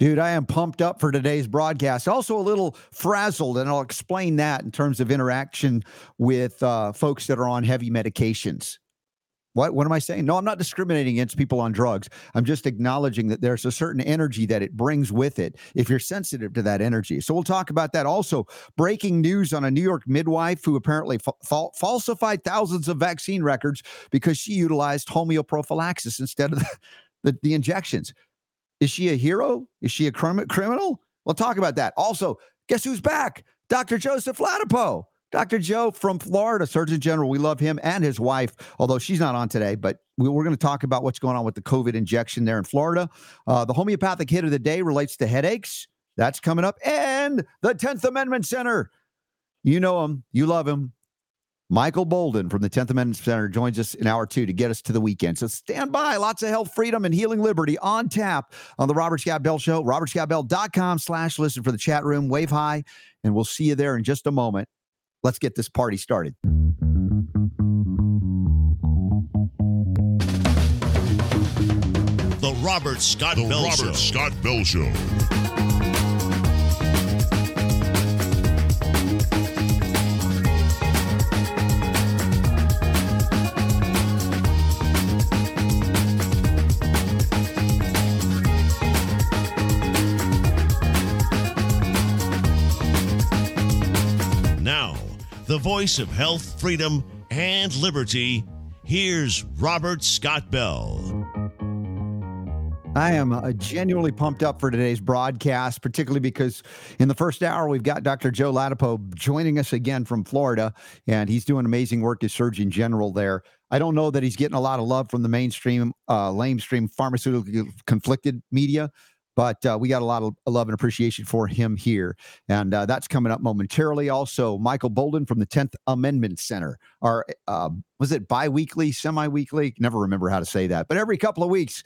Dude, I am pumped up for today's broadcast. Also, a little frazzled, and I'll explain that in terms of interaction with uh, folks that are on heavy medications. What, what am I saying? No, I'm not discriminating against people on drugs. I'm just acknowledging that there's a certain energy that it brings with it if you're sensitive to that energy. So we'll talk about that. Also, breaking news on a New York midwife who apparently fa- falsified thousands of vaccine records because she utilized homeoprophylaxis instead of the, the, the injections. Is she a hero? Is she a crim- criminal? We'll talk about that. Also, guess who's back? Dr. Joseph Ladapo. Dr. Joe from Florida, Surgeon General. We love him and his wife, although she's not on today, but we, are going to talk about what's going on with the COVID injection there in Florida. Uh, the homeopathic hit of the day relates to headaches. That's coming up. And the 10th Amendment Center. You know him, you love him. Michael Boldin from the 10th Amendment Center joins us in hour two to get us to the weekend. So stand by. Lots of health, freedom, and healing liberty on tap on the Robert Scott Bell Show. RobertScottBell.com slash listen for the chat room. Wave high, and we'll see you there in just a moment. Let's get this party started. The Robert Scott the Bell Robert Show. Scott Bell Show. The voice of health, freedom, and liberty. Here's Robert Scott Bell. I am uh, genuinely pumped up for today's broadcast, particularly because in the first hour, we've got Dr. Joe Ladapo joining us again from Florida, and he's doing amazing work as Surgeon General there. I don't know that he's getting a lot of love from the mainstream, uh, lamestream pharmaceutical conflicted media, but uh, we got a lot of love and appreciation for him here. And uh, that's coming up momentarily. Also, Michael Boldin from the 10th Amendment Center. Our, uh, was it bi weekly, semi weekly? Never remember how to say that, but every couple of weeks,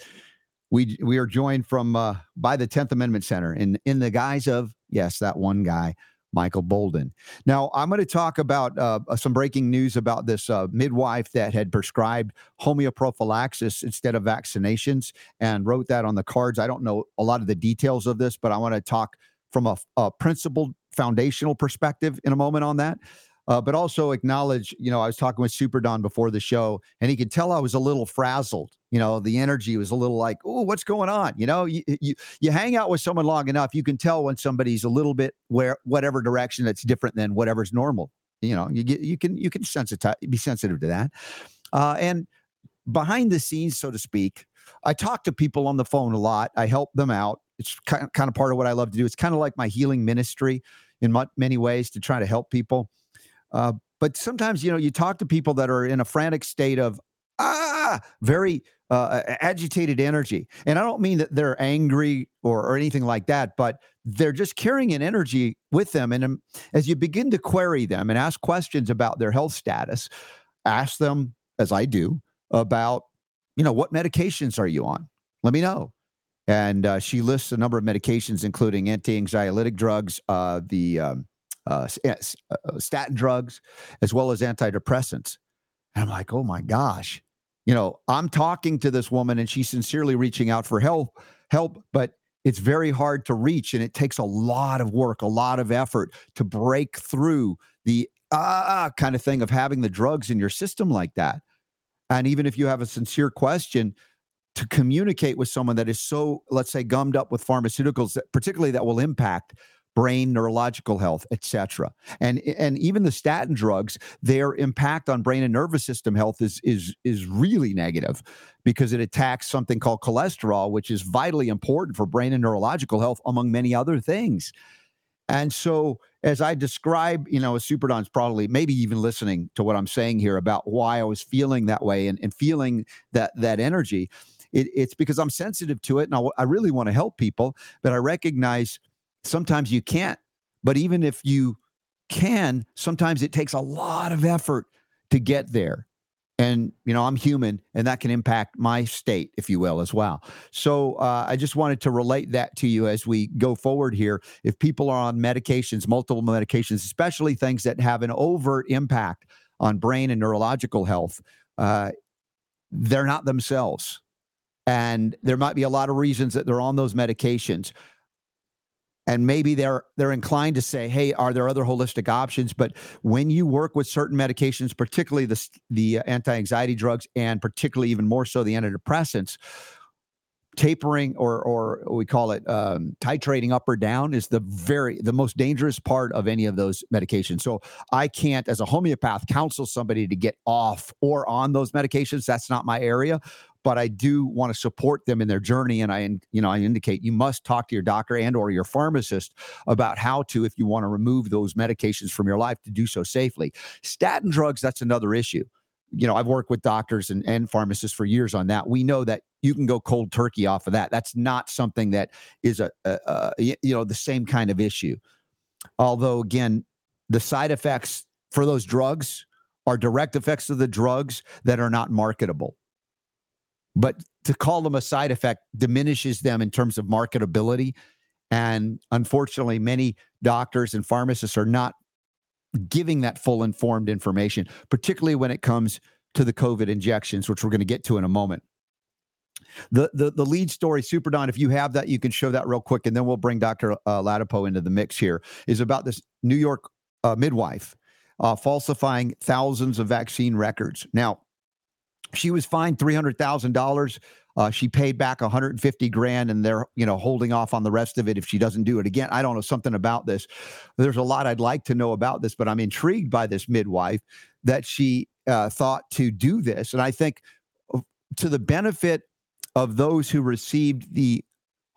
we we are joined from uh, by the 10th Amendment Center in in the guise of yes, that one guy, Michael Boldin. Now I'm going to talk about uh, some breaking news about this uh, midwife that had prescribed homeoprophylaxis instead of vaccinations and wrote that on the cards. I don't know a lot of the details of this, but I want to talk from a, a principled foundational perspective in a moment on that. Uh, but also acknowledge, you know, I was talking with Super Don before the show, and he could tell I was a little frazzled. You know, the energy was a little like, oh, what's going on? You know, you, you you hang out with someone long enough, you can tell when somebody's a little bit where whatever direction that's different than whatever's normal. You know, you get you can you can sensitize be sensitive to that. Uh, and behind the scenes, so to speak, I talk to people on the phone a lot. I help them out. It's kind of, kind of part of what I love to do. It's kind of like my healing ministry in many ways to try to help people. Uh, but sometimes, you know, you talk to people that are in a frantic state of ah, very uh, agitated energy. And I don't mean that they're angry or, or anything like that, but they're just carrying an energy with them. And um, as you begin to query them and ask questions about their health status, ask them, as I do, about, you know, what medications are you on? Let me know. And uh, she lists a number of medications, including anti anxiolytic drugs, uh, the um, uh, uh, statin drugs, as well as antidepressants. And I'm like, oh my gosh, you know, I'm talking to this woman and she's sincerely reaching out for help, help, but it's very hard to reach and it takes a lot of work, a lot of effort to break through the ah kind of thing of having the drugs in your system like that. And even if you have a sincere question, to communicate with someone that is so, let's say, gummed up with pharmaceuticals, that particularly that will impact brain neurological health etc and and even the statin drugs their impact on brain and nervous system health is is is really negative because it attacks something called cholesterol which is vitally important for brain and neurological health among many other things. And so as i describe you know super don's probably maybe even listening to what i'm saying here about why i was feeling that way and, and feeling that that energy it, it's because i'm sensitive to it and I really want to help people but i recognize sometimes you can't. But even if you can, sometimes it takes a lot of effort to get there. And, you know, I'm human and that can impact my state, if you will, as well. So uh, I just wanted to relate that to you as we go forward here. If people are on medications, multiple medications, especially things that have an overt impact on brain and neurological health, uh, they're not themselves. And there might be a lot of reasons that they're on those medications. And maybe they're they're inclined to say hey are there other holistic options? But when you work with certain medications particularly the the anti-anxiety drugs and particularly even more so the antidepressants tapering or or we call it um, titrating up or down is the very the most dangerous part of any of those medications. So i can't as a homeopath counsel somebody to get off or on those medications. That's not my area but i do want to support them in their journey and i you know i indicate you must talk to your doctor and or your pharmacist about how to if you want to remove those medications from your life to do so safely statin drugs that's another issue you know, I've worked with doctors and, and pharmacists for years on that. We know that you can go cold turkey off of that. That's not something that is a, a, a you know the same kind of issue. Although again, the side effects for those drugs are direct effects of the drugs that are not marketable. But to call them a side effect diminishes them in terms of marketability. And unfortunately, many doctors and pharmacists are not giving that full informed information, particularly when it comes to the COVID injections, which we're going to get to in a moment. The, the the lead story, Super Don, if you have that, you can show that real quick, and then we'll bring Dr. Uh, Ladapo into the mix here. Is about this New York uh, midwife uh, falsifying thousands of vaccine records. Now, she was fined three hundred thousand dollars uh, she paid back 150 grand, and they're you know holding off on the rest of it if she doesn't do it again. I don't know something about this. There's a lot I'd like to know about this, but I'm intrigued by this midwife that she uh, thought to do this, and I think uh, to the benefit of those who received the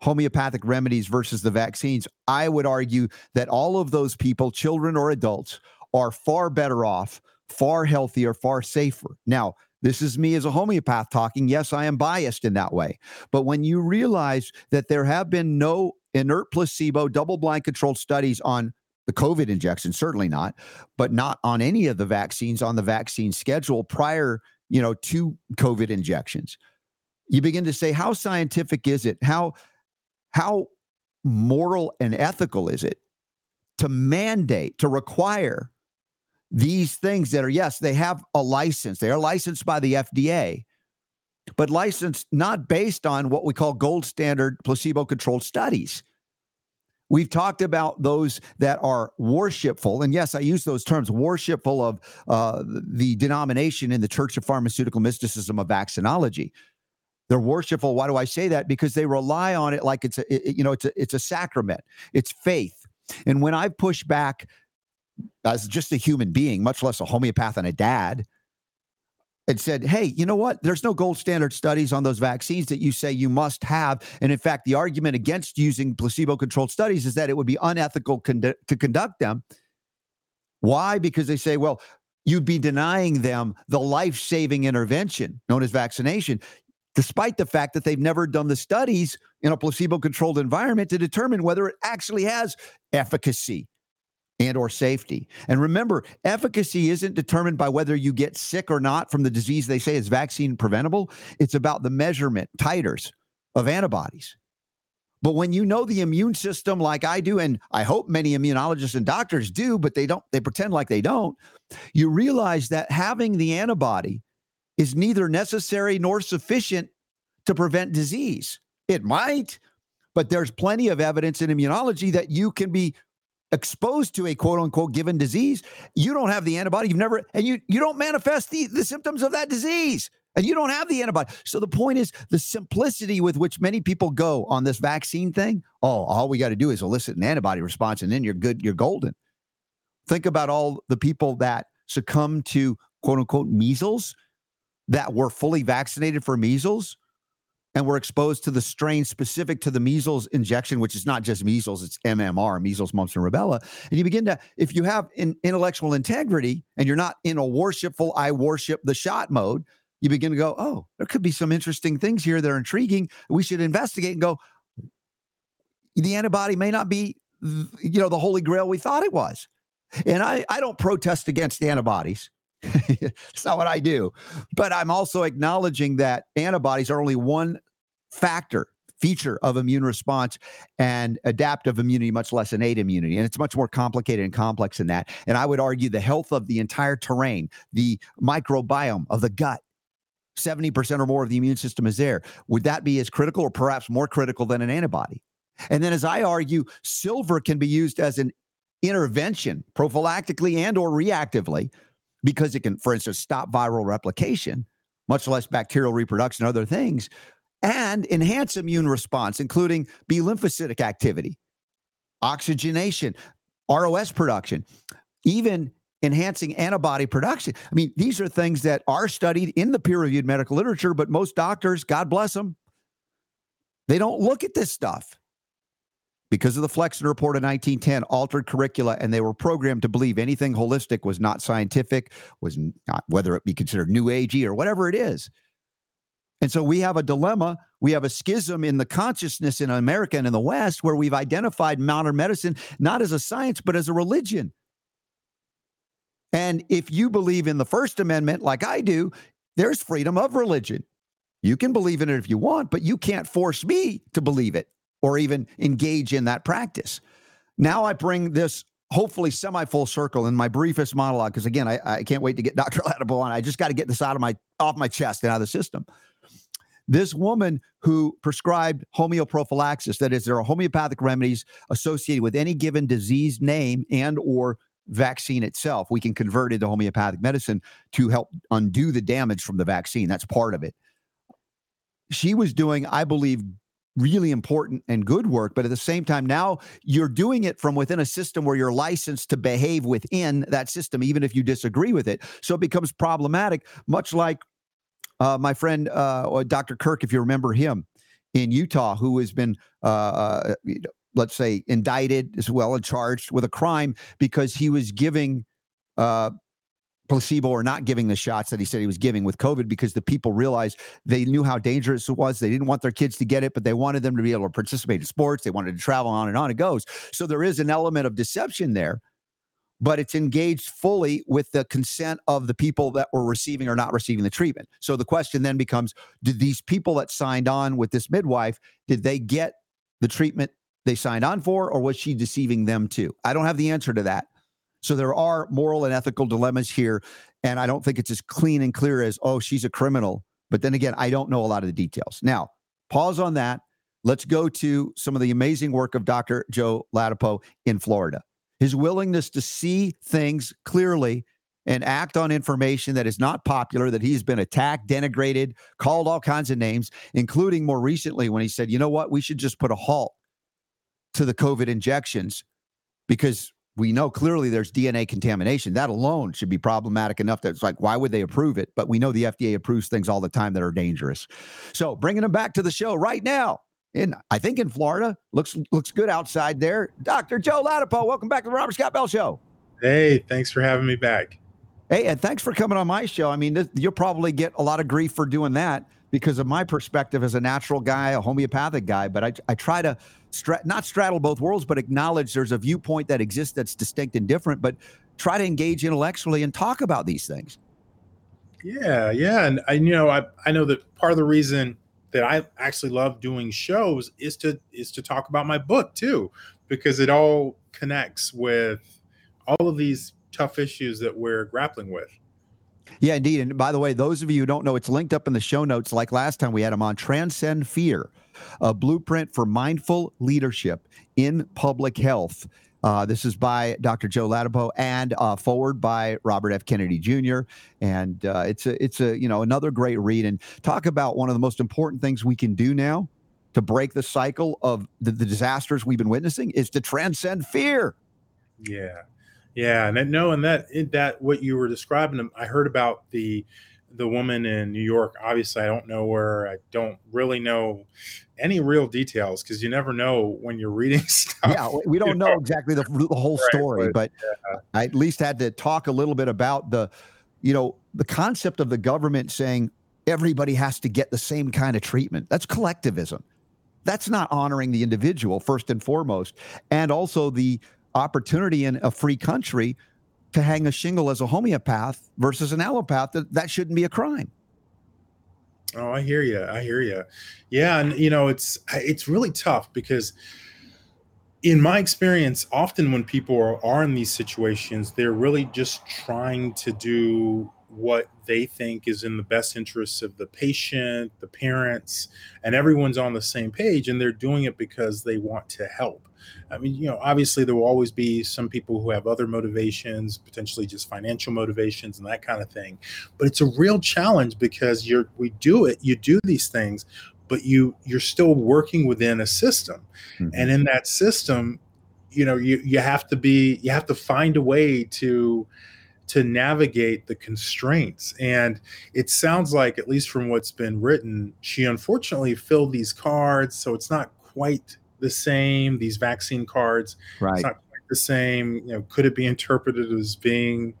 homeopathic remedies versus the vaccines, I would argue that all of those people, children or adults, are far better off, far healthier, far safer. Now, this is me as a homeopath talking. Yes, I am biased in that way. But when you realize that there have been no inert placebo, double blind controlled studies on the COVID injection, certainly not, but not on any of the vaccines on the vaccine schedule prior, you know, to COVID injections. You begin to say, how scientific is it? How how moral and ethical is it to mandate, to require these things that are, yes, they have a license. They are licensed by the FDA, but licensed not based on what we call gold standard placebo controlled studies. We've talked about those that are worshipful. And yes, I use those terms worshipful of uh, the denomination in the Church of Pharmaceutical Mysticism of Vaccinology. They're worshipful. Why do I say that? Because they rely on it like it's a, it, you know, it's a, it's a sacrament. It's faith. And when I push back as just a human being, much less a homeopath and a dad, and said, Hey, you know what? There's no gold standard studies on those vaccines that you say you must have. And in fact, the argument against using placebo controlled studies is that it would be unethical condu- to conduct them. Why? Because they say, well, you'd be denying them the life saving intervention known as vaccination, despite the fact that they've never done the studies in a placebo controlled environment to determine whether it actually has efficacy and or safety. And remember, efficacy isn't determined by whether you get sick or not from the disease they say is vaccine preventable. It's about the measurement titers of antibodies. But when you know the immune system like I do and I hope many immunologists and doctors do, but they don't they pretend like they don't, you realize that having the antibody is neither necessary nor sufficient to prevent disease. It might, but there's plenty of evidence in immunology that you can be exposed to a quote unquote given disease, you don't have the antibody. You've never, and you you don't manifest the, the symptoms of that disease. And you don't have the antibody. So the point is the simplicity with which many people go on this vaccine thing. Oh, all we got to do is elicit an antibody response and then you're good, you're golden. Think about all the people that succumb to quote unquote measles that were fully vaccinated for measles and we're exposed to the strain specific to the measles injection, which is not just measles, it's MMR, measles, mumps, and rubella. And you begin to, if you have in, intellectual integrity and you're not in a worshipful, I worship the shot mode, you begin to go, oh, there could be some interesting things here that are intriguing. We should investigate and go, the antibody may not be, you know, the holy grail we thought it was. And I, I don't protest against antibodies. it's not what I do. But I'm also acknowledging that antibodies are only one factor, feature of immune response and adaptive immunity, much less innate immunity. And it's much more complicated and complex than that. And I would argue the health of the entire terrain, the microbiome of the gut, 70% or more of the immune system is there. Would that be as critical or perhaps more critical than an antibody? And then, as I argue, silver can be used as an intervention prophylactically and or reactively because it can for instance stop viral replication much less bacterial reproduction other things and enhance immune response including b lymphocytic activity oxygenation ros production even enhancing antibody production. I mean these are things that are studied in the peer reviewed medical literature but most doctors god bless them they don't look at this stuff because of the Flexner Report of 1910, altered curricula, and they were programmed to believe anything holistic was not scientific, was not whether it be considered new agey or whatever it is. And so we have a dilemma. We have a schism in the consciousness in America and in the West where we've identified modern medicine not as a science, but as a religion. And if you believe in the First Amendment, like I do, there's freedom of religion. You can believe in it if you want, but you can't force me to believe it or even engage in that practice. Now I bring this hopefully semi full circle in my briefest monologue because again I, I can't wait to get Dr. Ladapo on. I just got to get this out of my off my chest and out of the system. This woman who prescribed homeoprophylaxis, that is, there are homeopathic remedies associated with any given disease name and or vaccine itself. We can convert it homeopathic medicine to help undo the damage from the vaccine. That's part of it. She was doing, I believe, really important and good work. But at the same time, now you're doing it from within a system where you're licensed to behave within that system, even if you disagree with it. So it becomes problematic, much like uh, my friend uh, Dr. Kirk, if you remember him in Utah, who has been, uh, uh let's say, indicted as well and charged with a crime because he was giving uh, placebo or not giving the shots that he said he was giving with COVID because the people realized they knew how dangerous it was. They didn't want their kids to get it, but they wanted them to be able to participate in sports. They wanted to travel on and on it goes. So there is an element of deception there, but it's engaged fully with the consent of the people that were receiving or not receiving the treatment. So the question then becomes did these people that signed on with this midwife, did they get the treatment they signed on for, or was she deceiving them too? I don't have the answer to that. So there are moral and ethical dilemmas here. And I don't think it's as clean and clear as, oh, she's a criminal. But then again, I don't know a lot of the details. Now, pause on that. Let's go to some of the amazing work of Dr. Joe Ladapo in Florida. His willingness to see things clearly and act on information that is not popular, that he's been attacked, denigrated, called all kinds of names, including more recently when he said, you know what, we should just put a halt to the COVID injections because we know clearly there's DNA contamination. That alone should be problematic enough that it's like, why would they approve it? But we know the FDA approves things all the time that are dangerous. So bringing them back to the show right now. In I think in Florida, looks looks good outside there. Dr. Joe Ladapo, welcome back to the Robert Scott Bell Show. Hey, thanks for having me back. Hey, and thanks for coming on my show. I mean, this, you'll probably get a lot of grief for doing that because of my perspective as a natural guy, a homeopathic guy. But I, I try to stra- not straddle both worlds, but acknowledge there's a viewpoint that exists that's distinct and different, but try to engage intellectually and talk about these things. Yeah, yeah, and I you know I I know that part of the reason that I actually love doing shows is to is to talk about my book too, because it all connects with all of these tough issues that we're grappling with. Yeah, indeed. And by the way, those of you who don't know, it's linked up in the show notes. Like last time, we had him on Transcend Fear a blueprint for mindful leadership in public health. Uh, this is by Dr. Joe Ladapo and uh, forward by Robert F. Kennedy Jr. And uh, it's a it's a you know another great read and talk about one of the most important things we can do now to break the cycle of the, the disasters we've been witnessing is to transcend fear. Yeah, yeah, and no, and that that what you were describing, I heard about the the woman in New York. Obviously, I don't know where. I don't really know any real details because you never know when you're reading stuff. Yeah, we don't know, know, exactly the, the whole right, story, but, but yeah. I at least had to talk a little bit about the, you know, the concept of the government saying everybody has to get the same kind of treatment. That's collectivism. That's not honoring the individual first and foremost, and also the opportunity in a free country to hang a shingle as a homeopath versus an allopath. That that shouldn't be a crime. Oh, I hear you. I hear you. Yeah, and you know, it's it's really tough because in my experience, often when people are, are in these situations, they're really just trying to do what they think is in the best interests of the patient, the parents, and everyone's on the same page. And they're doing it because they want to help. I mean, you know, obviously there will always be some people who have other motivations, potentially just financial motivations and that kind of thing. But it's a real challenge because you're we do it, you do these things, but you you're still working within a system. Mm-hmm. And in that system, you know, you you have to be you have to find a way to to navigate the constraints. And it sounds like, at least from what's been written, she unfortunately filled these cards. So it's not quite the same. These vaccine cards, right? It's not quite the same. You know, could it be interpreted as being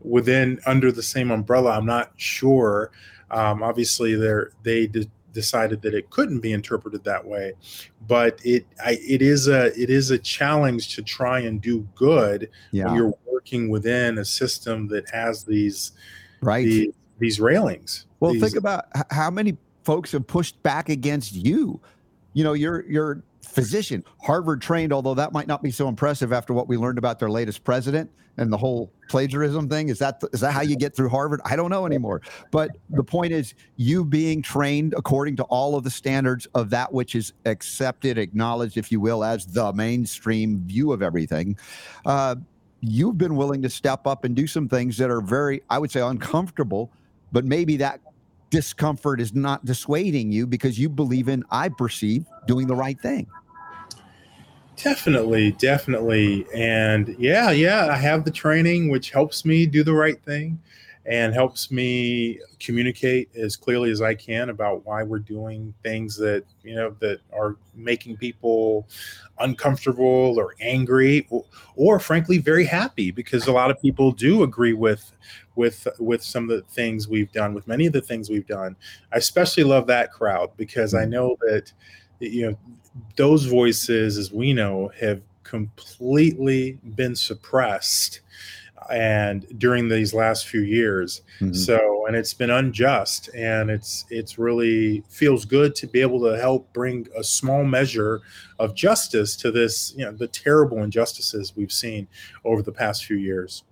within under the same umbrella? I'm not sure. Um, obviously, they're they de- decided that it couldn't be interpreted that way, but it I, it is a it is a challenge to try and do good yeah. when you're working within a system that has these right these, these railings. Well, these, think about how many folks have pushed back against you. You know, you're you're physician, Harvard trained, although that might not be so impressive after what we learned about their latest president and the whole plagiarism thing. Is that is that how you get through Harvard? I don't know anymore. But the point is, you being trained according to all of the standards of that which is accepted, acknowledged, if you will, as the mainstream view of everything. Uh, you've been willing to step up and do some things that are very, I would say, uncomfortable, but maybe that discomfort is not dissuading you because you believe in, I perceive, doing the right thing. Definitely, definitely. And yeah, yeah, I have the training which helps me do the right thing and helps me communicate as clearly as I can about why we're doing things that, you know, that are making people uncomfortable or angry or, or frankly very happy because a lot of people do agree with with with some of the things we've done with many of the things we've done. I especially love that crowd because I mm-hmm. know that you know those voices, as we know, have completely been suppressed and during these last few years mm-hmm. so and it's been unjust and it's it's really feels good to be able to help bring a small measure of justice to this you know the terrible injustices we've seen over the past few years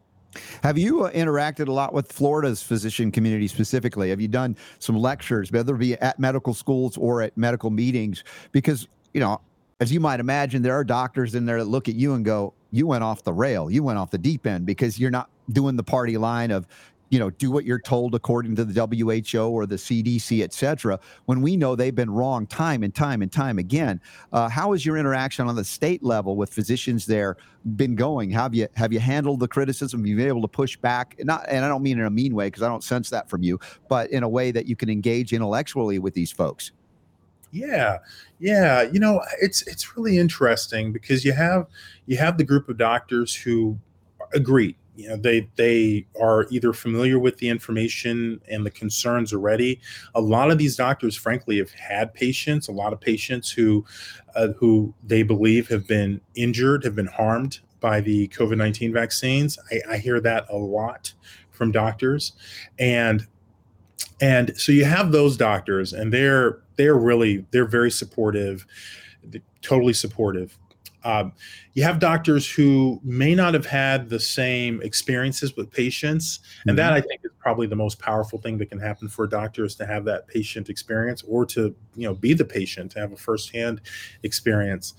have you uh, interacted a lot with Florida's physician community specifically? Have you done some lectures, whether it be at medical schools or at medical meetings? Because, you know, as you might imagine, there are doctors in there that look at you and go, You went off the rail. You went off the deep end because you're not doing the party line of, you know, do what you're told according to the WHO or the CDC, et cetera, when we know they've been wrong time and time and time again. Uh, how has your interaction on the state level with physicians there been going? Have you have you handled the criticism? Have you been able to push back? Not, and I don't mean in a mean way because I don't sense that from you, but in a way that you can engage intellectually with these folks. Yeah, yeah. You know, it's it's really interesting because you have you have the group of doctors who agree you know they they are either familiar with the information and the concerns already a lot of these doctors frankly have had patients a lot of patients who uh, who they believe have been injured have been harmed by the covid-19 vaccines I, I hear that a lot from doctors and and so you have those doctors and they're they're really they're very supportive totally supportive um, you have doctors who may not have had the same experiences with patients, and mm-hmm. that I think is probably the most powerful thing that can happen for a doctor is to have that patient experience, or to you know be the patient, to have a firsthand experience.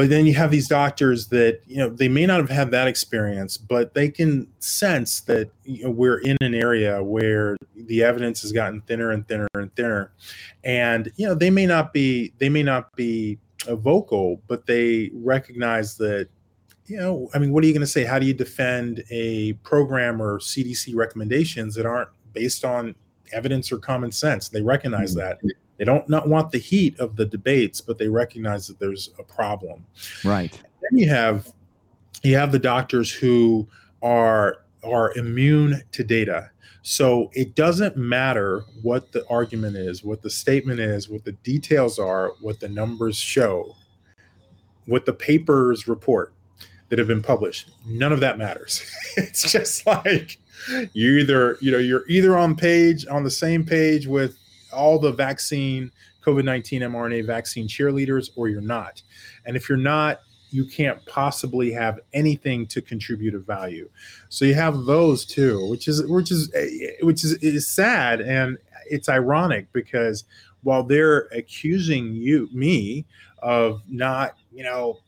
But then you have these doctors that you know they may not have had that experience, but they can sense that you know, we're in an area where the evidence has gotten thinner and thinner and thinner, and you know they may not be they may not be a vocal, but they recognize that, you know, I mean, what are you going to say? How do you defend a program or CDC recommendations that aren't based on evidence or common sense? They recognize mm-hmm. that. They don't not want the heat of the debates, but they recognize that there's a problem. Right. then you have you have the doctors who are are immune to data so it doesn't matter what the argument is, what the statement is, what the details are, what the numbers show, what the papers report that have been published. None of that matters. it's just like you either, you know, you're either on page on the same page with all the vaccine COVID-19 mRNA vaccine cheerleaders or you're not. And if you're not, you can't possibly have anything to contribute of value. So you have those too, which is which is eh, eh, which is, is sad and it's ironic because while they're accusing you me of not, you know,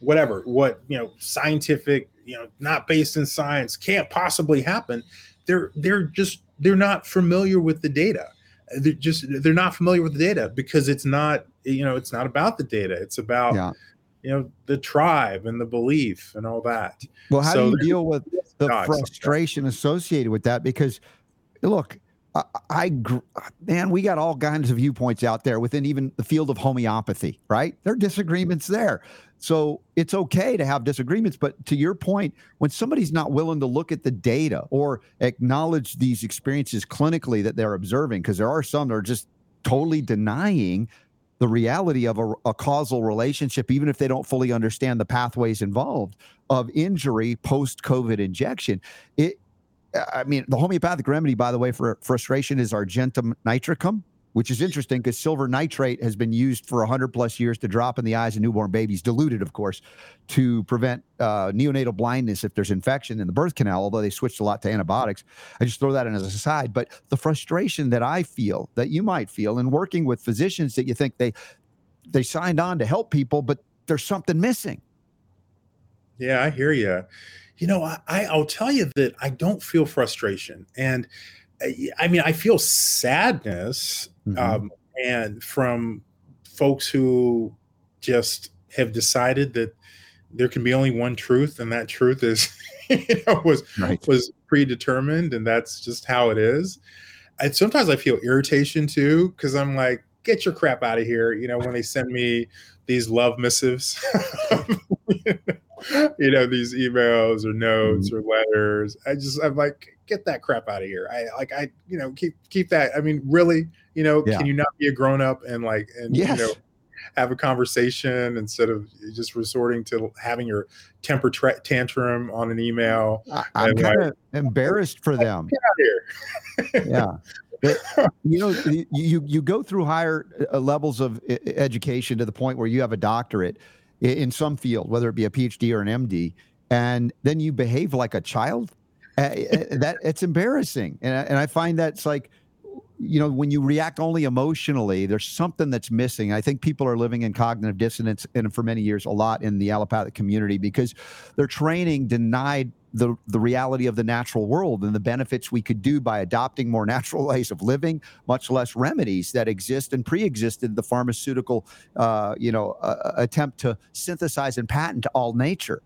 whatever, what, you know, scientific, you know, not based in science can't possibly happen, they're they're just they're not familiar with the data they're just they're not familiar with the data because it's not you know it's not about the data. It's about yeah. you know the tribe and the belief and all that. Well how so do you deal with the frustration associated with that? Because look I, I man, we got all kinds of viewpoints out there within even the field of homeopathy, right? There are disagreements there. So it's okay to have disagreements. But to your point, when somebody's not willing to look at the data or acknowledge these experiences clinically that they're observing, because there are some that are just totally denying the reality of a, a, causal relationship, even if they don't fully understand the pathways involved of injury post COVID injection. It, I mean, the homeopathic remedy, by the way, for frustration is Argentum nitricum which is interesting because silver nitrate has been used for 100 plus years to drop in the eyes of newborn babies, diluted, of course, to prevent uh, neonatal blindness if there's infection in the birth canal, although they switched a lot to antibiotics. I just throw that in as a side. But the frustration that I feel, that you might feel in working with physicians that you think they they signed on to help people, but there's something missing. Yeah, I hear you. You know, I, I'll tell you that I don't feel frustration. And I mean, I feel sadness, mm-hmm. um, and from folks who just have decided that there can be only one truth, and that truth is, you know, was right. was predetermined, and that's just how it is. And sometimes I feel irritation too, because I'm like, get your crap out of here. You know, when they send me these love missives, you know, these emails or notes mm-hmm. or letters. I just, I'm like, get that crap out of here. I like, I, you know, keep, keep that. I mean, really, you know, yeah. can you not be a grown up and like, and, yes. you know, have a conversation instead of just resorting to having your temper tra- tantrum on an email. I, am kind of embarrassed for them. Get out here. yeah. you know, you you go through higher uh, levels of education to the point where you have a doctorate in some field, whether it be a PhD or an MD, and then you behave like a child. Uh, that it's embarrassing, and and I find that's like you know, when you react only emotionally, there's something that's missing. I think people are living in cognitive dissonance, and for many years, a lot in the allopathic community because their training denied the the reality of the natural world and the benefits we could do by adopting more natural ways of living, much less remedies that exist and pre-existed the pharmaceutical, uh, you know, uh, attempt to synthesize and patent all nature.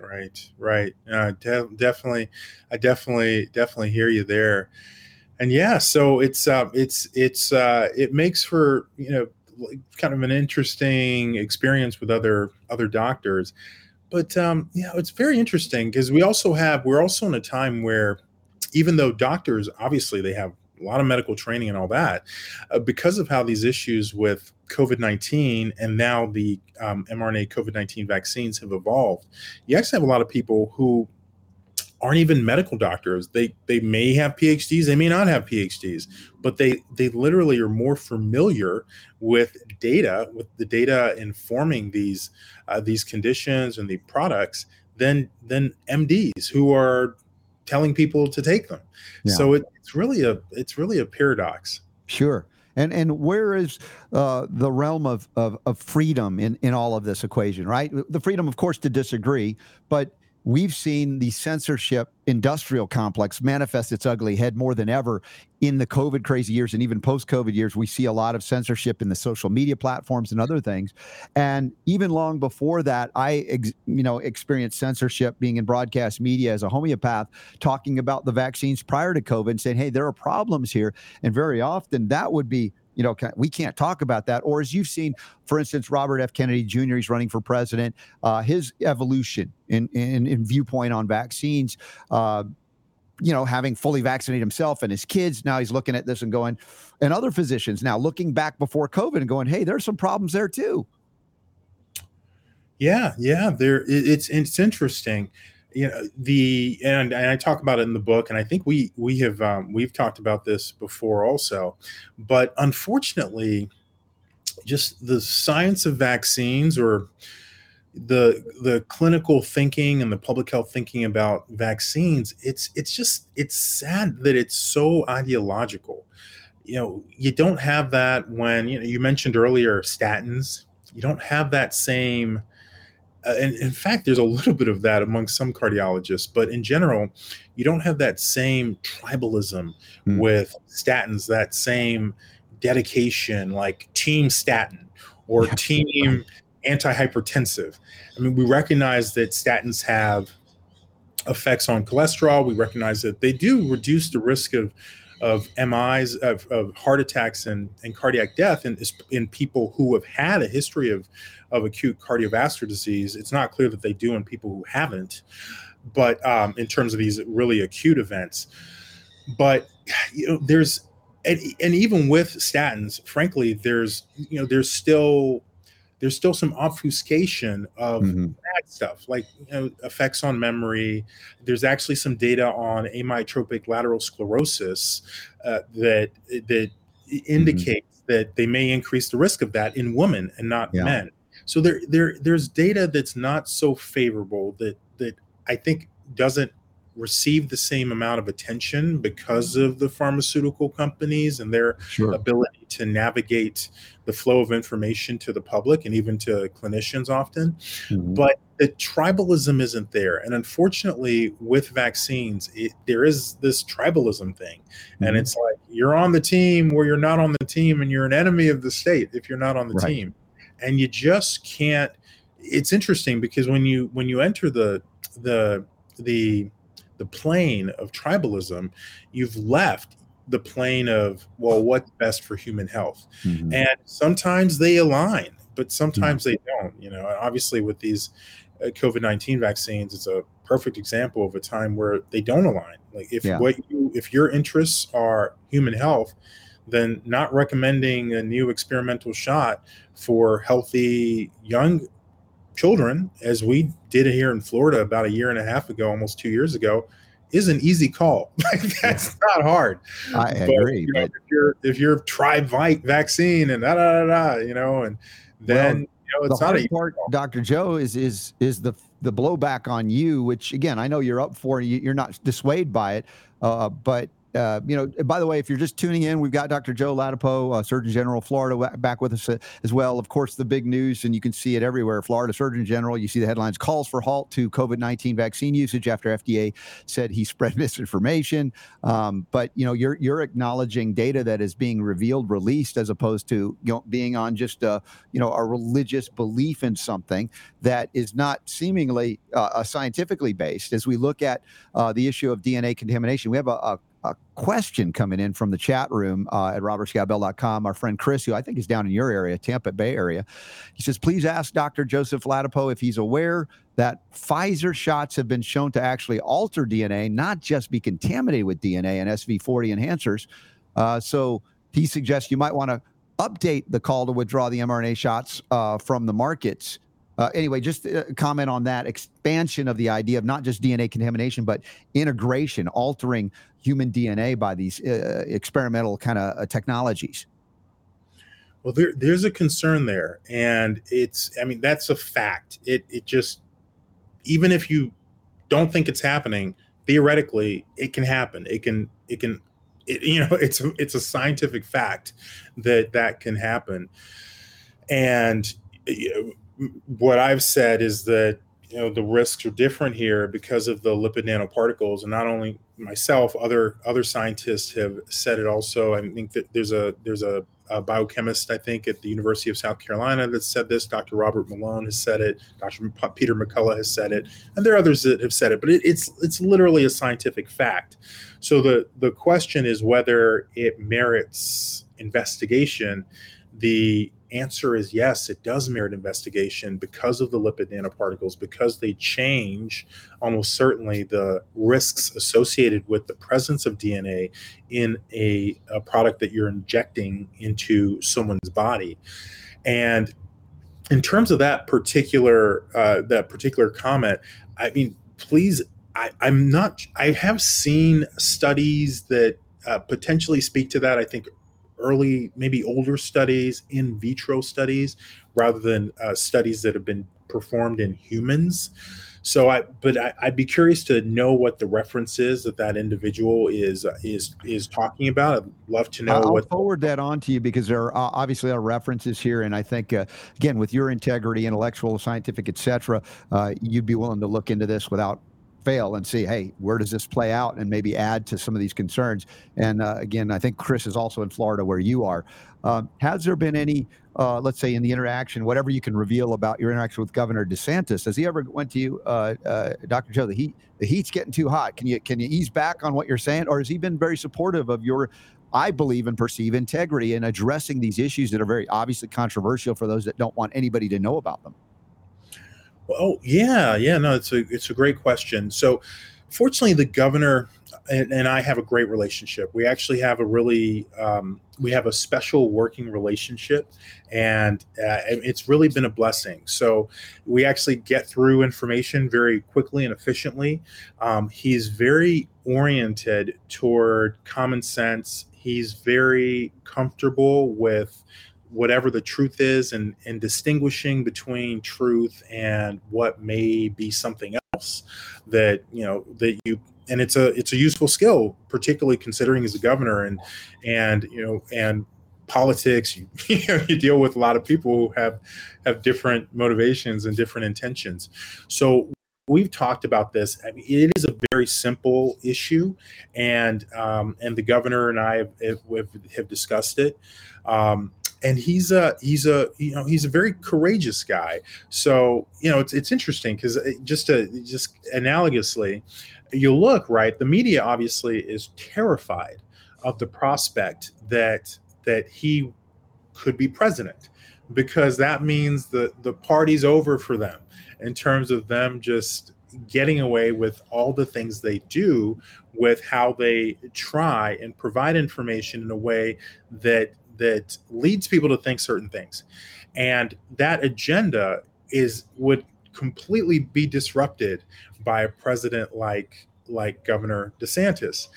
Right, right. Uh, de- definitely, I definitely, definitely hear you there and yeah, so it's uh, it's it's uh, it makes for you know kind of an interesting experience with other other doctors. But um, you know, it's very interesting because we also have we're also in a time where even though doctors obviously they have a lot of medical training and all that, uh, because of how these issues with COVID 19 and now the um, mRNA COVID 19 vaccines have evolved, you actually have a lot of people who aren't even medical doctors. They they may have PhDs, they may not have PhDs, but they they literally are more familiar with data, with the data informing these uh, these conditions and the products than than MDs who are telling people to take them. Yeah. So it, it's really a it's really a paradox. Sure. And and where is uh, the realm of, of of freedom in in all of this equation? Right, the freedom, of course, to disagree, but we've seen the censorship industrial complex manifest its ugly head more than ever in the COVID crazy years and even post COVID years. We see a lot of censorship in the social media platforms and other things. And even long before that, I, ex- you know, experienced censorship being in broadcast media as a homeopath, talking about the vaccines prior to COVID and saying, hey, there are problems here. And very often that would be you know, we can't talk about that. Or as you've seen, for instance, Robert F. Kennedy Jr. He's running for president. Uh, his evolution in, in, in viewpoint on vaccines. Uh, you know, having fully vaccinated himself and his kids. Now he's looking at this and going, and other physicians now looking back before COVID and going, hey, there's some problems there too. Yeah, yeah, there. It's it's interesting you know the and, and, I talk about it in the book, and I think we we have um, we've talked about this before also, but unfortunately, just the science of vaccines or the the clinical thinking and the public health thinking about vaccines it's it's just it's sad that it's so ideological. You know you don't have that when you know you mentioned earlier statins. You don't have that same uh, and in fact there's a little bit of that among some cardiologists but in general you don't have that same tribalism mm. with statins that same dedication like team statin or yeah. team antihypertensive. I mean, we recognize that statins have effects on cholesterol. We recognize that they do reduce the risk of of MIs, of, of heart attacks and, and cardiac death in, in people who have had a history of, of acute cardiovascular disease. It's not clear that they do in people who haven't, but um, in terms of these really acute events. But you know, there's and, and even with statins, frankly, there's you know there's still there's still some obfuscation of mm-hmm. bad stuff like you know effects on memory there's actually some data on amyotrophic lateral sclerosis uh, that that mm-hmm. indicates mm-hmm. that they may increase the risk of that in women and not yeah. men so there there there's data that's not so favorable that that i think doesn't receive the same amount of attention because of the pharmaceutical companies and their sure. ability to navigate the flow of information to the public and even to clinicians often. Mm-hmm. But the tribalism isn't there. And unfortunately, with vaccines, it, there is this tribalism thing. Mm-hmm. And it's like you're on the team where you're not on the team, and you're an enemy of the state if you're not on the right. team. And you just can't. It's interesting because when you when you enter the the the the plane of tribalism, you've left the plane of well what's best for human health mm-hmm. and sometimes they align but sometimes mm-hmm. they don't you know obviously with these uh, covid-19 vaccines it's a perfect example of a time where they don't align like if yeah. what you if your interests are human health then not recommending a new experimental shot for healthy young children, as we did here in Florida about a year and a half ago, almost two years ago, is an easy call. Like that's not hard. I but, agree. You know, but... if you're if you're tried vaccine and da da da da, you know, and then well, you know it's not a part, Dr. Joe is is is the the blowback on you, which again I know you're up for. You're not dissuaded by it, uh, but uh, you know, by the way, if you're just tuning in, we've got Dr. Joe Ladapo, uh, Surgeon General of Florida, back with us uh, as well. Of course, the big news, and you can see it everywhere. Florida Surgeon General, you see the headlines: calls for halt to COVID-19 vaccine usage after FDA said he spread misinformation. Um, but you know, you're you're acknowledging data that is being revealed, released, as opposed to you know being on just a you know a religious belief in something that is not seemingly uh, scientifically based. As we look at uh, the issue of DNA contamination, we have a, a a question coming in from the chat room uh, at robertscottbell.com. Our friend Chris, who I think is down in your area, Tampa Bay area, he says, please ask Dr. Joseph Ladapo if he's aware that Pfizer shots have been shown to actually alter DNA, not just be contaminated with DNA and SV40 enhancers. Uh, so he suggests you might want to update the call to withdraw the mRNA shots uh, from the markets uh, anyway, just uh, comment on that expansion of the idea of not just DNA contamination, but integration, altering human DNA by these uh, experimental kind of uh, technologies. Well, there, there's a concern there, and it's I mean that's a fact. It it just even if you don't think it's happening, theoretically it can happen. It can it can it, you know it's it's a scientific fact that that can happen, and what I've said is that you know the risks are different here because of the lipid nanoparticles, and not only myself, other other scientists have said it also. I think that there's a there's a, a biochemist I think at the University of South Carolina that said this. Dr. Robert Malone has said it. Dr. Peter McCullough has said it, and there are others that have said it. But it, it's it's literally a scientific fact. So the the question is whether it merits investigation. The answer is yes, it does merit investigation because of the lipid nanoparticles, because they change almost certainly the risks associated with the presence of DNA in a, a product that you're injecting into someone's body. And in terms of that particular uh, that particular comment, I mean, please, I, I'm not. I have seen studies that uh, potentially speak to that. I think early, maybe older studies, in vitro studies, rather than uh, studies that have been performed in humans. So I, but I, would be curious to know what the reference is that that individual is uh, is is talking about. I'd love to know. I'll what forward that on to you because there are uh, obviously our references here, and I think uh, again with your integrity, intellectual, scientific, etc., uh, you'd be willing to look into this without fail and see, hey, where does this play out, and maybe add to some of these concerns. And uh, again, I think Chris is also in Florida where you are. Um, has there been any uh, let's say in the interaction, whatever you can reveal about your interaction with Governor DeSantis. Has he ever went to you, uh, uh, Dr. Joe? The heat, the heat's getting too hot. Can you can you ease back on what you're saying, or has he been very supportive of your? I believe and perceive integrity in addressing these issues that are very obviously controversial for those that don't want anybody to know about them. Oh yeah, yeah, no, it's a it's a great question. So, fortunately, the governor and, and, I have a great relationship. We actually have a really um, we have a special working relationship, and uh, it's really been a blessing. So we actually get through information very quickly and efficiently. Um, he's very oriented toward common sense. He's very comfortable with whatever the truth is and, and distinguishing between truth and what may be something else that you know that you and it's a it's a useful skill, particularly considering as a governor and and you know and politics. You, you, know, you deal with a lot of people who have have different motivations and different intentions. So we've talked about this. I mean, it is a very simple issue, and um, and the governor and I have, have, have discussed it. Um, and he's a he's a you know he's a very courageous guy. So you know it's it's interesting because uh, just to just analogously, you look right the media obviously is terrified of the prospect that that he could be president because that means the the party's over for them in terms of them just getting away with all the things they do with how they try and provide information in a way that that leads people to think certain things and that agenda is would completely be disrupted by a president like like Governor DeSantis.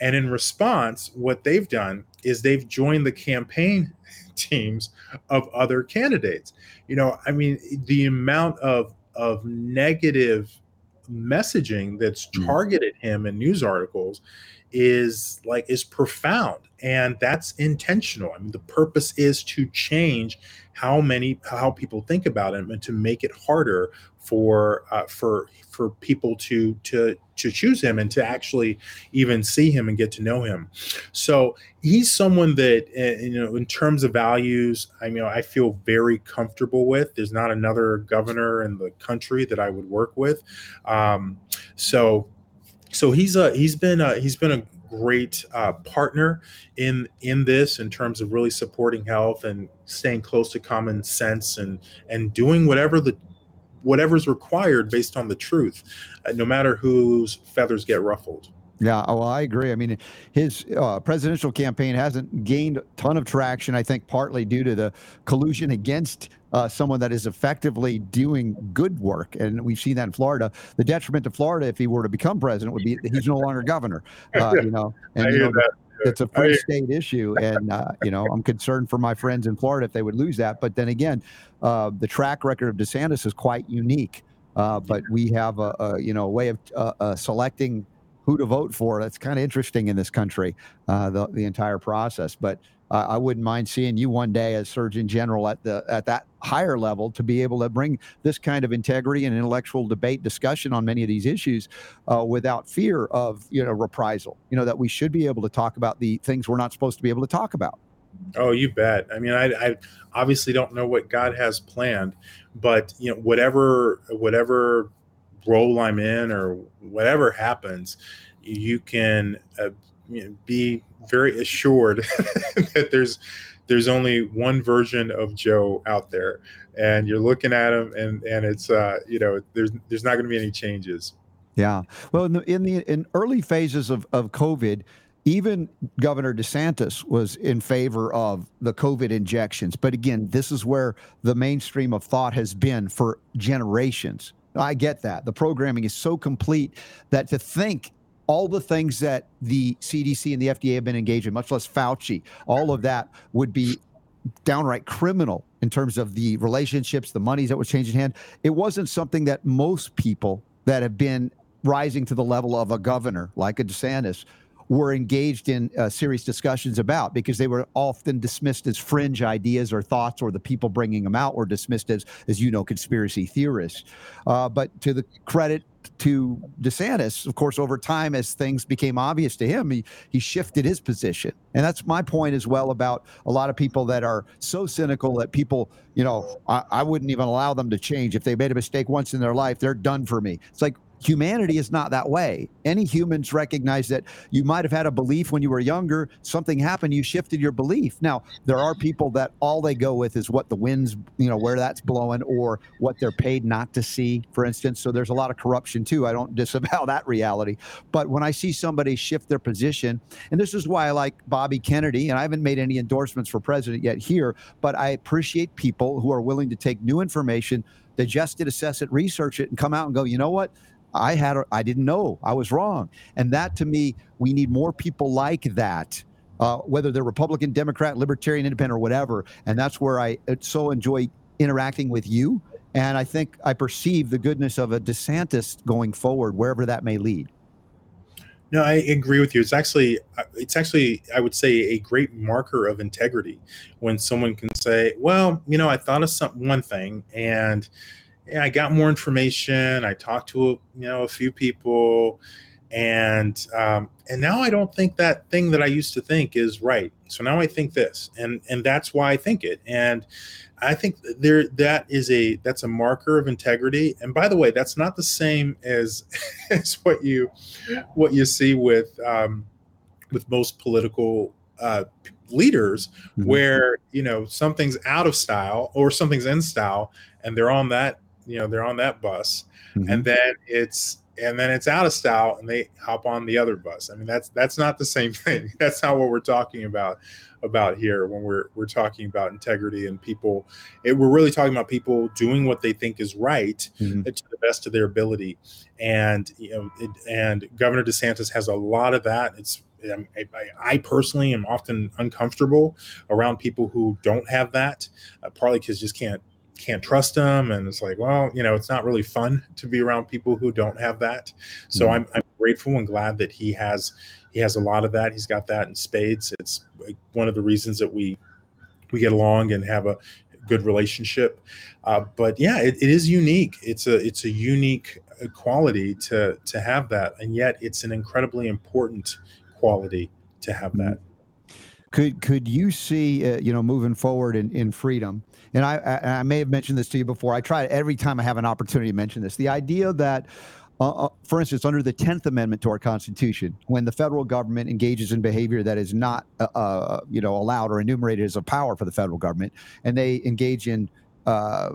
And in response, what they've done is they've joined the campaign teams of other candidates. You know, I mean, the amount of of negative messaging that's hmm. targeted him in news articles is like is profound and that's intentional i mean the purpose is to change how many how people think about him and to make it harder for uh, for for people to to to choose him and to actually even see him and get to know him. So he's someone that uh, you know in terms of values, I mean I feel very comfortable with. There's not another governor in the country that I would work with. Um, so so he's a he's been a, he's been a great uh, partner in in this in terms of really supporting health and staying close to common sense and and doing whatever the whatever's required based on the truth, uh, no matter whose feathers get ruffled. Yeah, well, I agree. I mean, his uh, presidential campaign hasn't gained a ton of traction. I think partly due to the collusion against uh, someone that is effectively doing good work, and we've seen that in Florida. The detriment to Florida, if he were to become president, would be that he's no longer governor. Uh, you know, and you know, it's a free state issue, and uh, you know I'm concerned for my friends in Florida if they would lose that. But then again, uh, the track record of DeSantis is quite unique. Uh, but we have a, a, you know a way of uh, uh, selecting who to vote for. That's kind of interesting in this country, uh, the the entire process. But uh, I wouldn't mind seeing you one day as Surgeon General at the at that higher level to be able to bring this kind of integrity and intellectual debate discussion on many of these issues uh, without fear of you know reprisal. You know that we should be able to talk about the things we're not supposed to be able to talk about. Oh, you bet. I mean, I, I obviously don't know what God has planned, but you know, whatever whatever role I'm in or whatever happens, you can uh, you know, be very assured that there's there's only one version of Joe out there, and you're looking at him, and and it's uh, you know there's there's not going to be any changes. Yeah. Well, in the in, the, in early phases of of COVID, even Governor DeSantis was in favor of the COVID injections. But again, this is where the mainstream of thought has been for generations. I get that. The programming is so complete that to think all the things that the CDC and the FDA have been engaged in, much less Fauci, all of that would be downright criminal in terms of the relationships, the monies that was changing hand. It wasn't something that most people that have been rising to the level of a governor like a DeSantis were engaged in uh, serious discussions about because they were often dismissed as fringe ideas or thoughts, or the people bringing them out were dismissed as, as you know, conspiracy theorists. Uh, but to the credit to DeSantis, of course, over time, as things became obvious to him, he, he shifted his position. And that's my point as well about a lot of people that are so cynical that people, you know, I, I wouldn't even allow them to change. If they made a mistake once in their life, they're done for me. It's like, humanity is not that way. Any humans recognize that you might have had a belief when you were younger, something happened, you shifted your belief. Now, there are people that all they go with is what the winds, you know, where that's blowing or what they're paid not to see, for instance. So there's a lot of corruption too. I don't disavow that reality. But when I see somebody shift their position, and this is why I like Bobby Kennedy, and I haven't made any endorsements for president yet here, but I appreciate people who are willing to take new information digest it, assess it, research it, and come out and go, you know what? I had I didn't know I was wrong, and that to me, we need more people like that. Uh, whether they're Republican, Democrat, Libertarian, Independent, or whatever, and that's where I uh, so enjoy interacting with you. And I think I perceive the goodness of a DeSantis going forward, wherever that may lead. No, I agree with you. It's actually, uh, it's actually, I would say, a great marker of integrity when someone can say, "Well, you know, I thought of some one thing, and I got more information. I talked to you know a few people, and um, and now I don't think that thing that I used to think is right. So now I think this, and and that's why I think it. And I think there that is a that's a marker of integrity. And by the way, that's not the same as as what you what you see with um, with most political uh, leaders, mm-hmm. where you know something's out of style or something's in style, and they're on that you know they're on that bus mm-hmm. and then it's and then it's out of style and they hop on the other bus i mean that's that's not the same thing that's not what we're talking about about here when we're we're talking about integrity and people it, we're really talking about people doing what they think is right mm-hmm. to the best of their ability and you know it, and governor desantis has a lot of that it's I, I, personally am often uncomfortable around people who don't have that, uh, partly because just can't can't trust them and it's like well you know it's not really fun to be around people who don't have that. So mm-hmm. I'm, I'm grateful and glad that he has he has a lot of that. He's got that in spades. It's one of the reasons that we we get along and have a good relationship. Uh, but yeah it, it is unique. It's a it's a unique uh, quality to to have that and yet it's an incredibly important quality to have that. Could could you see uh, you know moving forward in, in freedom and I, I, I may have mentioned this to you before. I try every time I have an opportunity to mention this. The idea that uh, uh, for instance, under the 10th Amendment to our Constitution, when the federal government engages in behavior that is not, uh, uh, you know, allowed or enumerated as a power for the federal government, and they engage in, uh,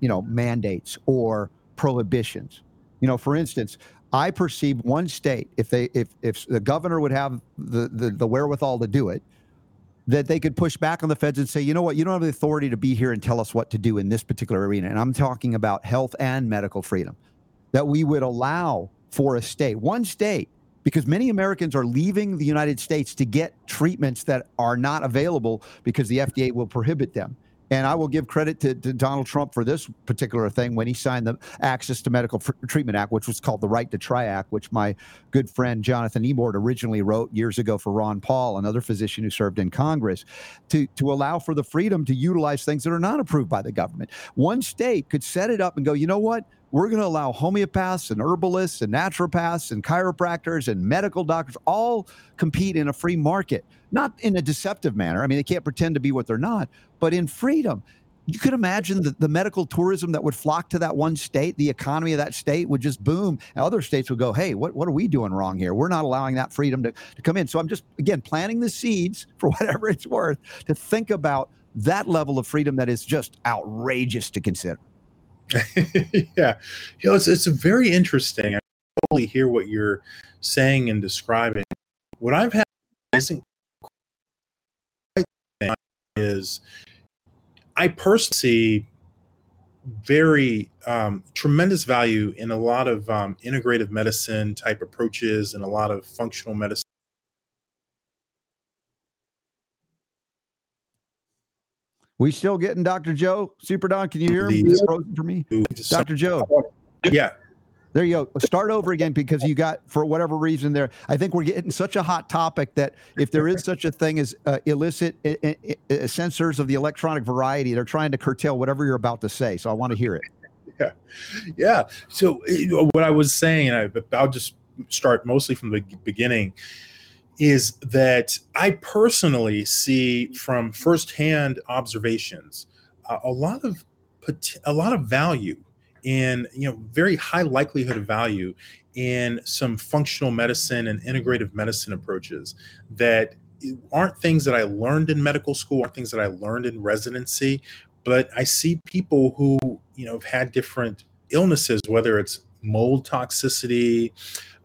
you know, mandates or prohibitions. You know, for instance, I perceive one state, if they, if if the governor would have the the, the wherewithal to do it, that they could push back on the feds and say, you know what, you don't have the authority to be here and tell us what to do in this particular arena. And I'm talking about health and medical freedom, that we would allow for a state, one state, because many Americans are leaving the United States to get treatments that are not available because the FDA will prohibit them. And I will give credit to, to, Donald Trump for this particular thing when he signed the Access to Medical F- Treatment Act, which was called the Right to Try Act, which my good friend Jonathan Emord originally wrote years ago for Ron Paul, another physician who served in Congress, to, to allow for the freedom to utilize things that are not approved by the government. One state could set it up and go, you know what? We're going to allow homeopaths and herbalists and naturopaths and chiropractors and medical doctors all compete in a free market, not in a deceptive manner. I mean, they can't pretend to be what they're not, but in freedom. You could imagine the, the medical tourism that would flock to that one state, the economy of that state would just boom. And other states would go, hey, what, what are we doing wrong here? We're not allowing that freedom to, to come in. So I'm just, again, planting the seeds for whatever it's worth to think about that level of freedom that is just outrageous to consider. yeah, you know, it's it's very interesting. I totally hear what you're saying and describing. What I've had isn't is I personally see very um, tremendous value in a lot of um, integrative medicine type approaches and a lot of functional medicine. We still getting Dr. Joe Super Don? Can you hear him? He's frozen for me. Dr. Joe. Yeah, There you go. Start over again because you got, for whatever reason, there. I think we're getting such a hot topic that if there is such a thing as uh, illicit uh, censors of the electronic variety, they're trying to curtail whatever you're about to say. So I want to hear it. yeah. Yeah. So you know, what I was saying, I, I'll just start mostly from the beginning, is that I personally see from firsthand observations uh, a lot of a lot of value in you know very high likelihood of value in some functional medicine and integrative medicine approaches that aren't things that I learned in medical school, aren't things that I learned in residency, but I see people who you know have had different illnesses, whether it's mold toxicity,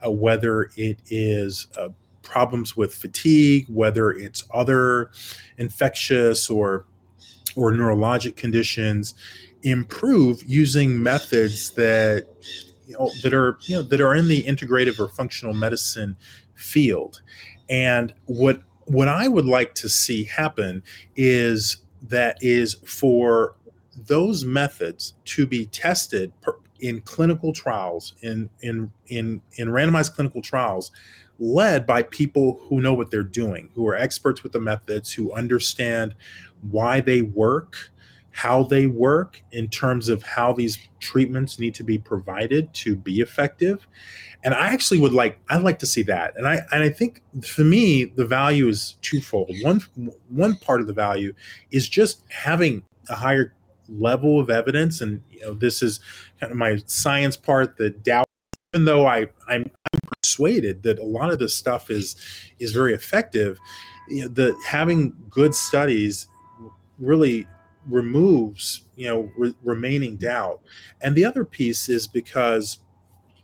uh, whether it is uh, problems with fatigue, whether it's other infectious or or neurologic conditions, improve using methods that you know that are you know that are in the integrative or functional medicine field. And what what I would like to see happen is that is for those methods to be tested per, in clinical trials in in in in randomized clinical trials led by people who know what they're doing who are experts with the methods who understand why they work how they work in terms of how these treatments need to be provided to be effective. And i actually would like i'd like to see that. And i and i think for me the value is twofold. One one part of the value is just having a higher level of evidence. And you know this is kind of my science part the doubt. Even though i i'm, I'm persuaded that a lot of this stuff is is very effective you know, the having good studies really removes you know re- remaining doubt. And the other piece is because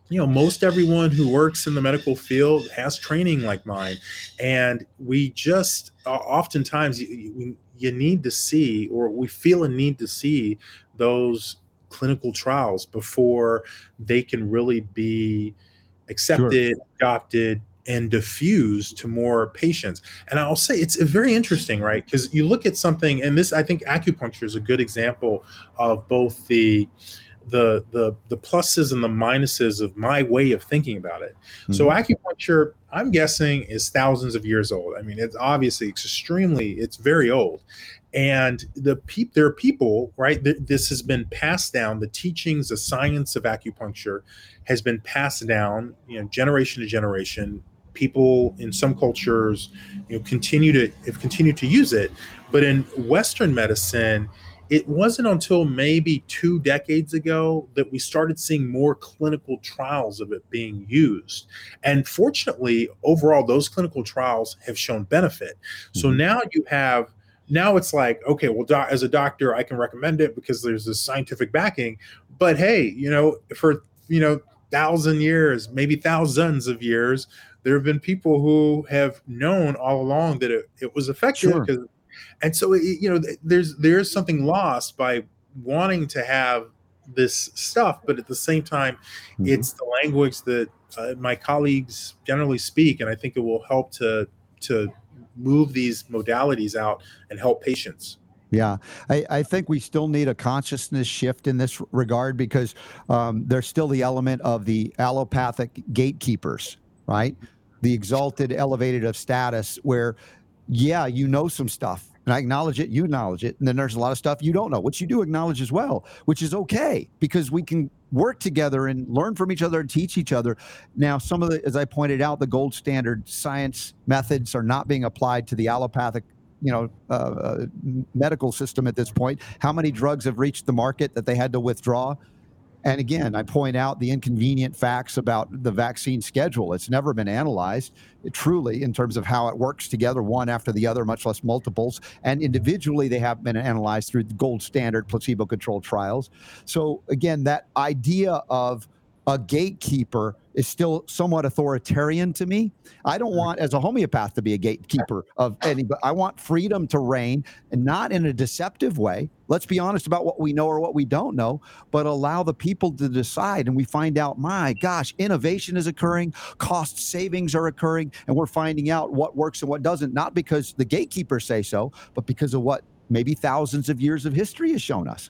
you know most everyone who works in the medical field has training like mine. And we just uh, oftentimes you, you, you need to see or we feel a need to see those clinical trials before they can really be accepted sure. adopted and diffused to more patients. And I'll say it's very interesting, right? Because you look at something, and this I think acupuncture is a good example of both the the the the pluses and the minuses of my way of thinking about it. Mm-hmm. So acupuncture, I'm guessing, is thousands of years old. I mean, it's obviously it's extremely, it's very old. And the pe- there are people, right? Th- this has been passed down. The teachings, the science of acupuncture, has been passed down, you know, generation to generation people in some cultures you know continue to have continued to use it but in western medicine it wasn't until maybe two decades ago that we started seeing more clinical trials of it being used and fortunately overall those clinical trials have shown benefit so mm-hmm. now you have now it's like okay well doc, as a doctor i can recommend it because there's this scientific backing but hey you know for you know thousand years maybe thousands of years there have been people who have known all along that it, it was effective sure. and so it, you know there's there's something lost by wanting to have this stuff but at the same time mm-hmm. it's the language that uh, my colleagues generally speak and i think it will help to to move these modalities out and help patients yeah, I, I, think we still need a consciousness shift in this regard because um, there's still the element of the allopathic gatekeepers, right? the exalted, elevated of status where, yeah, you know some stuff. And I acknowledge it, you acknowledge it. And then there's a lot of stuff you don't know, which you do acknowledge as well, which is okay because we can work together and learn from each other and teach each other. Now, some of the, as I pointed out, the gold standard science methods are not being applied to the allopathic you know uh, uh, medical system at this point how many drugs have reached the market that they had to withdraw and again, I point out the inconvenient facts about the vaccine schedule. It's never been analyzed eh, truly in terms of how it works together, one after the other, much less multiples. And individually, they have been analyzed through gold standard placebo controlled trials. So, again, that idea of a gatekeeper is still somewhat authoritarian to me. I don't mm-hmm. want, as a homeopath, to be a gatekeeper of any, but I want freedom to reign and not in a deceptive way. Let's be honest about what we know or what we don't know, but allow the people to decide. And we find out, my gosh, innovation is occurring, cost savings are occurring, and we're finding out what works and what doesn't, not because the gatekeepers say so, but because of what maybe thousands of years of history has shown us.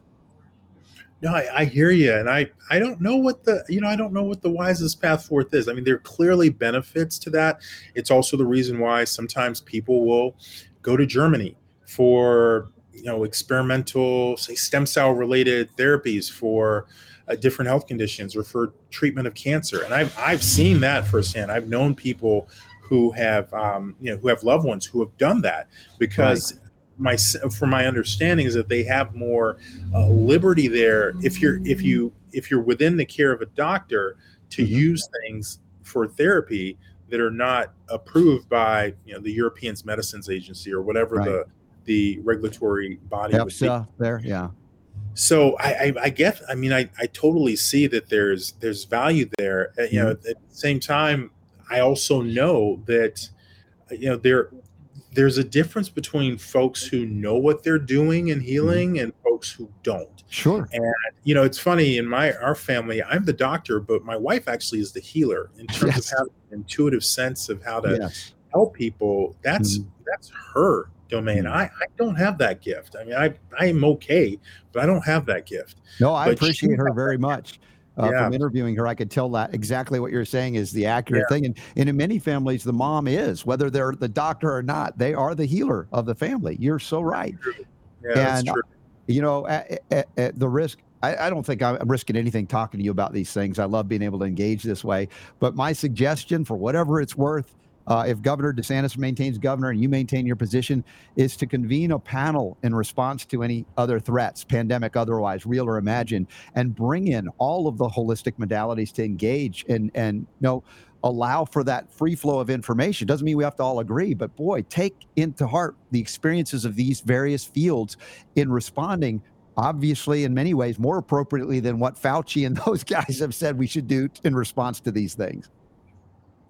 No, I, I, hear you, and I I don't know what the you know I don't know what the wisest path forth is. I mean, there are clearly benefits to that. It's also the reason why sometimes people will go to Germany for you know experimental, say, stem cell related therapies for uh, different health conditions or for treatment of cancer. And I've I've seen that firsthand. I've known people who have um, you know who have loved ones who have done that because. Right my from my understanding is that they have more uh, liberty there if you're if you if you're within the care of a doctor to mm-hmm. use things for therapy that are not approved by you know the European's Medicines Agency or whatever right. the the regulatory body there yeah so I, I, I guess I mean I, I totally see that there's there's value there uh, you mm-hmm. know at the same time I also know that you know there there's a difference between folks who know what they're doing in mm-hmm. healing and folks who don't. Sure. And you know, it's funny in my our family, I'm the doctor, but my wife actually is the healer in terms yes. of having an intuitive sense of how to yes. help people. That's mm. that's her domain. Mm. I, I don't have that gift. I mean, I I am okay, but I don't have that gift. No, I but appreciate her very much uh, yeah. from interviewing her, I could tell that exactly what you're saying is the accurate yeah. thing. And, and in many families, the mom is, whether they're the doctor or not, they are the healer of the family. You're so right. Yeah, and, you know, at, at, at the risk, I, I, don't think I'm risking anything talking to you about these things. I love being able to engage this way. But my suggestion, for whatever it's worth, uh, if Governor DeSantis maintains governor and you maintain your position, is to convene a panel in response to any other threats, pandemic otherwise, real or imagined, and bring in all of the holistic modalities to engage and and you know allow for that free flow of information. Doesn't mean we have to all agree, but boy, take into heart the experiences of these various fields in responding obviously in many ways more appropriately than what Fauci and those guys have said we should do in response to these things.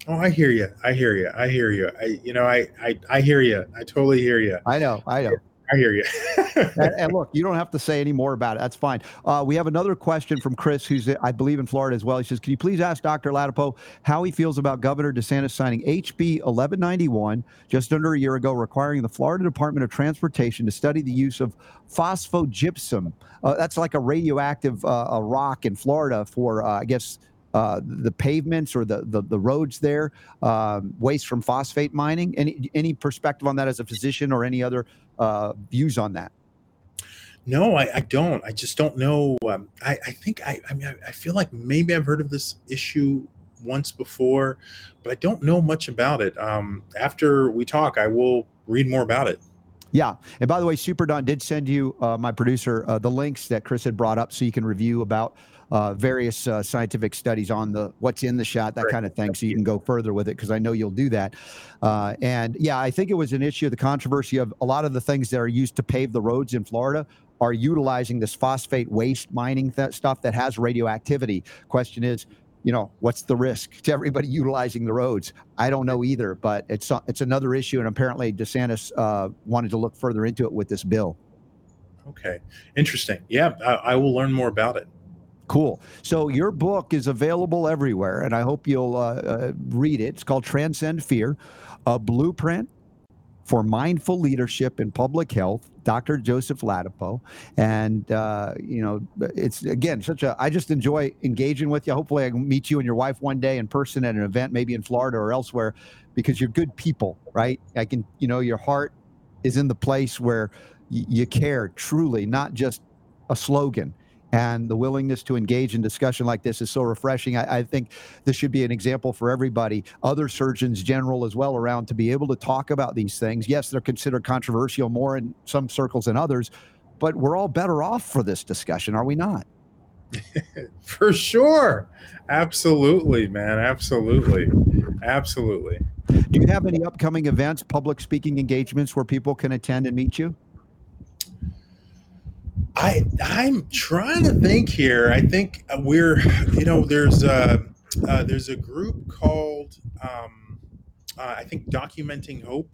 Oh, I hear you. I hear you. I hear you. I, you know, I, I, I hear you. I totally hear you. I know. I know. I hear you. and, and, look, you don't have to say any more about it. That's fine. Uh, we have another question from Chris, who's, I believe, in Florida as well. He says, Can you please ask Dr. Ladapo how he feels about Governor DeSantis signing HB 1191 just under a year ago, requiring the Florida Department of Transportation to study the use of phosphogypsum? Uh, that's like a radioactive uh, a rock in Florida for, uh, I guess, uh, the pavements or the the, the roads there, um, waste from phosphate mining. Any any perspective on that as a physician or any other uh, views on that? No, I, I, don't. I just don't know. Um, I, I think I, I mean, I, I, feel like maybe I've heard of this issue once before, but I don't know much about it. Um, after we talk, I will read more about it. Yeah. And by the way, Super Don did send you, uh, my producer, uh, the links that Chris had brought up so you can review about uh, various uh, scientific studies on the what's in the shot, that kind of thing, so you can go further with it because I know you'll do that. Uh, and yeah, I think it was an issue, the controversy of a lot of the things that are used to pave the roads in Florida are utilizing this phosphate waste mining th- stuff that has radioactivity. Question is, you know, what's the risk to everybody utilizing the roads? I don't know either, but it's it's another issue, and apparently DeSantis uh, wanted to look further into it with this bill. Okay, interesting. Yeah, I, I will learn more about it. Cool. So your book is available everywhere, and I hope you'll uh, uh, read it. It's called Transcend Fear, a blueprint for mindful leadership in public health. Dr. Joseph Ladapo, and uh, you know, it's again such a. I just enjoy engaging with you. Hopefully, I can meet you and your wife one day in person at an event, maybe in Florida or elsewhere, because you're good people, right? I can, you know, your heart is in the place where y- you care truly, not just a slogan and the willingness to engage in discussion like this is so refreshing. I, I, think this should be an example for everybody, other surgeons general as well around, to be able to talk about these things. Yes, they're considered controversial more in some circles than others, but we're all better off for this discussion, are we not? for sure. Absolutely, man. Absolutely. Absolutely. Do you have any upcoming events, public speaking engagements where people can attend and meet you? I I'm trying to think here. I think we're you know there's uh uh, there's a group called um, uh, I think documenting hope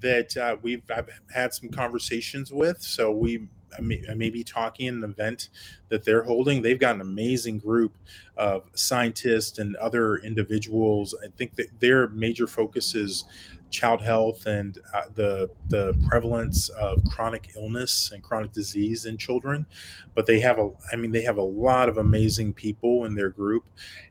that uh, we've I've had some conversations with. So we I may, I may be talking in an event that they're holding. They've got an amazing group of scientists and other individuals. I think that their major focus is child health and uh, the the prevalence of chronic illness and chronic disease in children but they have a i mean they have a lot of amazing people in their group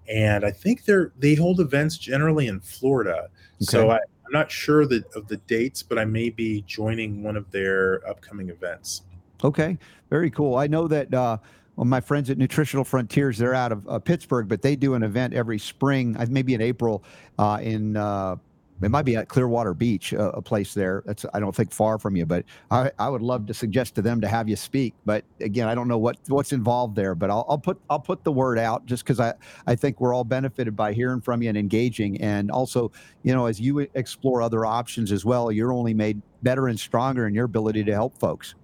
and i think they're they hold events generally in florida. Okay. so I, i'm not sure that of the dates but i may be joining one of their upcoming events. Okay very cool. I know that uh well, my friends at Nutritional Frontiers, they're out of uh, Pittsburgh, but they do an event every spring, maybe in April, uh, in uh, it might be at Clearwater Beach, a, place there. That's I don't think far from you, but I, I would love to suggest to them to have you speak. But again, I don't know what what's involved there. But I'll, I'll put I'll put the word out just because I I think we're all benefited by hearing from you and engaging, and also you know as you explore other options as well, you're only made better and stronger in your ability to help folks.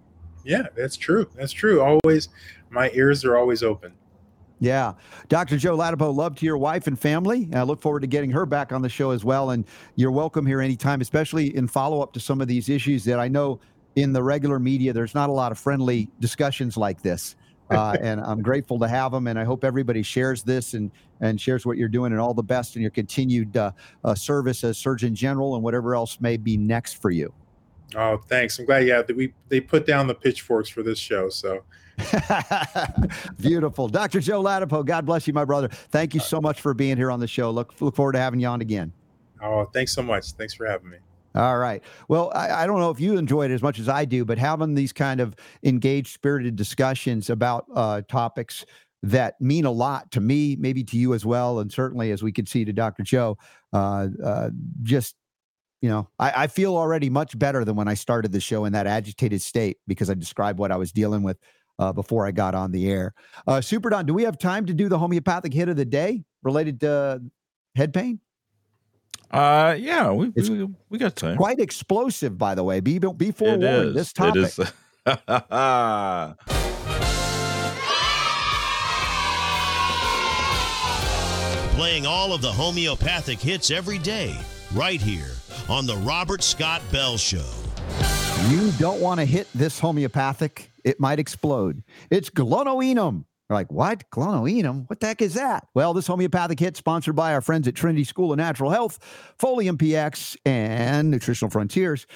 Yeah, that's true. That's true. Always, my ears are always open. Yeah. Dr. Joe Ladapo, love to your wife and family. And I look forward to getting her back on the show as well. And you're welcome here anytime, especially in follow up to some of these issues that I know in the regular media, there's not a lot of friendly discussions like this. Uh, and I'm grateful to have them. And I hope everybody shares this and, and shares what you're doing and all the best in your continued uh, uh, service as Surgeon General and whatever else may be next for you. Oh, thanks. I'm glad. Yeah, we they put down the pitchforks for this show. So Beautiful. Dr. Joe Ladapo, God bless you, my brother. Thank you so much for being here on the show. Look, look forward to having you on again. Oh, thanks so much. Thanks for having me. All right. Well, I, I, don't know if you enjoy it as much as I do, but having these kind of engaged, spirited discussions about uh, topics that mean a lot to me, maybe to you as well, and certainly as we could see to Dr. Joe, uh, uh, just you know, I, I, feel already much better than when I started the show in that agitated state because I described what I was dealing with uh, before I got on the air. Uh, Super Don, do we have time to do the homeopathic hit of the day related to head pain? Uh, yeah, we, we, we got time. Quite explosive, by the way. Be be forewarned. This topic. It is. Playing all of the homeopathic hits every day, right here on the Robert Scott Bell Show. You don't want to hit this homeopathic it might explode. It's Glonoinum. They're like, what? Glonoinum? What the heck is that? Well, this homeopathic hit sponsored by our friends at Trinity School of Natural Health, Folium PX, and Nutritional Frontiers.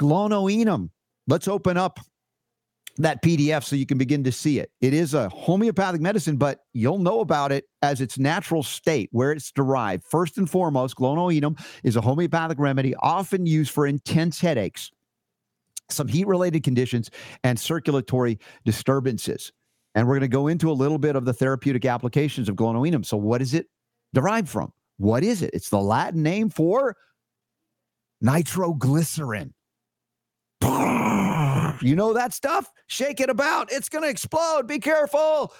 Glonoinum. Let's open up that PDF so you can begin to see it. It is a homeopathic medicine, but you'll know about it as its natural state, where it's derived. First and foremost, glonoinum is a homeopathic remedy often used for intense headaches some heat related conditions, and circulatory disturbances. And we're going to go into a little bit of the therapeutic applications of glonoinum. So, what is it derived from? What is it? It's the Latin name for nitroglycerin. You know that stuff? Shake it about. It's going to explode. Be careful.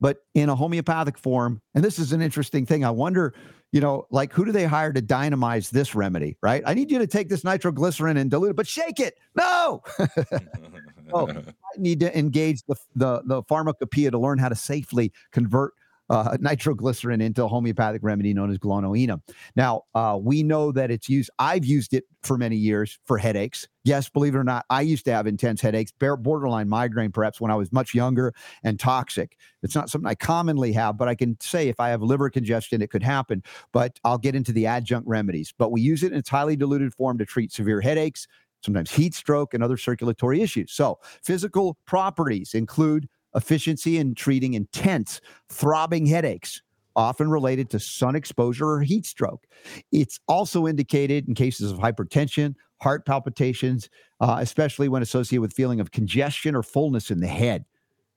But in a homeopathic form, and this is an interesting thing. I wonder you know, like who do they hire to dynamize this remedy, right? I need you to take this nitroglycerin and dilute it, but shake it. No. oh, I need to engage the, the, the pharmacopoeia to learn how to safely convert uh, nitroglycerin into a homeopathic remedy known as glonoinum. Now, uh, we know that it's used, I've used it for many years for headaches. Yes, believe it or not, I used to have intense headaches, borderline migraine, perhaps when I was much younger and toxic. It's not something I commonly have, but I can say if I have liver congestion, it could happen. But I'll get into the adjunct remedies. But we use it in its highly diluted form to treat severe headaches, sometimes heat stroke, and other circulatory issues. So, physical properties include efficiency in treating intense, throbbing headaches, often related to sun exposure or heat stroke. It's also indicated in cases of hypertension, heart palpitations, uh, especially when associated with feeling of congestion or fullness in the head.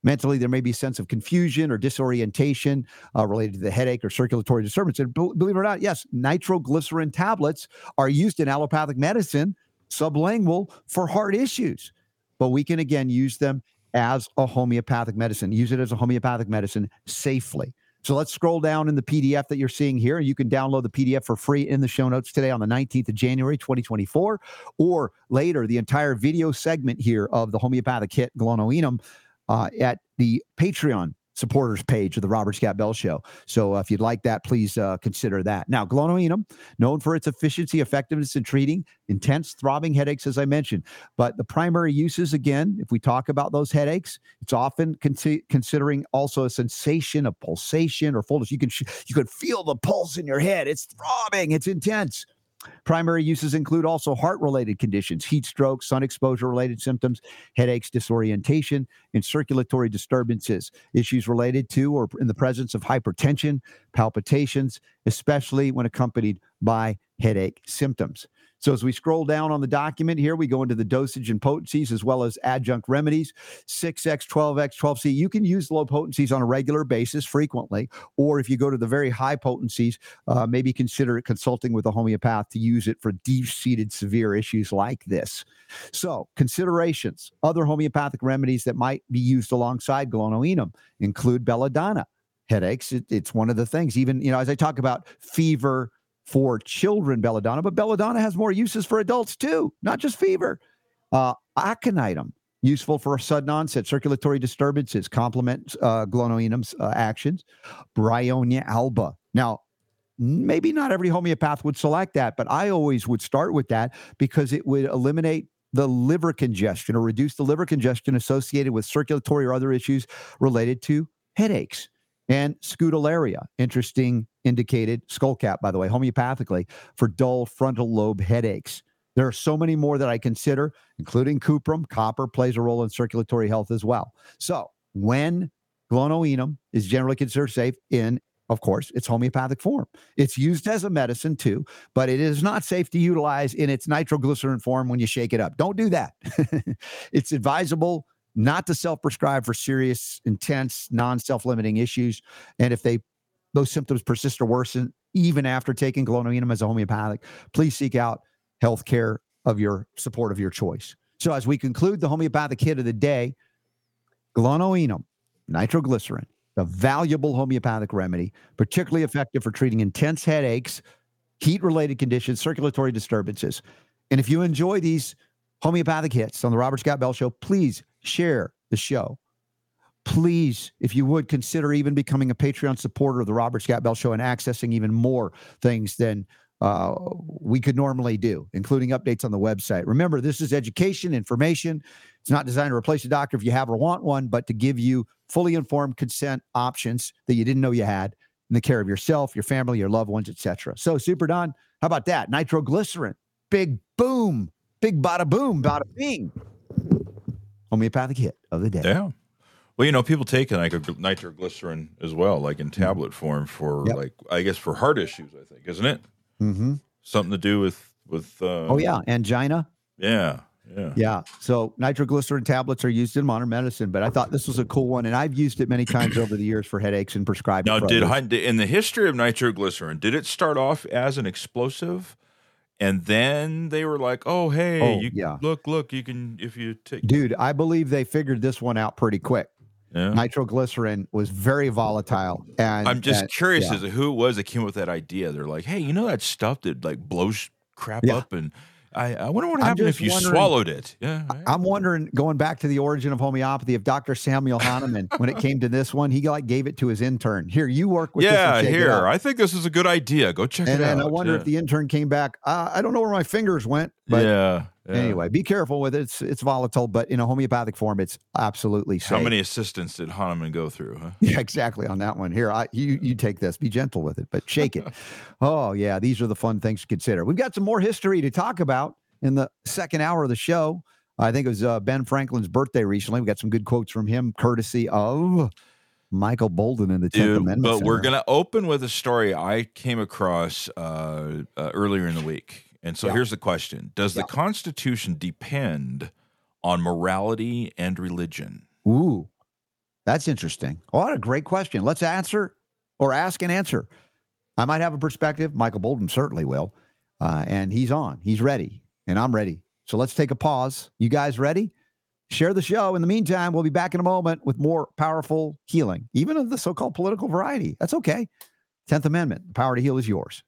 Mentally, there may be a sense of confusion or disorientation uh, related to the headache or circulatory disturbance. And b- believe it or not, yes, nitroglycerin tablets are used in allopathic medicine, sublingual, for heart issues. But we can again use them as a homeopathic medicine. Use it as a homeopathic medicine safely. So let's scroll down in the PDF that you're seeing here. You can download the PDF for free in the show notes today on the 19th of January, 2024, or later, the entire video segment here of the homeopathic hit Glonoinum uh, at the Patreon supporters page of the Robert Scott Bell Show. So uh, if you'd like that, please uh, consider that. Now, glonoinum, known for its efficiency, effectiveness in treating intense throbbing headaches, as I mentioned. But the primary uses, again, if we talk about those headaches, it's often con- considering also a sensation of pulsation or fullness. You can sh- you can feel the pulse in your head. It's throbbing. It's intense. Primary uses include also heart related conditions, heat stroke, sun exposure related symptoms, headaches, disorientation, and circulatory disturbances, issues related to or in the presence of hypertension, palpitations, especially when accompanied by headache symptoms. So as we scroll down on the document here, we go into the dosage and potencies as well as adjunct remedies. 6x, 12x, 12c. You can use low potencies on a regular basis frequently, or if you go to the very high potencies, uh, maybe consider consulting with a homeopath to use it for deep-seated severe issues like this. So considerations, other homeopathic remedies that might be used alongside glonoinum include belladonna. Headaches, it, it's one of the things. Even, you know, as I talk about fever, for children belladonna, but belladonna has more uses for adults too, not just fever. Uh, aconitum, useful for sudden onset circulatory disturbances, complement uh, glonoinum's uh, actions. Bryonia alba. Now, maybe not every homeopath would select that, but I always would start with that because it would eliminate the liver congestion or reduce the liver congestion associated with circulatory or other issues related to headaches and scutellaria. Interesting indicated skullcap, by the way, homeopathically for dull frontal lobe headaches. There are so many more that I consider, including cuprum. Copper plays a role in circulatory health as well. So when glonoinum is generally considered safe in of course, its homeopathic form. It's used as a medicine too, but it is not safe to utilize in its nitroglycerin form when you shake it up. Don't do that. it's advisable not to self prescribe for serious, intense, non self limiting issues. And if they those symptoms persist or worsen even after taking glonoinum as a homeopathic, please seek out health care of your support of your choice. So as we conclude the homeopathic hit of the day, glonoinum, nitroglycerin, a valuable homeopathic remedy, particularly effective for treating intense headaches, heat-related conditions, circulatory disturbances. And if you enjoy these homeopathic hits on the Robert Scott Bell Show, please share the show. Please, if you would consider even becoming a Patreon supporter of the Robert Scott Bell Show and accessing even more things than uh, we could normally do, including updates on the website. Remember, this is education, information. It's not designed to replace a doctor if you have or want one, but to give you fully informed consent options that you didn't know you had in the care of yourself, your family, your loved ones, etc. So, Super Don, how about that? Nitroglycerin, big boom, big bada boom, bada bing homeopathic hit of the day. Yeah. Well, you know, people take like nitroglycerin as well, like in mm-hmm. tablet form for yep. like I guess for heart issues. I think, isn't it? Mm-hmm. Something to do with with. Uh, oh yeah, angina. Yeah. Yeah. Yeah. So nitroglycerin tablets are used in modern medicine, but I thought this was a cool one, and I've used it many times over the years for headaches and prescribed. Now, did in the history of nitroglycerin, did it start off as an explosive? And then they were like, "Oh, hey, oh, you, yeah. look, look, you can if you take." Dude, I believe they figured this one out pretty quick. Yeah. Nitroglycerin was very volatile, and I'm just and, curious yeah. as to who it was that came up with that idea. They're like, "Hey, you know that stuff that like blows crap up and." I, I wonder what happened if you swallowed it. Yeah, I'm wondering, going back to the origin of homeopathy, if Dr. Samuel Hahnemann, when it came to this one, he like gave it to his intern. Here, you work with. Yeah, here. I think this is a good idea. Go check and, it out. And I wonder yeah. if the intern came back. Uh, I don't know where my fingers went. But yeah, yeah, Anyway, be careful with it. It's it's volatile, but in a homeopathic form, it's absolutely safe. How many assistants did Hahnemann go through? Huh? Yeah, exactly on that one. Here, I, you you take this. Be gentle with it, but shake it. oh yeah, these are the fun things to consider. We've got some more history to talk about in the second hour of the show. I think it was uh, Ben Franklin's birthday recently. We got some good quotes from him, courtesy of Michael Boldin in the Tenth Amendment. But Center. we're going to open with a story I came across uh, uh, earlier in the week. And so yeah. here's the question Does yeah. the Constitution depend on morality and religion? Ooh, that's interesting. Oh, what a great question. Let's answer or ask and answer. I might have a perspective. Michael Boldin certainly will. Uh, and he's on, he's ready and I'm ready. So let's take a pause. You guys ready? Share the show. In the meantime, we'll be back in a moment with more powerful healing, even of the so called political variety. That's okay. 10th Amendment, the power to heal is yours.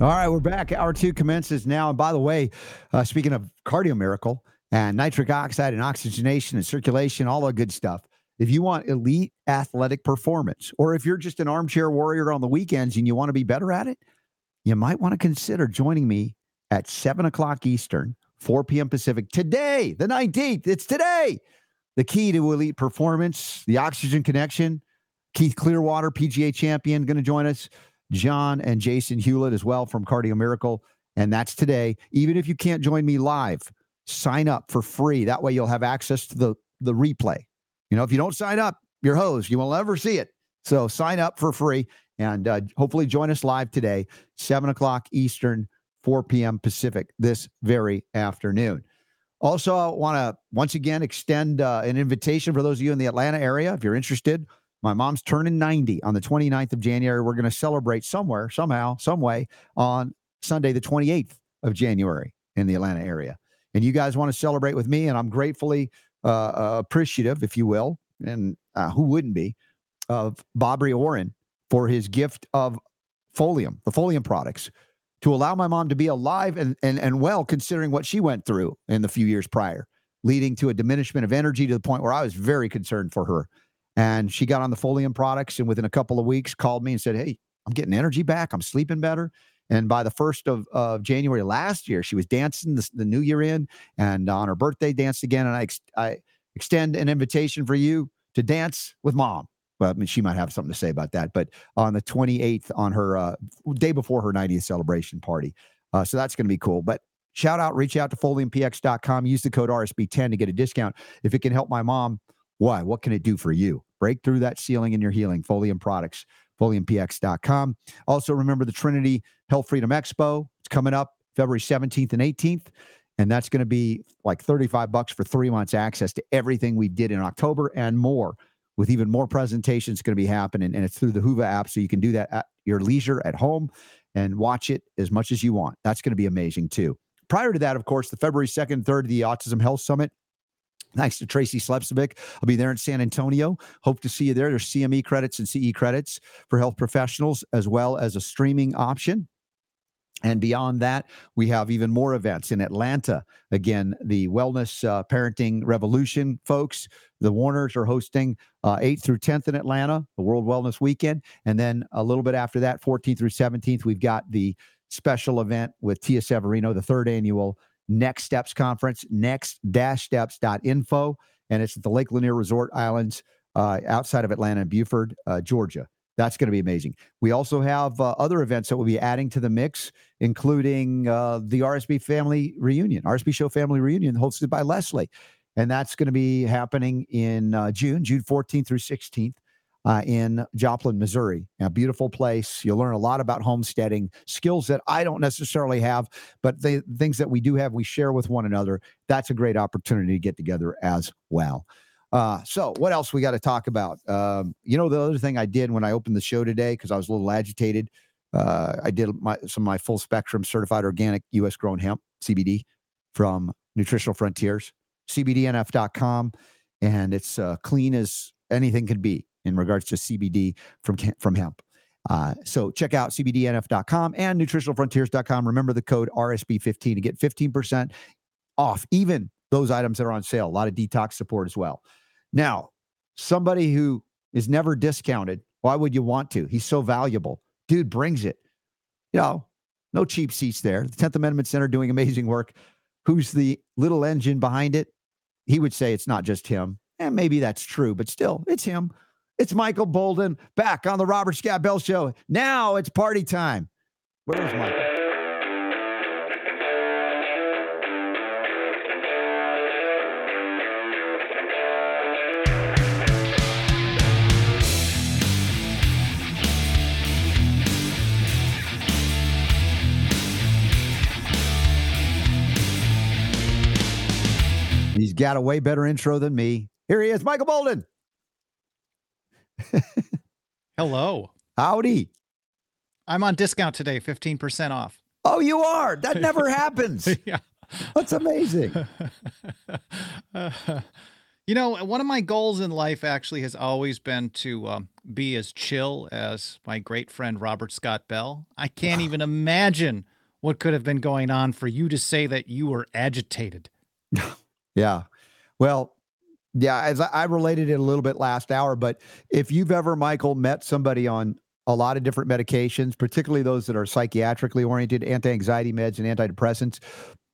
All right, we're back. Hour two commences now. And by the way, uh, speaking of Cardio Miracle and nitric oxide and oxygenation and circulation, all the good stuff. If you want elite athletic performance, or if you're just an armchair warrior on the weekends and you want to be better at it, you might want to consider joining me at 7 o'clock Eastern, 4 p.m. Pacific today, the 19th. It's today. The key to elite performance, the oxygen connection. Keith Clearwater, PGA champion, going to join us. John and Jason Hewlett as well from Cardio Miracle. And that's today. Even if you can't join me live, sign up for free. That way you'll have access to the, the replay. You know, if you don't sign up, you're hosed. You will never see it. So sign up for free and uh, hopefully join us live today, 7 o'clock Eastern, 4 p.m. Pacific this very afternoon. Also, I want to once again extend uh, an invitation for those of you in the Atlanta area. If you're interested, my mom's turning 90 on the 29th of January. We're going to celebrate somewhere, somehow, some way on Sunday, the 28th of January in the Atlanta area. And you guys want to celebrate with me, and I'm gratefully uh, uh, appreciative, if you will, and uh, who wouldn't be, of Bobby Oren for his gift of Folium, the Folium products, to allow my mom to be alive and, and, and well, considering what she went through in the few years prior, leading to a diminishment of energy to the point where I was very concerned for her and she got on the Folium products and within a couple of weeks called me and said, Hey, I'm getting energy back. I'm sleeping better. And by the first of, of January last year, she was dancing the, the new year in and on her birthday danced again. And I, ex- I extend an invitation for you to dance with mom. Well, I mean, she might have something to say about that, but on the 28th, on her uh, day before her 90th celebration party. Uh, so that's going to be cool. But shout out, reach out to foliumpx.com, use the code RSB10 to get a discount. If it can help my mom, why? What can it do for you? Break through that ceiling in your healing. Folium products, foliumpx.com. Also, remember the Trinity Health Freedom Expo. It's coming up February 17th and 18th. And that's going to be like 35 bucks for three months access to everything we did in October and more, with even more presentations going to be happening. And it's through the Whova app. So you can do that at your leisure at home and watch it as much as you want. That's going to be amazing too. Prior to that, of course, the February 2nd, 3rd, the Autism Health Summit Thanks to Tracy Slepcevic. I'll be there in San Antonio. Hope to see you there. There's CME credits and CE credits for health professionals, as well as a streaming option. And beyond that, we have even more events in Atlanta. Again, the Wellness uh, Parenting Revolution folks, the Warners are hosting uh, 8th through 10th in Atlanta, the World Wellness Weekend. And then a little bit after that, 14th through 17th, we've got the special event with Tia Severino, the third annual Next Steps Conference, next-steps.info. And it's at the Lake Lanier Resort Islands uh, outside of Atlanta and Buford, uh, Georgia. That's going to be amazing. We also have uh, other events that we'll be adding to the mix, including uh, the RSB Family Reunion, RSB Show Family Reunion, hosted by Leslie. And that's going to be happening in uh, June, June 14th through 16th uh, in Joplin, Missouri. A beautiful place. You'll learn a lot about homesteading, skills that I don't necessarily have, but the things that we do have, we share with one another. That's a great opportunity to get together as well. Uh, so what else we got to talk about? Um, you know, the other thing I did when I opened the show today, because I was a little agitated, uh, I did my, some of my full spectrum certified organic U.S. grown hemp CBD from Nutritional Frontiers, CBDNF.com, and it's uh, clean as anything can be in regards to CBD from from hemp. Uh, so check out cbdnf.com and nutritionalfrontiers.com. Remember the code RSB15 to get 15% off even those items that are on sale. A lot of detox support as well. Now, somebody who is never discounted, why would you want to? He's so valuable. Dude brings it. You know, no cheap seats there. The 10th Amendment Center doing amazing work. Who's the little engine behind it? He would say it's not just him. And maybe that's true, but still, it's him. It's Michael Boldin back on the Robert Scott Bell Show. Now it's party time. Where's Michael? He's got a way better intro than me. Here he is, Michael Boldin. Hello. Howdy. I'm on discount today, 15% off. Oh, you are? That never happens. yeah. That's amazing. Uh, You know, one of my goals in life actually has always been to um, be as chill as my great friend Robert Scott Bell. I can't even imagine what could have been going on for you to say that you were agitated. Yeah. Well, yeah, as I, related it a little bit last hour, but if you've ever, Michael, met somebody on a lot of different medications, particularly those that are psychiatrically oriented, anti anxiety meds and antidepressants,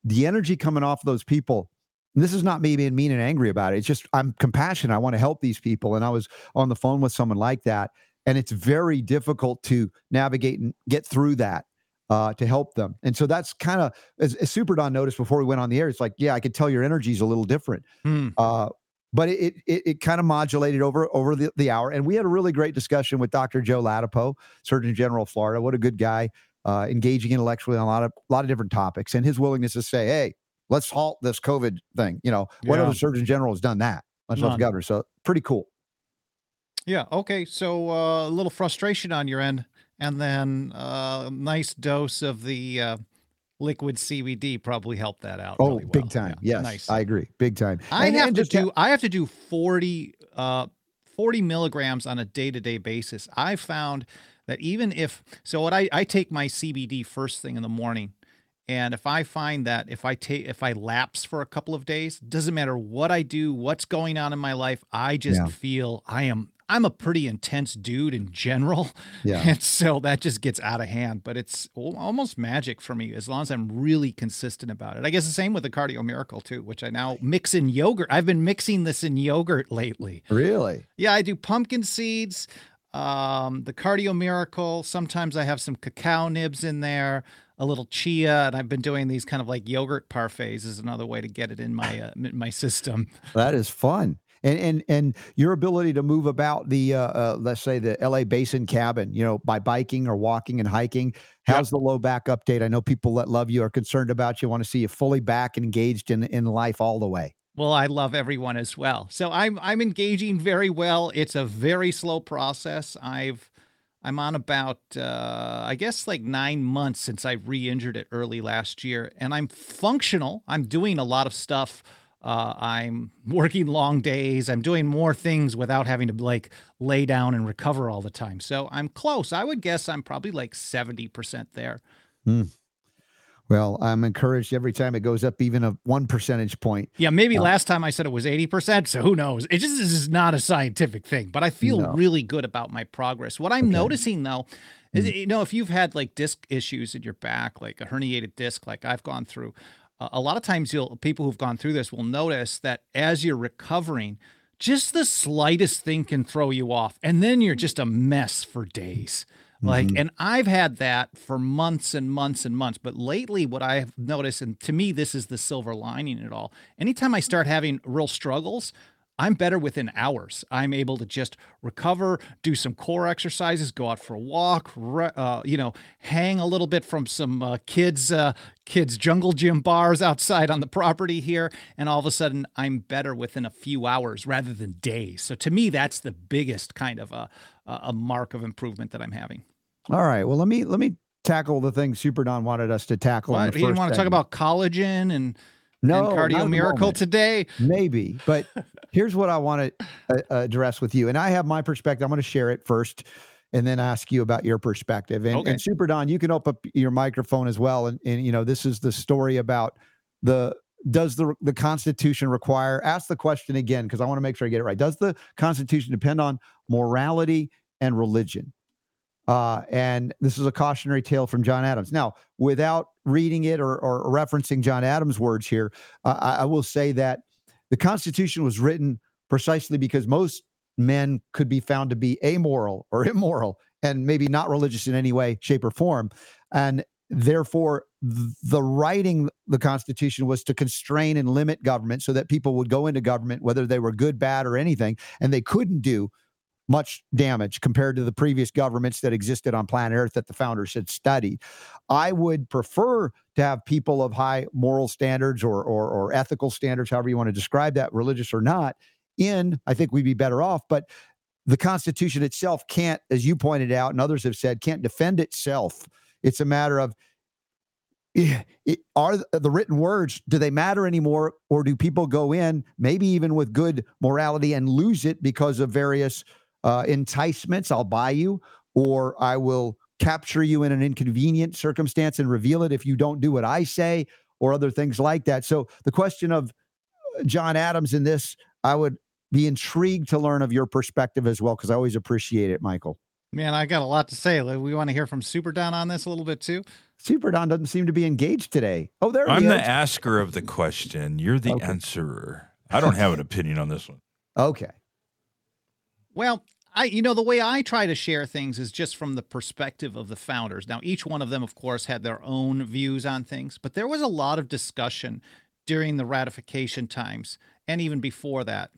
the energy coming off of those people. This is not me being mean and angry about it. It's just I'm compassionate. I want to help these people. And I was on the phone with someone like that. And it's very difficult to navigate and get through that uh, to help them. And so that's kind of as, as Super Don noticed before we went on the air. It's like, yeah, I could tell your energy is a little different. Hmm. Uh, but it it, it kind of modulated over over the, the hour, and we had a really great discussion with Dr. Joe Ladapo, Surgeon General of Florida. What a good guy, uh, engaging intellectually on a lot of a lot of different topics, and his willingness to say, "Hey, let's halt this COVID thing." You know, what Yeah. other Surgeon General has done that? Much less governor. So pretty cool. Yeah. Okay. So uh, a little frustration on your end, and then uh, a nice dose of the uh, liquid CBD probably helped that out. Oh, really big well. time. Yeah, Yes, Nice. I agree. Big time. I And- have and to do I have to do 40 uh 40 milligrams on a day-to-day basis. I found that even if so what I, I take my CBD first thing in the morning. And if I find that if I take if I lapse for a couple of days, doesn't matter what I do, what's going on in my life, I just Yeah. feel I am I'm a pretty intense dude in general. Yeah. And so that just gets out of hand, but it's almost magic for me as long as I'm really consistent about it. I guess the same with the Cardio Miracle too, which I now mix in yogurt. I've been mixing this in yogurt lately. Really? Yeah, I do pumpkin seeds, um, the Cardio Miracle. Sometimes I have some cacao nibs in there, a little chia, and I've been doing these kind of like yogurt parfaits is another way to get it in my uh, in my system. That is fun. And and and your ability to move about the uh, uh let's say the LA Basin cabin, you know, by biking or walking and hiking. How's the low back update? I know people that love you are concerned about you, want to see you fully back engaged in in life all the way. Well, I love everyone as well. So I'm I'm engaging very well. It's a very slow process. I've I'm on about uh, I guess like nine months since I re-injured it early last year, and I'm functional. I'm doing a lot of stuff. Uh, I'm working long days. I'm doing more things without having to like lay down and recover all the time. So I'm close. I would guess I'm probably like seventy percent there. Well, I'm encouraged every time it goes up even a one percentage point. Yeah, maybe Uh, last time I said it was 80%, so who knows? It just is not a scientific thing, but I feel No. really good about my progress. What I'm Okay. noticing though is Mm. you know, if you've had like disc issues in your back, like a herniated disc like I've gone through, a lot of times you'll people who've gone through this will notice that as you're recovering, just the slightest thing can throw you off and then you're just a mess for days. Like, Mhm. and I've had that for months and months and months. But lately, what I have noticed, and to me, this is the silver lining at all. Anytime I start having real struggles, I'm better within hours. I'm able to just recover, do some core exercises, go out for a walk, re- uh, you know, hang a little bit from some uh, kids, uh, kids jungle gym bars outside on the property here, and all of a sudden I'm better within a few hours rather than days. So to me, that's the biggest kind of a a mark of improvement that I'm having. All right. Well, let me let me tackle the thing Super Don wanted us to tackle. the You didn't want to talk about collagen and, no cardio miracle today. Maybe, but here's what I want to uh, address with you. And I have my perspective. I'm going to share it first and then ask you about your perspective. And, Okay. and Super Don, you can open up your microphone as well. And, and, you know, this is the story about the does the the Constitution require, ask the question again, because I want to make sure I get it right. Does the Constitution depend on morality and religion? Uh, and this is a cautionary tale from John Adams. Now, without reading it or, or referencing John Adams' words here, uh, I, I will say that the Constitution was written precisely because most men could be found to be amoral or immoral and maybe not religious in any way, shape, or form. And therefore, the writing the Constitution was to constrain and limit government so that people would go into government, whether they were good, bad, or anything, and they couldn't do much damage compared to the previous governments that existed on planet Earth that the founders had studied. I would prefer to have people of high moral standards or, or, or ethical standards, however you want to describe that, religious or not, in. I think we'd be better off. But the Constitution itself can't, as you pointed out, and others have said, can't defend itself. It's a matter of eh, are the written words do they matter anymore or do people go in maybe even with good morality and lose it because of various uh, enticements i'll buy you or i will capture you in an inconvenient circumstance and reveal it if you don't do what i say or other things like that so the question of uh, john adams in this i would be intrigued to learn of your perspective as well because i always appreciate it michael Man, I got a lot to say. We want to hear from Super Don on this a little bit too. Super Don doesn't seem to be engaged today. Oh, there I'm the asker of the question. You're the okay. answerer. I don't have an opinion on this one. Okay. Well, I you know the way I try to share things is just from the perspective of the founders. Now, each one of them, of course, had their own views on things, but there was a lot of discussion during the ratification times and even before that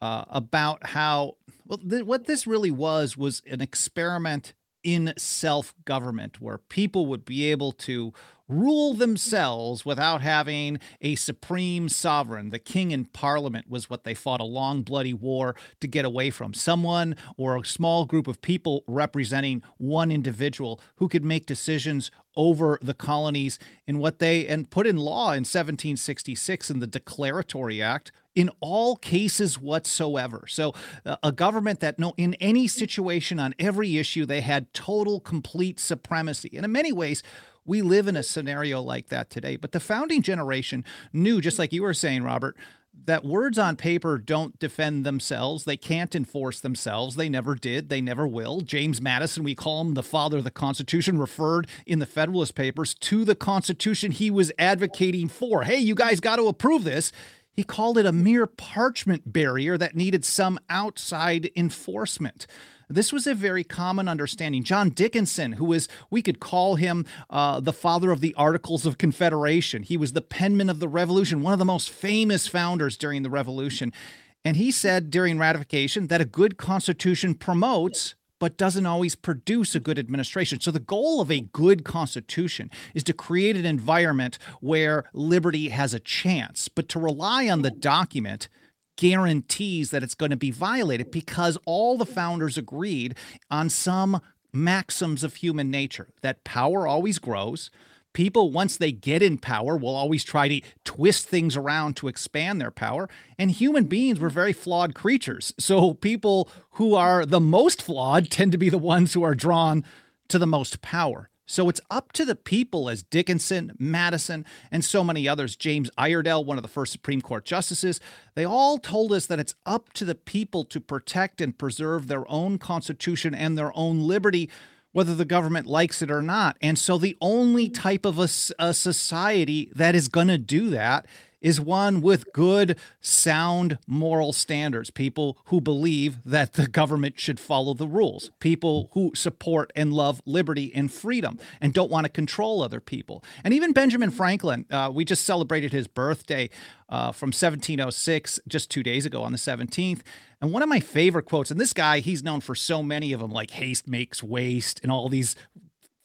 uh, about how well th- what this really was was an experiment in self government where people would be able to rule themselves without having a supreme sovereign. The king and parliament was what they fought a long, bloody war to get away from. Someone or a small group of people representing one individual who could make decisions over the colonies in what they and put in law in 1766 in the Declaratory Act in all cases whatsoever. So uh, a government that no in any situation on every issue they had total complete supremacy. And in many ways we live in a scenario like that today. But the founding generation knew just like you were saying Robert that words on paper don't defend themselves. They can't enforce themselves. They never did. They never will. James Madison, we call him the father of the Constitution, referred in the Federalist Papers to the Constitution he was advocating for. Hey, you guys got to approve this. He called it a mere parchment barrier that needed some outside enforcement. This was a very common understanding. John Dickinson, who is, we could call him uh, the father of the Articles of Confederation, he was the penman of the Revolution, one of the most famous founders during the Revolution. And he said during ratification that a good constitution promotes but doesn't always produce a good administration. So, the goal of a good constitution is to create an environment where liberty has a chance, but to rely on the document guarantees that it's going to be violated because all the founders agreed on some maxims of human nature that power always grows. People, once they get in power, will always try to twist things around to expand their power. And human beings were very flawed creatures. So, people who are the most flawed tend to be the ones who are drawn to the most power. So it's up to the people, as Dickinson, Madison, and so many others, James Iredell, one of the first Supreme Court justices, they all told us that it's up to the people to protect and preserve their own constitution and their own liberty, whether the government likes it or not. And so the only type of a, a society that is going to do that is one with good, sound moral standards. People who believe that the government should follow the rules. People who support and love liberty and freedom and don't want to control other people. And even Benjamin Franklin, uh, we just celebrated his birthday uh, from 1706 just two days ago on the 17th. And one of my favorite quotes, and this guy, he's known for so many of them, like haste makes waste and all these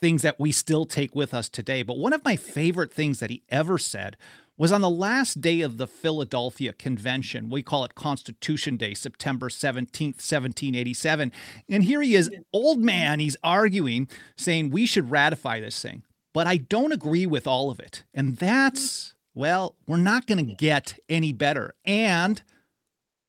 things that we still take with us today. But one of my favorite things that he ever said was on the last day of the Philadelphia Convention. We call it Constitution Day, September 17th, 1787. And here he is, old man, he's arguing, saying we should ratify this thing. But I don't agree with all of it. And that's, well, we're not going to get any better. And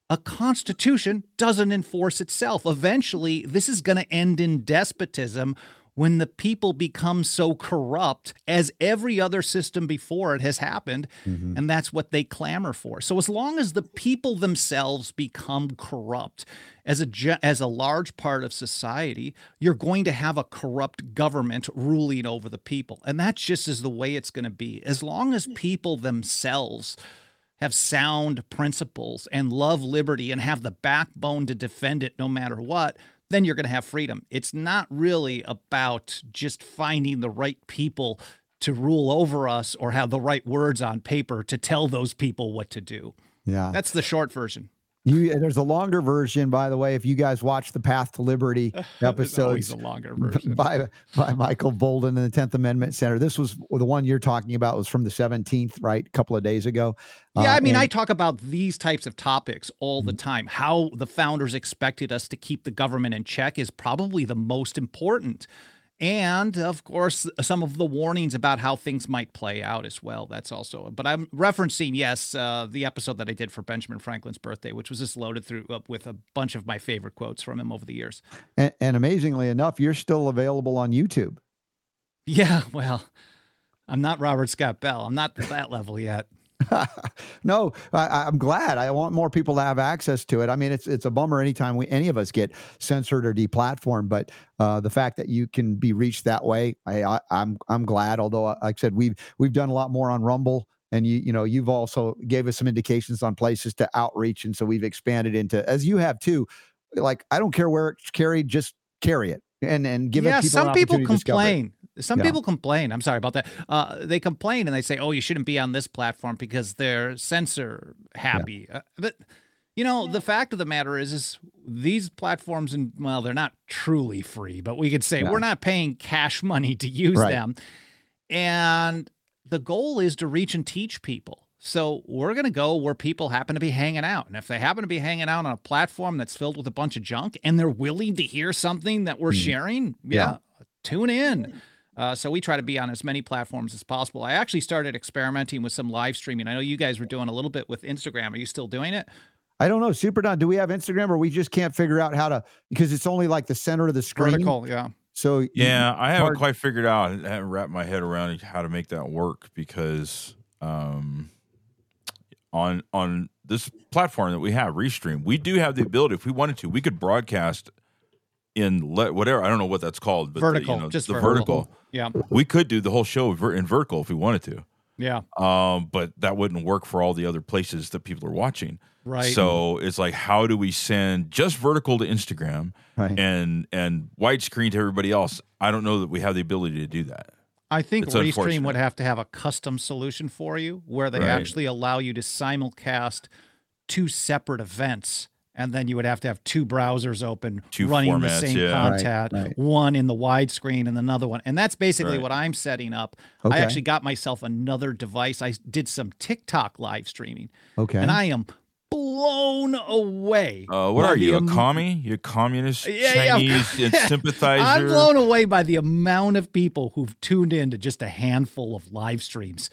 a constitution doesn't enforce itself. Eventually, this is going to end in despotism when the people become so corrupt as every other system before it has happened mm-hmm. and that's what they clamor for. So as long as the people themselves become corrupt as a as a large part of society you're going to have a corrupt government ruling over the people. And that's just as the way it's going to be. As long as people themselves have sound principles and love liberty and have the backbone to defend it no matter what then you're going to have freedom. It's not really about just finding the right people to rule over us or have the right words on paper to tell those people what to do. Yeah. That's the short version. You, there's a longer version, by the way. If you guys watch the Path to Liberty episodes, a longer version by by Michael Boldin and the Tenth Amendment Center. This was the one you're talking about was from the 17th, right? A couple of days ago. Yeah, uh, I mean, and, I talk about these types of topics all the mm-hmm. time. How the founders expected us to keep the government in check is probably the most important and of course some of the warnings about how things might play out as well that's also but i'm referencing yes uh, the episode that i did for benjamin franklin's birthday which was just loaded through up with a bunch of my favorite quotes from him over the years. And, and amazingly enough, you're still available on YouTube. yeah well i'm not robert scott bell. I'm not at that level yet no, I, I'm glad. I want more people to have access to it. I mean, it's it's a bummer anytime we any of us get censored or deplatformed, but uh, the fact that you can be reached that way, I, I I'm I'm glad. Although, uh, like I said, we've we've done a lot more on Rumble, and you you know you've also gave us some indications on places to outreach, and so we've expanded into as you have too. Like I don't care where it's carried, just carry it and and give yeah it people. some people opportunity to discover it. complain some Yeah. people complain. I'm sorry about that. Uh, they complain and they say oh you shouldn't be on this platform because they're censor happy. Uh, but you know the fact of the matter is is these platforms and well they're not truly free but we could say No. we're not paying cash money to use Right. them. And the goal is to reach and teach people. So we're going to go where people happen to be hanging out. And if they happen to be hanging out on a platform that's filled with a bunch of junk and they're willing to hear something that we're Hmm. sharing yeah, tune in uh, so we try to be on as many platforms as possible. I actually started experimenting with some live streaming. I know you guys were doing a little bit with Instagram. Are you still doing it? I don't know, Super Don. Do we have Instagram, or we just can't figure out how to because it's only like the center of the screen. Vertical, yeah. So you- Yeah, I haven't hard- quite figured out. I haven't wrapped my head around how to make that work because um, on on this platform that we have, Restream, we do have the ability, if we wanted to, we could broadcast in let whatever I don't know what that's called, but the, Vertical, you know, just the vertical. vertical. Yeah, We could do the whole show in vertical if we wanted to, yeah, um, but that wouldn't work for all the other places that people are watching. right. So it's like, how do we send just vertical to Instagram Right. and and widescreen to everybody else? I don't know that we have the ability to do that. I think it's Restream would have to have a custom solution for you where they Right. actually allow you to simulcast two separate events. And then you would have to have two browsers open Two running the same yeah. Content, right. one in the widescreen and another one. And that's basically Right. what I'm setting up. Okay. I actually got myself another device. I did some TikTok live streaming okay. and I am blown away. Uh, what are the you, a am- commie? You a communist, Yeah, yeah. Chinese and sympathizer? I'm blown away by the amount of people who've tuned in to just a handful of live streams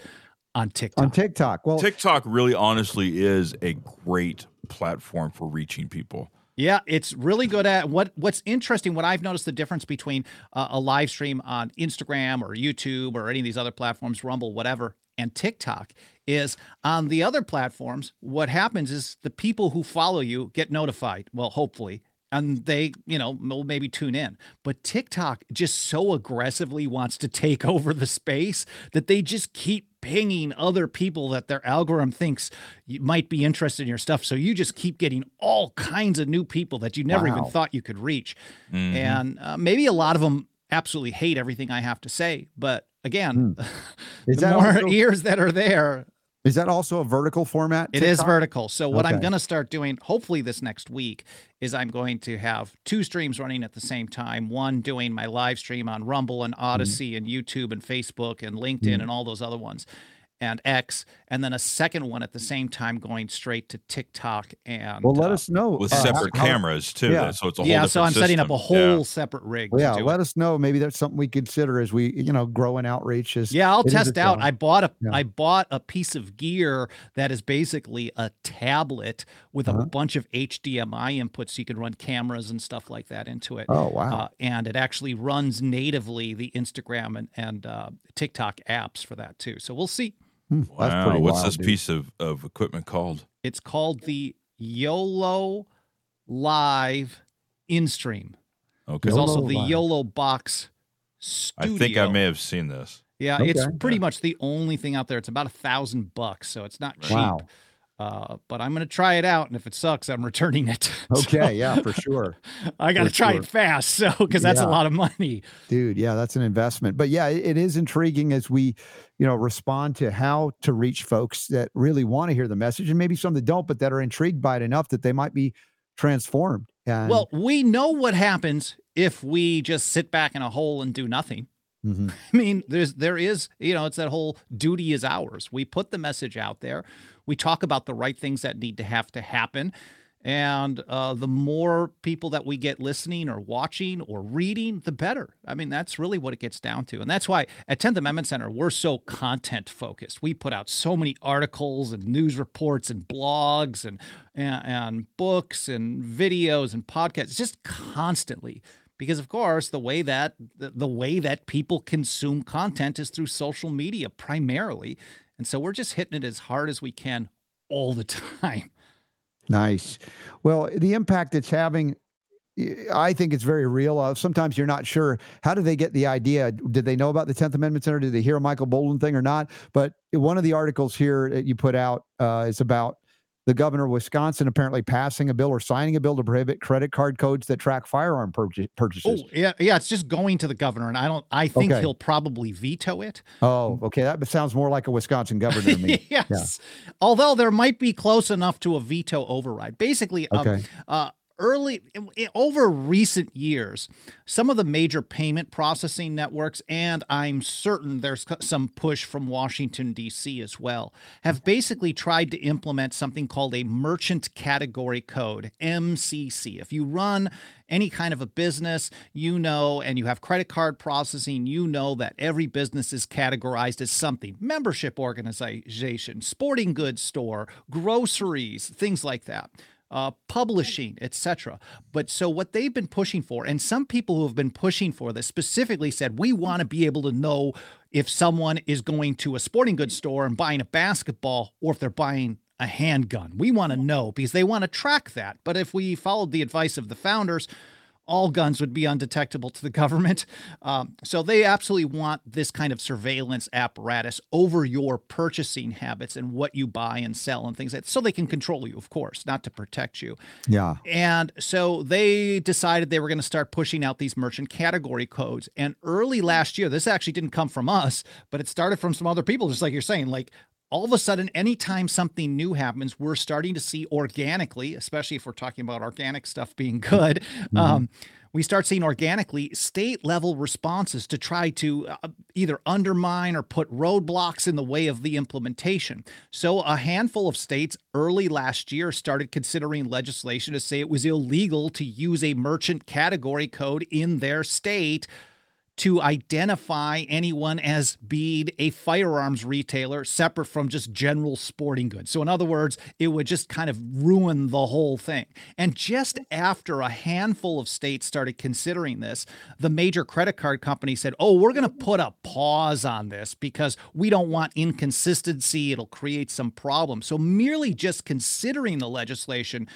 on TikTok. on TikTok. Well, TikTok really, honestly, is a great platform for reaching people. Yeah, it's really good at what what's interesting. What I've noticed the difference between uh, a live stream on Instagram or YouTube or any of these other platforms, Rumble, whatever, and TikTok is on the other platforms. What happens is the people who follow you get notified. Well, hopefully. And they, you know, will maybe tune in. But TikTok just so aggressively wants to take over the space that they just keep pinging other people that their algorithm thinks you might be interested in your stuff. So you just keep getting all kinds of new people that you never even thought you could reach. Mhm. And uh, maybe a lot of them absolutely hate everything I have to say. But again, is the more also, ears that are there, is that also a vertical format? it is vertical. So what I'm going to start doing, hopefully this next week, is I'm going to have two streams running at the same time. One doing my live stream on Rumble and mm-hmm. Odysee and YouTube and Facebook and mm-hmm. LinkedIn and all those other ones, and X, and then a second one at the same time going straight to TikTok and. Well, let uh, us know with uh, separate how- cameras too. yeah. So it's a whole yeah, so I'm different setting up a whole Yeah. separate rig. Well, yeah, let it. us know. Maybe that's something we consider as we, you know, grow in outreach. Is Yeah, I'll test a out. I bought a I Yeah. bought a piece of gear that is basically a tablet with Uh-huh. a bunch of HDMI inputs so you can run cameras and stuff like that into it. Oh wow! Uh, and it actually runs natively the Instagram and, and uh, TikTok apps for that too. So we'll see. Hmm, that's Wow, pretty what's wild, this dude. piece of, of equipment called? It's called the YOLO Live InStream. Okay, There's also the Live. YOLO Box Studio. I think I may have seen this. Yeah, it's Okay. pretty much the only thing out there. It's about a thousand bucks, so it's not cheap. Wow. Uh, but I'm gonna try it out, and if it sucks, I'm returning it. Okay, yeah, for sure, I gotta try sure. it fast, so because that's a lot of money. dude. Yeah, that's an investment. But yeah, it, it is intriguing as we, you know, respond to how to reach folks that really want to hear the message, and maybe some that don't, but that are intrigued by it enough that they might be transformed. And Well, we know what happens if we just sit back in a hole and do nothing. mhm. I mean, there's there is, you know, it's that whole duty is ours. We put the message out there. We talk about the right things that need to have to happen. And uh, the more people that we get listening or watching or reading, the better. I mean, that's really what it gets down to. And that's why at 10th Amendment Center, we're so content focused. We put out so many articles and news reports and blogs and, and, and books and videos and podcasts just constantly because of course the way that the, the way that people consume content is through social media primarily and so we're just hitting it as hard as we can all the time Nice. Well, the impact it's having, I think it's very real. Uh, sometimes you're not sure how did they get the idea. Did they know about the Tenth Amendment Center? Did they hear a Michael Boldin thing or not? But one of the articles here that you put out uh, is about the governor of Wisconsin apparently passing a bill or signing a bill to prohibit credit card codes that track firearm purchases. Oh, yeah, yeah, it's just going to the governor, and I don't. I think okay. he'll probably veto it. Oh, okay, that sounds more like a Wisconsin governor to me. yes, yeah. although there might be close enough to a veto override. Basically, um, okay. Um, uh, early over recent years some of the major payment processing networks and i'm certain there's some push from washington d.c as well have basically tried to implement something called a merchant category code mcc if you run any kind of a business you know and you have credit card processing you know that every business is categorized as something. Membership organization sporting goods store groceries things like that uh, publishing, etc. But so what they've been pushing for, and some people who have been pushing for this specifically said, we want to be able to know if someone is going to a sporting goods store and buying a basketball or if they're buying a handgun. We want to know because they want to track that. But if we followed the advice of the founders, all guns would be undetectable to the government. Um, so they absolutely want this kind of surveillance apparatus over your purchasing habits and what you buy and sell and things like that. So they can control you, of course, not to protect you. Yeah. And so they decided they were going to start pushing out these merchant category codes. And early last year, this actually didn't come from us, but it started from some other people, just like you're saying, like all of a sudden, anytime something new happens, we're starting to see organically, especially if we're talking about organic stuff being good, mm-hmm. um, we start seeing organically state level responses to try to uh, either undermine or put roadblocks in the way of the implementation. So, a handful of states early last year started considering legislation to say it was illegal to use a merchant category code in their state to identify anyone as being a firearms retailer separate from just general sporting goods. So, in other words, it would just kind of ruin the whole thing. And just after a handful of states started considering this, the major credit card companies said, Oh, we're going to put a pause on this because we don't want inconsistency. It'll create some problems. So, merely just considering the legislation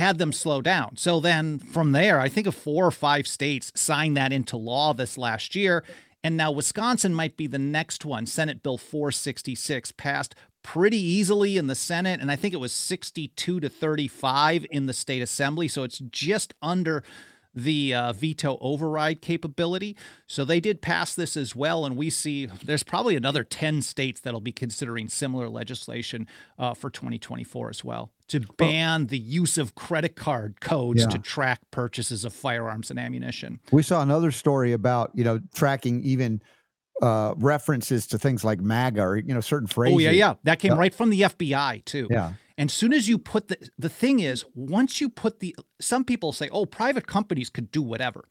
had them slow down. So then from there, I think of four or five states signed that into law this last year. And now Wisconsin might be the next one. Senate Bill 466 passed pretty easily in the Senate, and I think it was 62 to 35 in the state assembly. So it's just under the uh, veto override capability. So they did pass this as well. And we see there's probably another 10 states that'll be considering similar legislation uh, for 2024 as well to ban the use of credit card codes yeah. to track purchases of firearms and ammunition. We saw another story about, you know, tracking even uh, references to things like MAGA or, you know, certain phrases. Oh, yeah, yeah. That came right from the FBI, too. Yeah. And soon as you put the the thing is, once you put the some people say, oh, private companies could do whatever.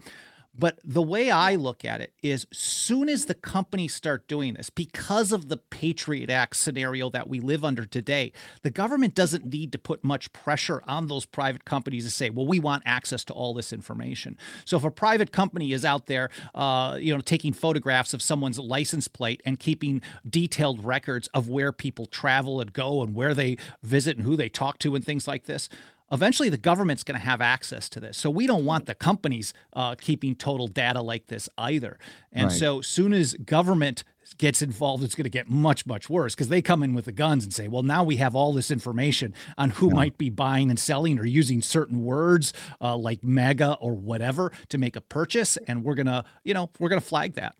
But the way I look at it is soon as the companies start doing this, because of the Patriot Act scenario that we live under today, the government doesn't need to put much pressure on those private companies to say, well, we want access to all this information. So if a private company is out there, uh, you know, taking photographs of someone's license plate and keeping detailed records of where people travel and go and where they visit and who they talk to and things like this, eventually the government's going to have access to this. So we don't want the companies uh, keeping total data like this either. And right. so soon as government gets involved, it's going to get much, much worse because they come in with the guns and say, well, now we have all this information on who yeah. might be buying and selling or using certain words uh, like MAGA or whatever to make a purchase. And we're going to, you know, we're going to flag that.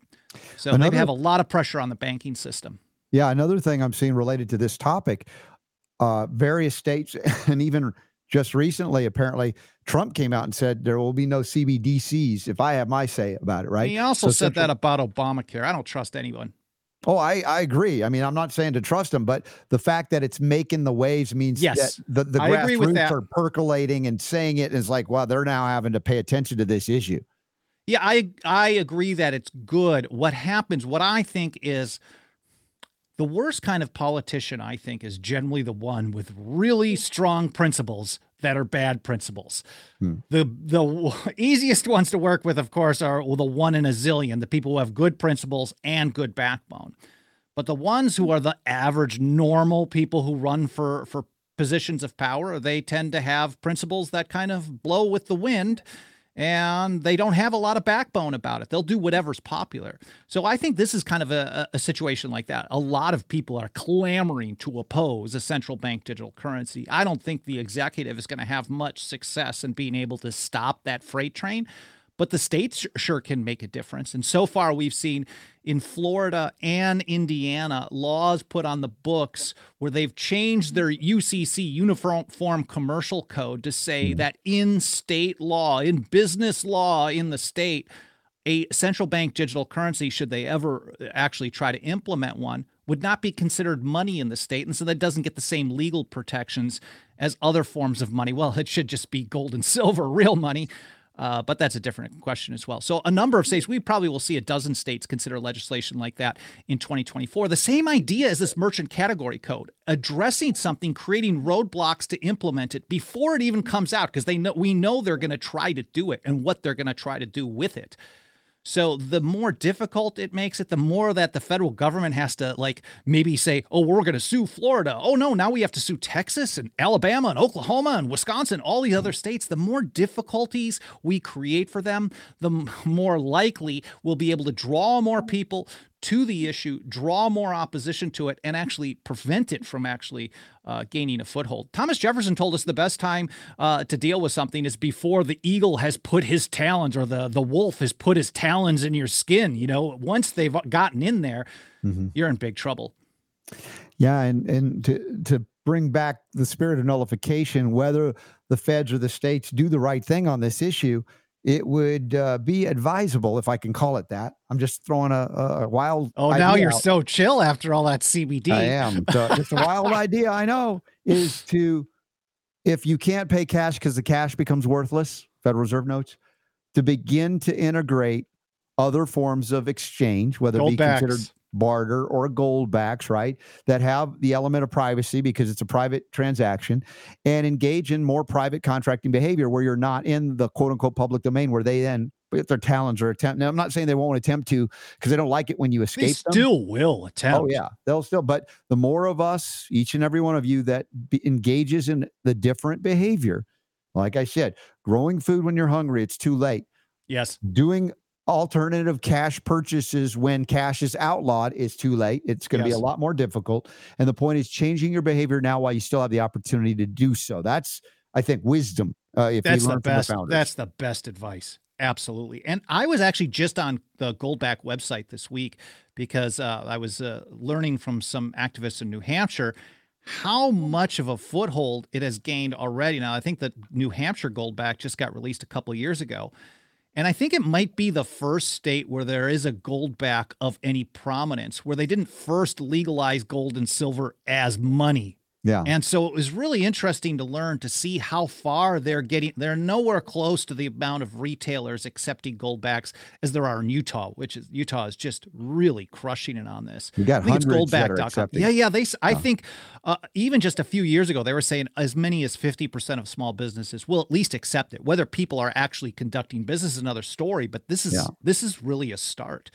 So another, they have a lot of pressure on the banking system. Yeah. Another thing I'm seeing related to this topic, uh, various states and even just recently, apparently, Trump came out and said there will be no CBDCs if I have my say about it, right? He also so said that about Obamacare. I don't trust anyone. Oh, I, I agree. I mean, I'm not saying to trust them, but the fact that it's making the waves means Yes, that the, the I agree with grassroots are percolating and saying it is like, well, they're now having to pay attention to this issue. Yeah, I I agree that it's good. What happens, what I think is the worst kind of politician, I think, is generally the one with really strong principles that are bad principles. Hmm. The the easiest ones to work with, of course, are well, the one in a zillion, the people who have good principles and good backbone. But the ones who are the average, normal people who run for for positions of power, they tend to have principles that kind of blow with the wind and they don't have a lot of backbone about it. They'll do whatever's popular. So I think this is kind of a, a situation like that. A lot of people are clamoring to oppose a central bank digital currency. I don't think the executive is going to have much success in being able to stop that freight train. But the states sure can make a difference. And so far, we've seen in Florida and Indiana laws put on the books where they've changed their UCC Uniform Commercial Code to say hmm. that in state law, in business law in the state, a central bank digital currency, should they ever uh, actually try to implement one, would not be considered money in the state. And so that doesn't get the same legal protections as other forms of money. Well, it should just be gold and silver, real money. Uh, but that's a different question as well. So, a number of states, we probably will see a dozen states consider legislation like that in 2024. The same idea as this merchant category code, addressing something, creating roadblocks to implement it before it even comes out, because they know we know they're going to try to do it and what they're going to try to do with it. So the more difficult it makes it, the more that the federal government has to like maybe say, "Oh, we're going to sue Florida." Oh no, now we have to sue Texas and Alabama and Oklahoma and Wisconsin, all the other mm-hmm. states. The more difficulties we create for them, the more likely we'll be able to draw more mm-hmm. people to the issue, draw more opposition to it, and actually prevent it from actually uh, gaining a foothold. Thomas Jefferson told us the best time uh, to deal with something is before the eagle has put his talons or the the wolf has put his talons in your skin. You know, once they've gotten in there, you're in big trouble. Yeah, and and to to bring back the spirit of nullification, whether the feds or the states do the right thing on this issue, it would uh, be advisable, if I can call it that. I'm just throwing a, a wild. Oh, now you're out. so chill after all that CBD. I am. So just a wild idea. I know is to if you can't pay cash because the cash becomes worthless, Federal Reserve notes, to begin to integrate other forms of exchange, whether it be considered Goldbacks. Barter or gold backs, right? That have the element of privacy because it's a private transaction and engage in more private contracting behavior where you're not in the quote unquote public domain where they then their talons or attempt. Now, I'm not saying they won't attempt to because they don't like it when you They escape them. still will oh, attempt. Oh yeah, they'll still. But the more of us, each and every one of you, that be, engages in the different behavior, like I said, growing food when you're hungry, it's too late. Yes. Doing alternative cash purchases when cash is outlawed is too late. It's going to be a lot more difficult. And the point is changing your behavior now while you still have the opportunity to do so. That's, I think, wisdom. Uh, if That's the learn best. from the founders. That's the best advice. Absolutely. And I was actually just on the Goldback website this week because uh, I was uh, learning from some activists in New Hampshire how much of a foothold it has gained already. Now, I think that New Hampshire Goldback just got released a couple of years ago. And I think it might be the first state where there is a goldback of any prominence, where they didn't first legalize gold and silver as money. Yeah. And so it was really interesting to learn to see how far they're getting. They're nowhere close to the amount of retailers accepting goldbacks as there are in Utah, which is Utah is just really crushing it on this. We got I think it's hundreds that are goldback.com. accepting. Yeah, yeah. They, I think, uh, even just a few years ago, they were saying as many as fifty percent of small businesses will at least accept it. Whether people are actually conducting business is another story, but this is Yeah. this is really a start.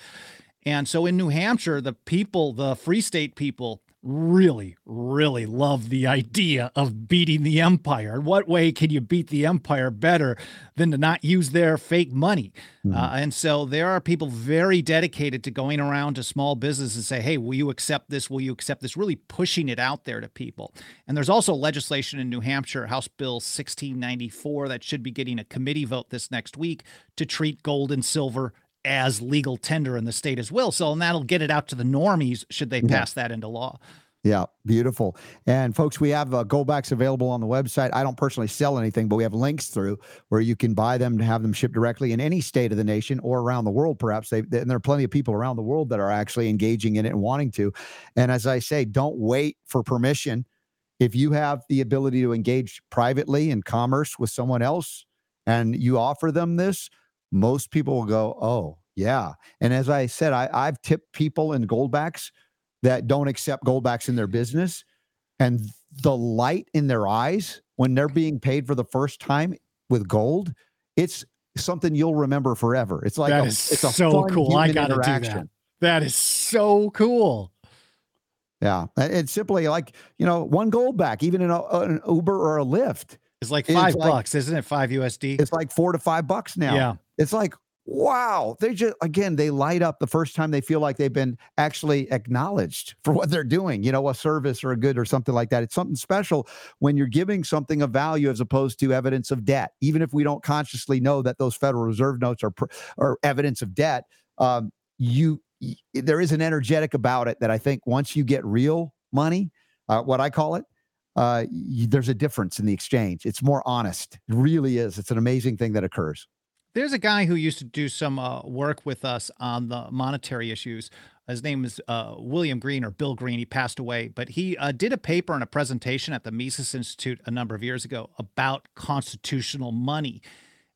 And so in New Hampshire, the people, the Free State people, really, really love the idea of beating the empire. What way can you beat the empire better than to not use their fake money? Uh, and so there are people very dedicated to going around to small businesses and say, hey, will you accept this? Will you accept this? Really pushing it out there to people. And there's also legislation in New Hampshire, House Bill 1694, that should be getting a committee vote this next week to treat gold and silver as legal tender in the state as well. So and that'll get it out to the normies should they pass that into law. Yeah, beautiful. And folks, we have uh, goldbacks available on the website. I don't personally sell anything, but we have links through where you can buy them to have them shipped directly in any state of the nation or around the world, perhaps. They, and there are plenty of people around the world that are actually engaging in it and wanting to. And as I say, don't wait for permission. If you have the ability to engage privately in commerce with someone else and you offer them this, most people will go, oh, yeah. And as I said, I, I've tipped people in goldbacks that don't accept goldbacks in their mm-hmm. business and the light in their eyes when they're being paid for the first time with gold it's something you'll remember forever it's like that a, is it's a so cool. I gotta do that. That is so cool. yeah it's simply like you know one gold back even in a, an uber or a lyft It's like It's five like- bucks, isn't it? Five USD. it's like four to five bucks now Yeah. It's like wow they just again they light up the first time they feel like they've been actually acknowledged for what they're doing you know a service or a good or something like that. It's something special when you're giving something of value as opposed to evidence of debt. Even if we don't consciously know that those federal reserve notes are are evidence of debt um, you there is an energetic about it that i think once you get real money uh, what i call it uh, y- there's a difference in the exchange. It's more honest. It really is. It's an amazing thing that occurs There's a guy who used to do some uh, work with us on the monetary issues. His name is uh, William Green or Bill Green. He passed away, but he uh, did a paper and a presentation at the Mises Institute a number of years ago about constitutional money.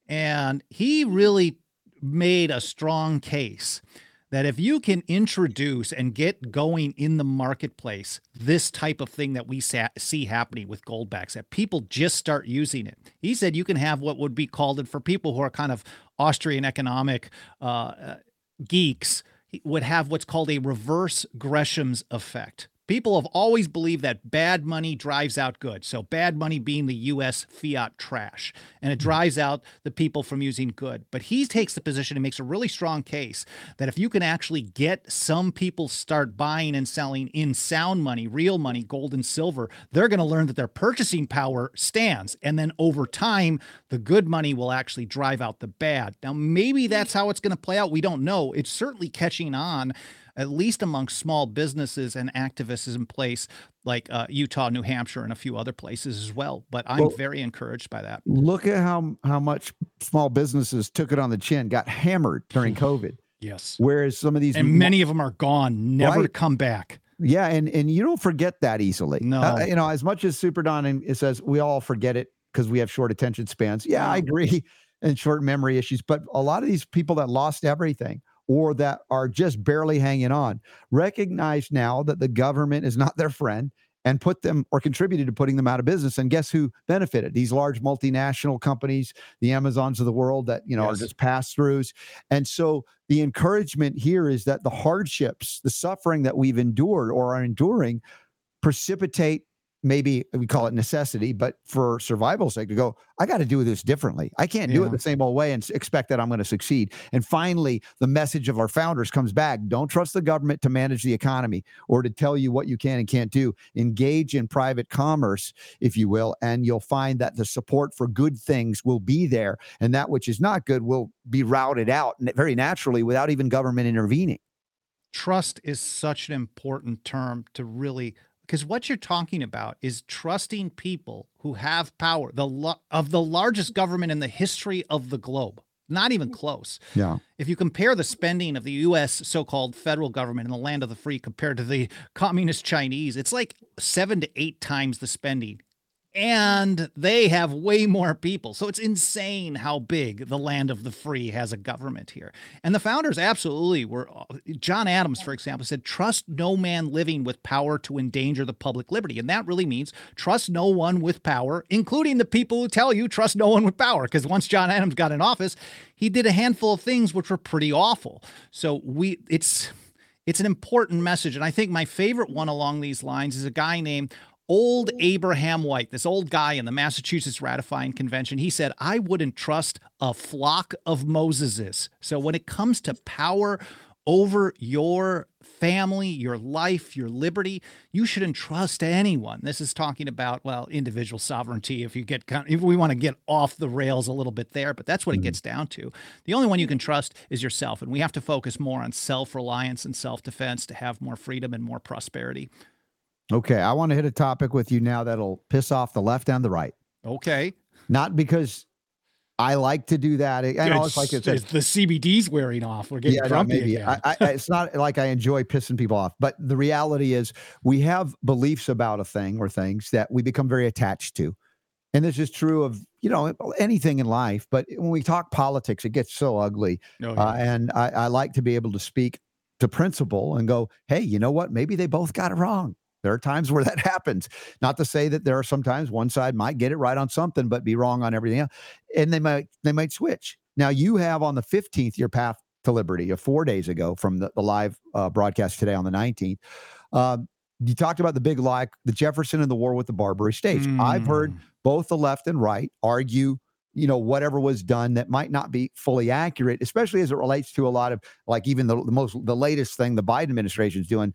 And he really made a strong case that if you can introduce and get going in the marketplace this type of thing that we sa- see happening with goldbacks, that people just start using it. He said you can have what would be called, and for people who are kind of Austrian economic uh, uh, geeks, would have what's called a reverse Gresham's effect. People have always believed that bad money drives out good. So, bad money being the US fiat trash, and it hmm. drives out the people from using good. But he takes the position and makes a really strong case that if you can actually get some people start buying and selling in sound money, real money, gold and silver, they're going to learn that their purchasing power stands. And then over time, the good money will actually drive out the bad. Now, maybe hmm. that's how it's going to play out. We don't know. It's certainly catching on at least among small businesses and activists in place like uh, Utah, New Hampshire, and a few other places as well. But I'm Well- very encouraged by that. look at how how much small businesses took it on the chin, got hammered during COVID. Yes. Whereas some of these And many of them are gone, never to Right. come back. yeah, and and you don't forget that easily. No. Uh, you know, as much as Super Don and it says we all forget it because we have short attention spans. Yeah, I agree, and short memory issues. But a lot of these people that lost everything or that are just barely hanging on recognize now that the government is not their friend and put them or contributed to putting them out of business. And guess who benefited? These large multinational companies, the Amazons of the world that, you know, are just pass throughs. And so the encouragement here is that the hardships, the suffering that we've endured or are enduring precipitate maybe we call it necessity, but for survival's sake to go, I got to do this differently. I can't do Yeah. it the same old way and expect that I'm going to succeed. And finally, the message of our founders comes back. Don't trust the government to manage the economy or to tell you what you can and can't do. Engage in private commerce, if you will, and you'll find that the support for good things will be there. And that which is not good will be routed out very naturally without even government intervening. trust is such an important term to really because what you're talking about is trusting people who have power the lo- of the largest government in the history of the globe not even close Yeah. if you compare the spending of the US so-called federal government in the land of the free compared to the communist Chinese it's like 7 to 8 times the spending and they have way more people. So it's insane how big the land of the free has a government here. And the founders absolutely were. John Adams, for example, said, Trust no man living with power to endanger the public liberty. And that really means trust no one with power, including the people who tell you trust no one with power. Because once John Adams got in office, he did a handful of things which were pretty awful. So we, it's, it's an important message. And I think my favorite one along these lines is a guy named Old Abraham White, this old guy in the Massachusetts Ratifying Convention. He said, I wouldn't trust a flock of Moseses. So when it comes to power over your family, your life, your liberty, you shouldn't trust anyone. This is talking about, well, individual sovereignty. If you get, if we want to get off the rails a little bit there, but that's what it mm-hmm. gets down to. The only one you can trust is yourself. And we have to focus more on self reliance and self defense to have more freedom and more prosperity. Okay, I want to hit a topic with you now that'll piss off the left and the right. Okay. Not because I like to do that. Know it's like it's, it's the CBD's wearing off. We're getting yeah, no, maybe. again. I, I, it's not like I enjoy pissing people off, but the reality is we have beliefs about a thing or things that we become very attached to. And this is true of, you know, anything in life. But when we talk politics, it gets so ugly. No, Uh, and I, I like to be able to speak to principle and go, hey, you know what? Maybe they both got it wrong. There are times where that happens. Not to say that there are sometimes one side might get it right on something, but be wrong on everything else. And they might they might switch. Now you have on the 15th your path to liberty, of four days ago from the, the live uh, broadcast today on the 19th. Um, you talked about the big lie, the Jefferson and the war with the Barbary States. I've heard Mm. both the left and right argue you know whatever was done that might not be fully accurate especially as it relates to a lot of like even the, the most the latest thing the biden administration is doing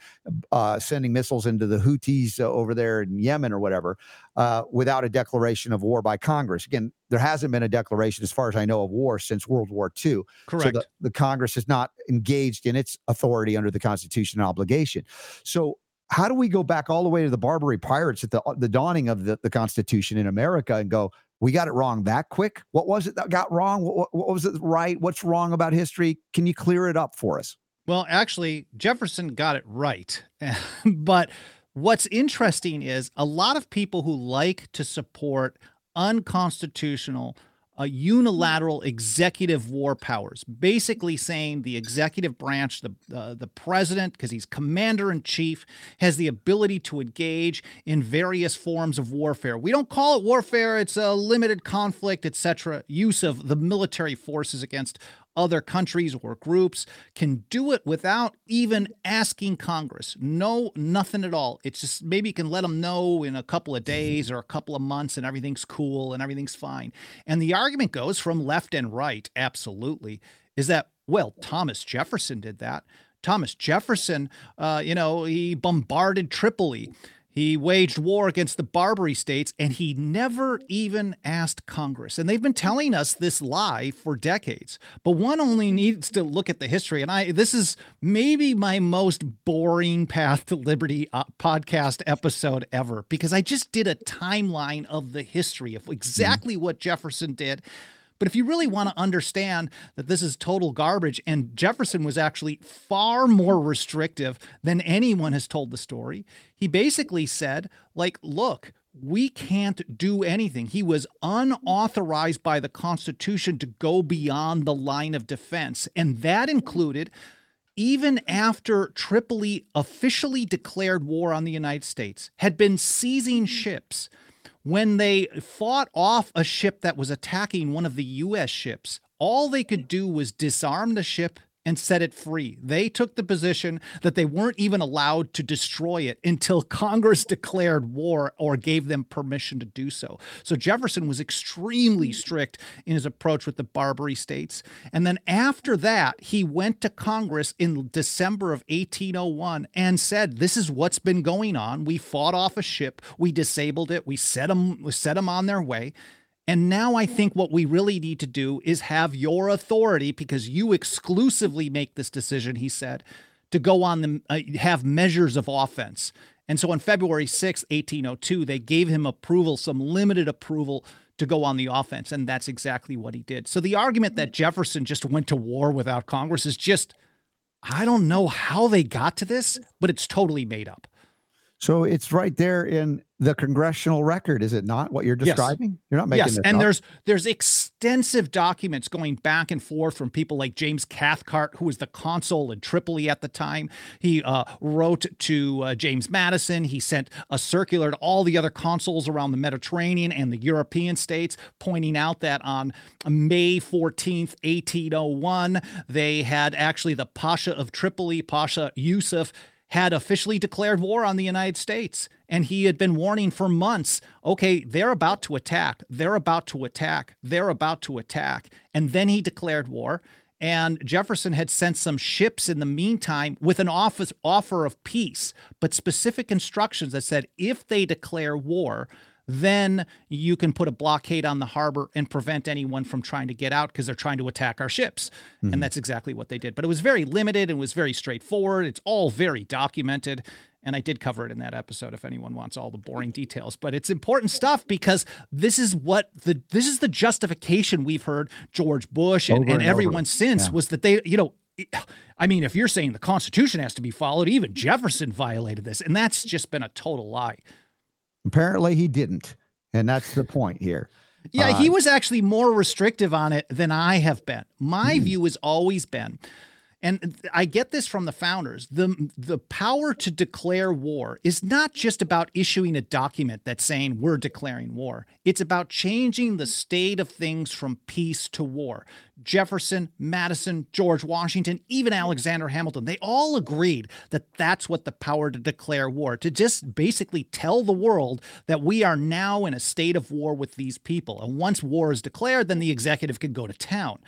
uh, sending missiles into the houthis uh, over there in yemen or whatever uh, without a declaration of war by congress again there hasn't been a declaration as far as i know of war since world war ii Correct. so the, the Congress is not engaged in its authority under the Constitution and obligation. So how do we go back all the way to the Barbary pirates at the the dawning of the, the Constitution in America and go, we got it wrong that quick? What was it that got wrong? What, what, was it right? What's wrong about history? Can you clear it up for us? Well, actually, Jefferson got it right. but what's interesting is a lot of people who like to support unconstitutional, uh, unilateral executive war powers, basically saying the executive branch, the uh, the president, because he's commander in chief, has the ability to engage in various forms of warfare. We don't call it warfare; it's a limited conflict, etc. Use of the military forces against other countries or groups can do it without even asking Congress. No, nothing at all. It's just maybe you can let them know in a couple of days or a couple of months and everything's cool and everything's fine. And the argument goes from left and right, absolutely, is that, well, Thomas Jefferson did that. Thomas Jefferson, uh, you know, he bombarded Tripoli. He waged war against the Barbary states and he never even asked Congress. And they've been telling us this lie for decades. But one only needs to look at the history. And I this is maybe my most boring Path to Liberty uh, podcast episode ever because I just did a timeline of the history of exactly what Jefferson did. But if you really want to understand that this is total garbage, and Jefferson was actually far more restrictive than anyone has told the story, he basically said, like, look, we can't do anything. He was unauthorized by the Constitution to go beyond the line of defense. And that included even after Tripoli officially declared war on the United States, had been seizing ships when they fought off a ship that was attacking one of the US ships, all they could do was disarm the ship and set it free. They took the position that they weren't even allowed to destroy it until Congress declared war or gave them permission to do so. So Jefferson was extremely mm. strict in his approach with the Barbary states. And then after that, he went to Congress in December of 1801 and said, "This is what's been going on. We fought off a ship, we disabled it, we set them we set them on their way." And now I think what we really need to do is have your authority because you exclusively make this decision, he said, to go on the uh, have measures of offense. And so on February 6, 1802, they gave him approval, some limited approval to go on the offense. And that's exactly what he did. So the argument that Jefferson just went to war without Congress is just, I don't know how they got to this, but it's totally made up. So it's right there in the congressional record, is it not? What you're Yes. describing? You're not making yes, and up. there's there's extensive documents going back and forth from people like James Cathcart, who was the consul in Tripoli at the time. He uh, wrote to uh, James Madison. He sent a circular to all the other consuls around the Mediterranean and the European states, pointing out that on May 14th, 1801, they had actually the Pasha of Tripoli, Pasha Yusuf, had officially declared war on the United States. And he had been warning for months okay, they're about to attack. They're about to attack. They're about to attack. And then he declared war. And Jefferson had sent some ships in the meantime with an office, offer of peace, but specific instructions that said if they declare war, then you can put a blockade on the harbor and prevent anyone from trying to get out because they're trying to attack our ships. And mm-hmm. that's exactly what they did. But it was very limited and was very straightforward. It's all very documented. And I did cover it in that episode if anyone wants all the boring details, but it's important stuff because this is what the this is the justification we've heard George Bush and, and and everyone over. since Yeah. was that they, you know, I mean, if you're saying the Constitution has to be followed, even Jefferson violated this, and that's just been a total lie. Apparently, he didn't, and that's the point here. Yeah, Uh, he was actually more restrictive on it than I have been. My Hmm. view has always been, and I get this from the founders, the the power to declare war is not just about issuing a document that's saying we're declaring war. It's about changing the state of things from peace to war. Jefferson, Madison, George Washington, even hmm. Alexander Hamilton, they all agreed that that's what the power to declare war, to just basically tell the world that we are now in a state of war with these people. And once war is declared, then the executive can go to town.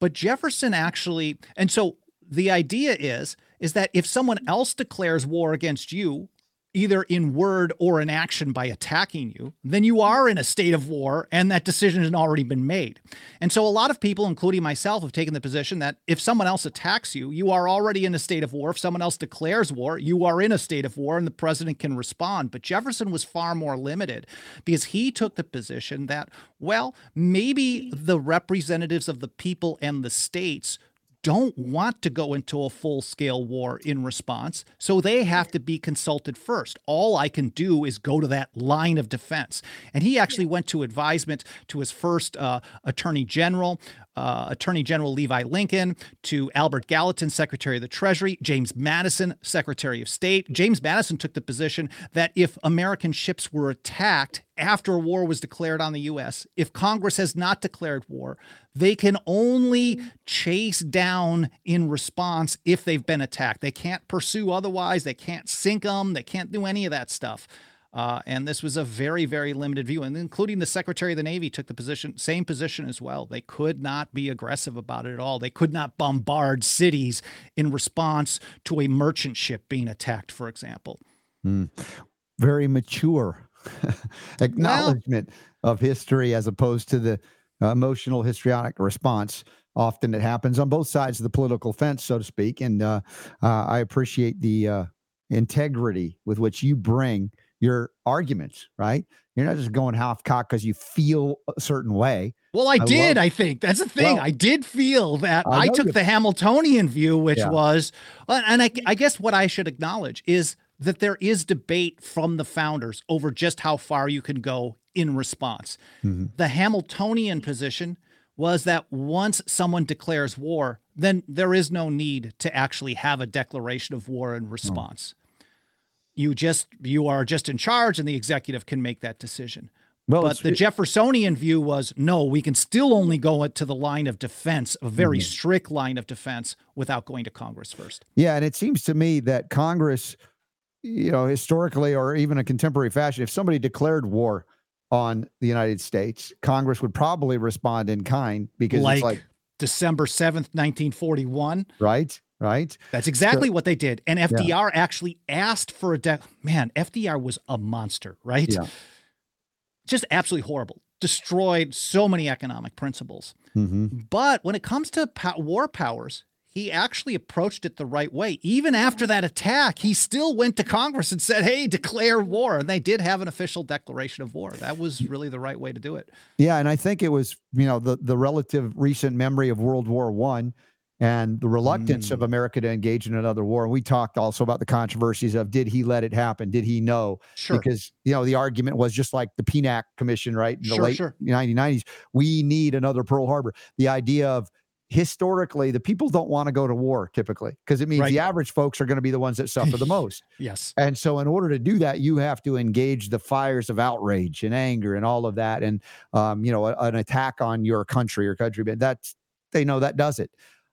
But Jefferson actually, and so the idea is is that if someone else declares war against you, either in word or in action by attacking you, then you are in a state of war and that decision has already been made. And so a lot of people, including myself, have taken the position that if someone else attacks you, you are already in a state of war. If someone else declares war, you are in a state of war and the president can respond. But Jefferson was far more limited because he took the position that, well, maybe the representatives of the people and the states don't want to go into a full scale war in response. So they have to be consulted first. All I can do is go to that line of defense. And he actually went to advisement to his first uh, attorney general, uh, Attorney General Levi Lincoln, to Albert Gallatin, Secretary of the Treasury, James Madison, Secretary of State. James Madison took the position that if American ships were attacked after war was declared on the U.S., if Congress has not declared war, they can only chase down in response if they've been attacked. They can't pursue otherwise. They can't sink them. They can't do any of that stuff. Uh, and this was a very, very limited view, and including the Secretary of the Navy took the position, same position as well. They could not be aggressive about it at all. They could not bombard cities in response to a merchant ship being attacked, for example. Very mature acknowledgement of history as opposed to the uh, emotional histrionic response. Often it happens on both sides of the political fence, so to speak. And uh, uh, I appreciate the uh, integrity with which you bring your arguments, right? You're not just going half cock because you feel a certain way. Well, I, I did. love- I think that's the thing. Well, I did feel that I I, took you- the Hamiltonian view, which Yeah. was, and I, I guess what I should acknowledge is that there is debate from the founders over just how far you can go in response. Mhm. The Hamiltonian position was that once someone declares war, then there is no need to actually have a declaration of war in response. You just you are just in charge, and the executive can make that decision. Well, but the Jeffersonian view was no, we can still only go to the line of defense, a very Mm-hmm. strict line of defense, without going to Congress first. Yeah, and it seems to me that Congress, you know, historically or even a contemporary fashion, if somebody declared war on the United States, Congress would probably respond in kind because Like, it's like December 7th, 1941. right, right. That's exactly what they did. And FDR actually asked for a de- man, FDR was a monster, right? Yeah. Just absolutely horrible. Destroyed so many economic principles. hmm But when it comes to po- war powers, he actually approached it the right way. Even after that attack, he still went to Congress and said, "Hey, declare war." And they did have an official declaration of war. That was really the right way to do it. Yeah, and I think it was you know the the relative recent memory of World War One and the reluctance Mm. of America to engage in another war. And we talked also about the controversies of did he let it happen? Did he know? Sure. Because you know the argument was just like the PNAC Commission, right? In the Sure, late sure. 1990s, we need another Pearl Harbor. The idea of historically the people don't want to go to war typically because it means Right. the average folks are going to be the ones that suffer the most. yes. And so, in order to do that, you have to engage the fires of outrage and anger and all of that, and um, you know, a- an attack on your country or country. But that's they know that does it,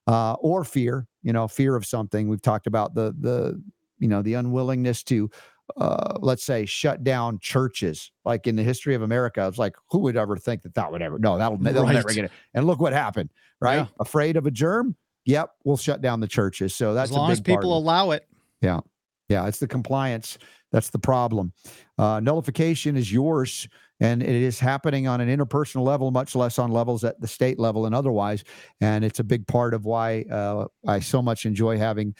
uh, or fear. You know, fear of something. We've talked about the the you know the unwillingness to. Uh, let's say shut down churches like in the history of america it's like who would ever think that that would ever no that'll, that'll never get it and look what happened right Yeah. afraid of a germ yep we'll shut down the churches so that's as long a as people allow it. Yeah yeah, it's the compliance that's the problem. Uh, nullification is yours, and it is happening on an interpersonal level, much less on levels at the state level and otherwise. And it's a big part of why uh, I so much enjoy having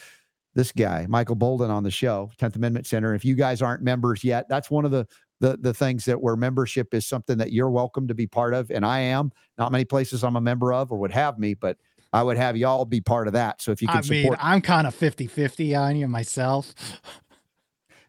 this guy, Michael Boldin, on the show, 10th Amendment Center. If you guys aren't members yet, that's one of the the the things that where membership is something that you're welcome to be part of, and I am. Not many places I'm a member of or would have me, but I would have y'all be part of that. So if you can I mean, support, I'm kind of 50-50 on you myself.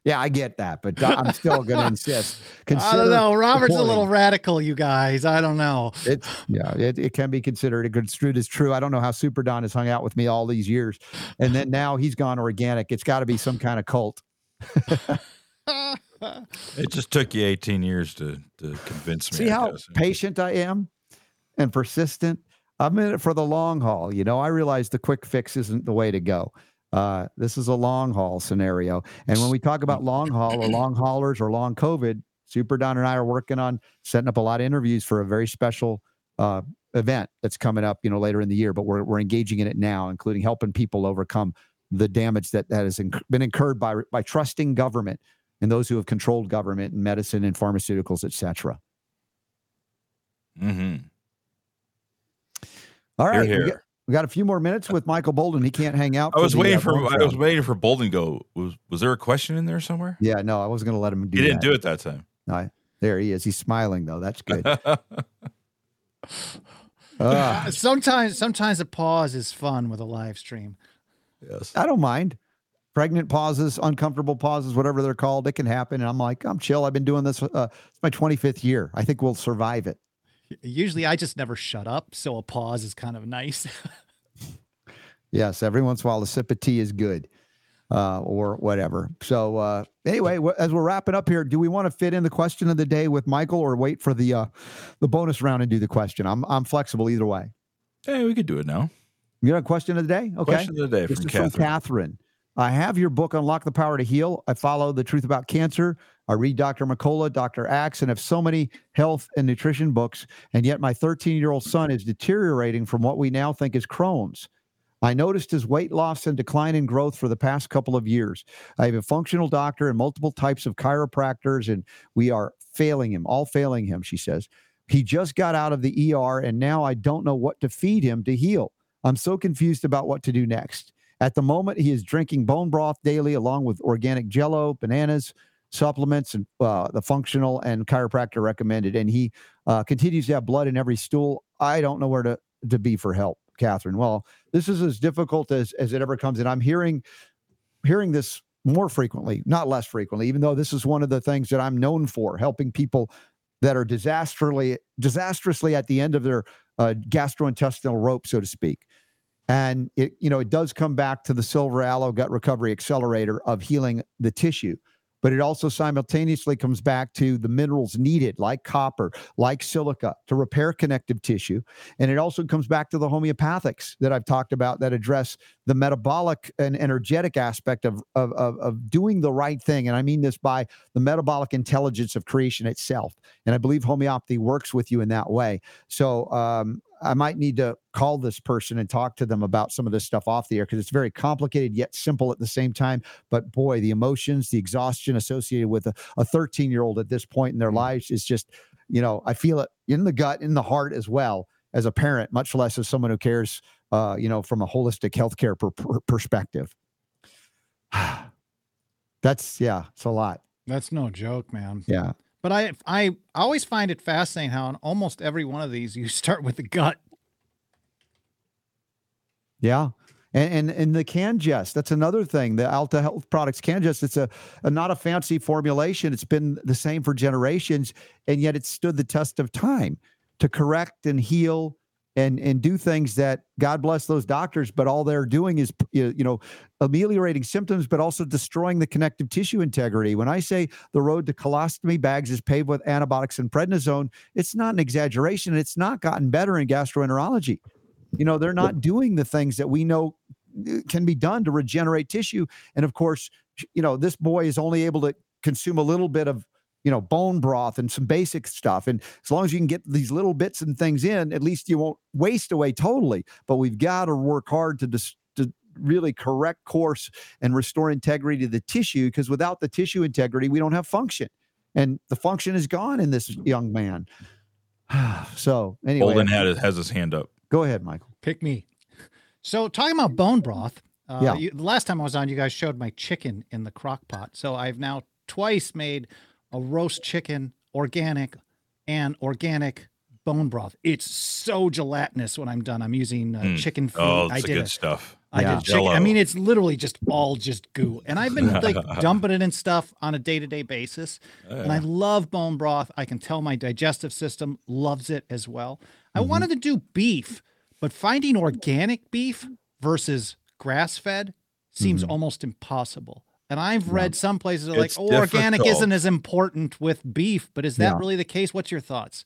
yeah, I get that, but I'm still going to insist. I don't know. Robert's a little radical, you guys. I don't know. It's yeah, it, it can be considered a construed as true. I don't know how Super Don has hung out with me all these years, and then now he's gone organic. It's got to be some kind of cult. It just took you 18 years to to convince me. See how guess. patient I am and persistent. I'm in it for the long haul. You know, I realize the quick fix isn't the way to go. Uh, this is a long haul scenario. And when we talk about long haul or long haulers or long COVID, Super Don and I are working on setting up a lot of interviews for a very special uh, event that's coming up, you know, later in the year. But we're we're engaging in it now, including helping people overcome the damage that that has inc- been incurred by by trusting government and those who have controlled government and medicine and pharmaceuticals, etc. cetera. Mhm. All right, we hear. Got, we got a few more minutes with Michael Boldin. He can't hang out. I was waiting uh, for I was waiting for Boldin to go. Was was there a question in there somewhere? Yeah, no, I wasn't going to let him do he didn't that. do it that time. No, there he is. He's smiling though. That's good. Uh, sometimes, sometimes a pause is fun with a live stream. yes. I don't mind. Pregnant pauses, uncomfortable pauses, whatever they're called, it can happen. And I'm like, I'm chill. I've been doing this. Uh, it's my 25th year. I think we'll survive it. Usually, I just never shut up, so a pause is kind of nice. Yes, every once in a while, a sip of tea is good, uh, or whatever. So uh, anyway, wh- as we're wrapping up here, do we want to fit in the question of the day with Michael, or wait for the uh, the bonus round and do the question? I'm I'm flexible either way. Hey, we could do it now. You got a question of the day? Okay. Question of the day This from is from Catherine. Catherine. I have your book, Unlock the Power to Heal. I follow the truth about cancer. I read Dr. McCullough, Dr. Axe, and have so many health and nutrition books. And yet my 13 year old son is deteriorating from what we now think is Crohn's. I noticed his weight loss and decline in growth for the past couple of years. I have a functional doctor and multiple types of chiropractors, and we are failing him, all failing him, she says. He just got out of the ER, and now I don't know what to feed him to heal. I'm so confused about what to do next. At the moment, he is drinking bone broth daily, along with organic jello, bananas, supplements, and uh, the functional and chiropractor recommended. And he uh, continues to have blood in every stool. I don't know where to, to be for help, Catherine. Well, this is as difficult as, as it ever comes. And I'm hearing hearing this more frequently, not less frequently, even though this is one of the things that I'm known for, helping people that are disastrously disastrously at the end of their uh, gastrointestinal rope, so to speak. And it, you know, it does come back to the silver aloe gut recovery accelerator of healing the tissue, but it also simultaneously comes back to the minerals needed, like copper, like silica, to repair connective tissue. And it also comes back to the homeopathics that I've talked about that address the metabolic and energetic aspect of, of, of, of doing the right thing. And I mean this by the metabolic intelligence of creation itself. And I believe homeopathy works with you in that way. So um, I might need to call this person and talk to them about some of this stuff off the air because it's very complicated yet simple at the same time. But boy, the emotions, the exhaustion associated with a, a 13 year old at this point in their lives is just, you know, I feel it in the gut, in the heart as well as a parent, much less as someone who cares, uh, you know, from a holistic healthcare per- per- perspective. That's yeah, it's a lot. That's no joke, man. Yeah. But I, I always find it fascinating how in almost every one of these you start with the gut. Yeah. And, and and the CanGest, that's another thing. The Alta Health Products CanGest, it's a, a not a fancy formulation. It's been the same for generations, and yet it's stood the test of time to correct and heal and and do things that God bless those doctors, but all they're doing is you know ameliorating symptoms, but also destroying the connective tissue integrity. When I say the road to colostomy bags is paved with antibiotics and prednisone, it's not an exaggeration. It's not gotten better in gastroenterology. You know, they're not doing the things that we know uh, can be done to regenerate tissue. And of course, you know, this boy is only able to consume a little bit of, you know, bone broth and some basic stuff. And as long as you can get these little bits and things in, at least you won't waste away totally. But we've got to work hard to dis- to really correct course and restore integrity to the tissue because without the tissue integrity, we don't have function. And the function is gone in this young man. so anyway, Boldin had his, has his hand up. go ahead, Michael. Pick me. So talking about bone broth, Uh, Yeah. you, the last time I was on, you guys showed my chicken in the crock pot. So I've now twice made a roast chicken, organic, and organic bone broth. It's so gelatinous when I'm done. I'm using uh, Mm. chicken feet. Oh, I it's did good a- stuff. I Yeah. did chicken. I mean, it's literally just all just goo. And I've been like dumping it in stuff on a day to day basis. And I love bone broth. I can tell my digestive system loves it as well. I Mm-hmm. wanted to do beef, but finding organic beef versus grass fed seems Mm-hmm. almost impossible. And I've read some places that are like, oh, organic isn't as important with beef, but is that Yeah. really the case? What's your thoughts?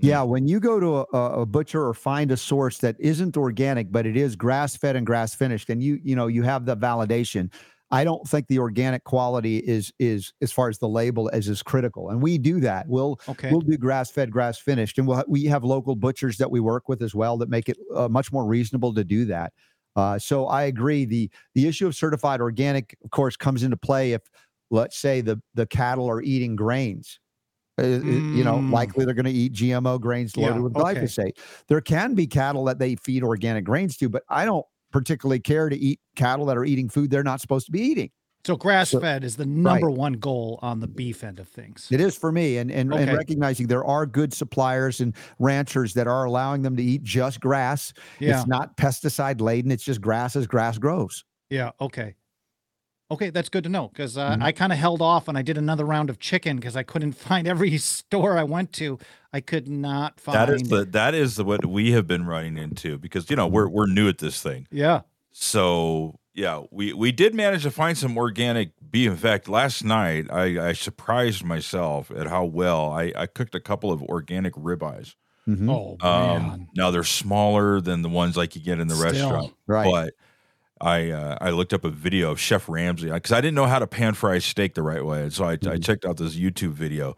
Yeah, when you go to a, a butcher or find a source that isn't organic, but it is grass fed and grass finished, and you you know you have the validation. I don't think the organic quality is is as far as the label as is critical, and we do that. We'll Okay. we'll do grass fed, grass finished, and we'll, we have local butchers that we work with as well that make it uh, much more reasonable to do that. Uh, so I agree. the The issue of certified organic, of course, comes into play if, let's say, the the cattle are eating grains. Uh, you know, Mm. likely they're going to eat GMO grains loaded Yeah, with okay. glyphosate. There can be cattle that they feed organic grains to, but I don't particularly care to eat cattle that are eating food they're not supposed to be eating. So grass fed is the number one goal on the beef end of things. It is for me, and and, and recognizing there are good suppliers and ranchers that are allowing them to eat just grass. Yeah. It's not pesticide laden. It's just grass as grass grows. Yeah. Okay. Okay, that's good to know because uh, Mhm. I kind of held off and I did another round of chicken because I couldn't find every store I went to. I could not find. That is the that is the, what we have been running into because you know we're we're new at this thing. yeah. So yeah, we we did manage to find some organic beef. In fact, last night I, I surprised myself at how well I, I cooked a couple of organic ribeyes. Mhm. Oh Um, man. now they're smaller than the ones like you get in the Still. restaurant, Right. but I uh, I looked up a video of Chef Ramsay because I didn't know how to pan fry steak the right way, and so I, I Mhm. checked out this YouTube video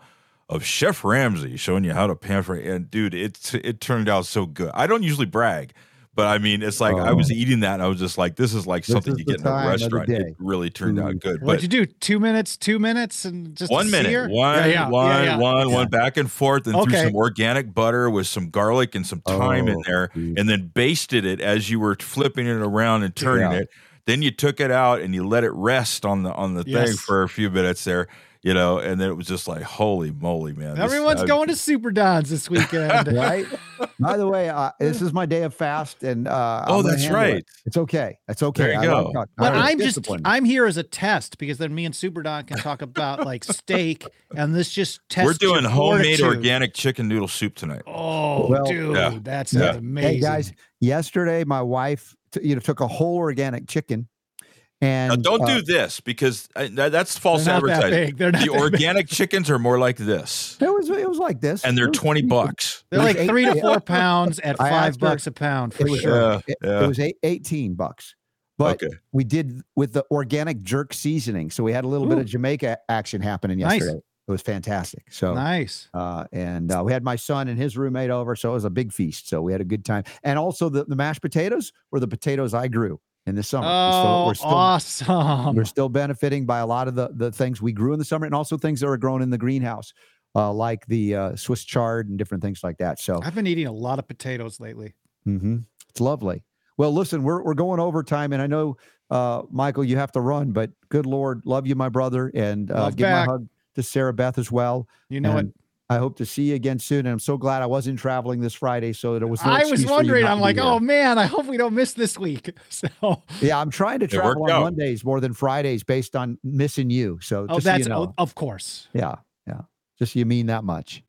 of Chef Ramsay showing you how to pan fry. And dude, it it turned out so good. I don't usually brag, but I mean, it's like I was eating that and I was just like, this is like This something is you get in a time of the restaurant. day. It really turned out Mm. good. What'd But you do? Two minutes, two minutes, and just one minute, sear? one, Yeah, yeah, one, yeah, yeah. one, one, back and forth, and threw some organic butter with some garlic and some thyme in Oh, there, geez. and then basted it as you were flipping it around and turning Yeah. it. Then you took it out and you let it rest on the on the thing for a few minutes there, you know, and then it was just like, holy moly, man! this- Everyone's I- going to Super Dons this weekend. right? By the way, uh, this is my day of fast, and uh, Oh, I'm that's handle it. right. It's okay. It's okay. There you I go. like that. But I like I'm just. I'm here as a test because then me and Super Don can talk about like steak and this just tests We're doing homemade organic chicken noodle soup tonight. Oh, Well- dude, Yeah. that sounds Yeah. amazing. Hey guys, yesterday my wife, t- you know, took a whole organic chicken, and Now, don't uh, do this because I, that, that's false They're not that advertising. big. They're not The that big. organic chickens are more like this, It was it was like this, and they're It was- twenty bucks. They're like three to four pounds at five bucks a pound for It was, sure. Yeah, it, yeah. it was eight, 18 bucks. But Okay. we did with the organic jerk seasoning, so we had a little bit of Jamaica action happening Nice. yesterday. It was fantastic. So Nice. uh, and uh, we had my son and his roommate over, so it was a big feast. So we had a good time. And also the, the mashed potatoes were the potatoes I grew in the summer. Oh, we're still, awesome. we're still benefiting by a lot of the the things we grew in the summer, and also things that are grown in the greenhouse, uh, like the uh, Swiss chard and different things like that. So I've been eating a lot of potatoes lately. Mm-hmm. it's lovely. Well, listen, we're we're going overtime, and I know uh, Michael, you have to run, but good Lord, love you, my brother, and uh, give back. my hug to Sarah Beth as well. You know and what? I hope to see you again soon. And I'm so glad I wasn't traveling this Friday, so it was. No I was excuse for you wondering. I'm like, oh man, I hope we don't miss this week. So, yeah, I'm trying to It travel on out. Mondays more than Fridays based on missing you. So oh, just so that's you know. oh, of course. yeah, yeah, just so you mean that much.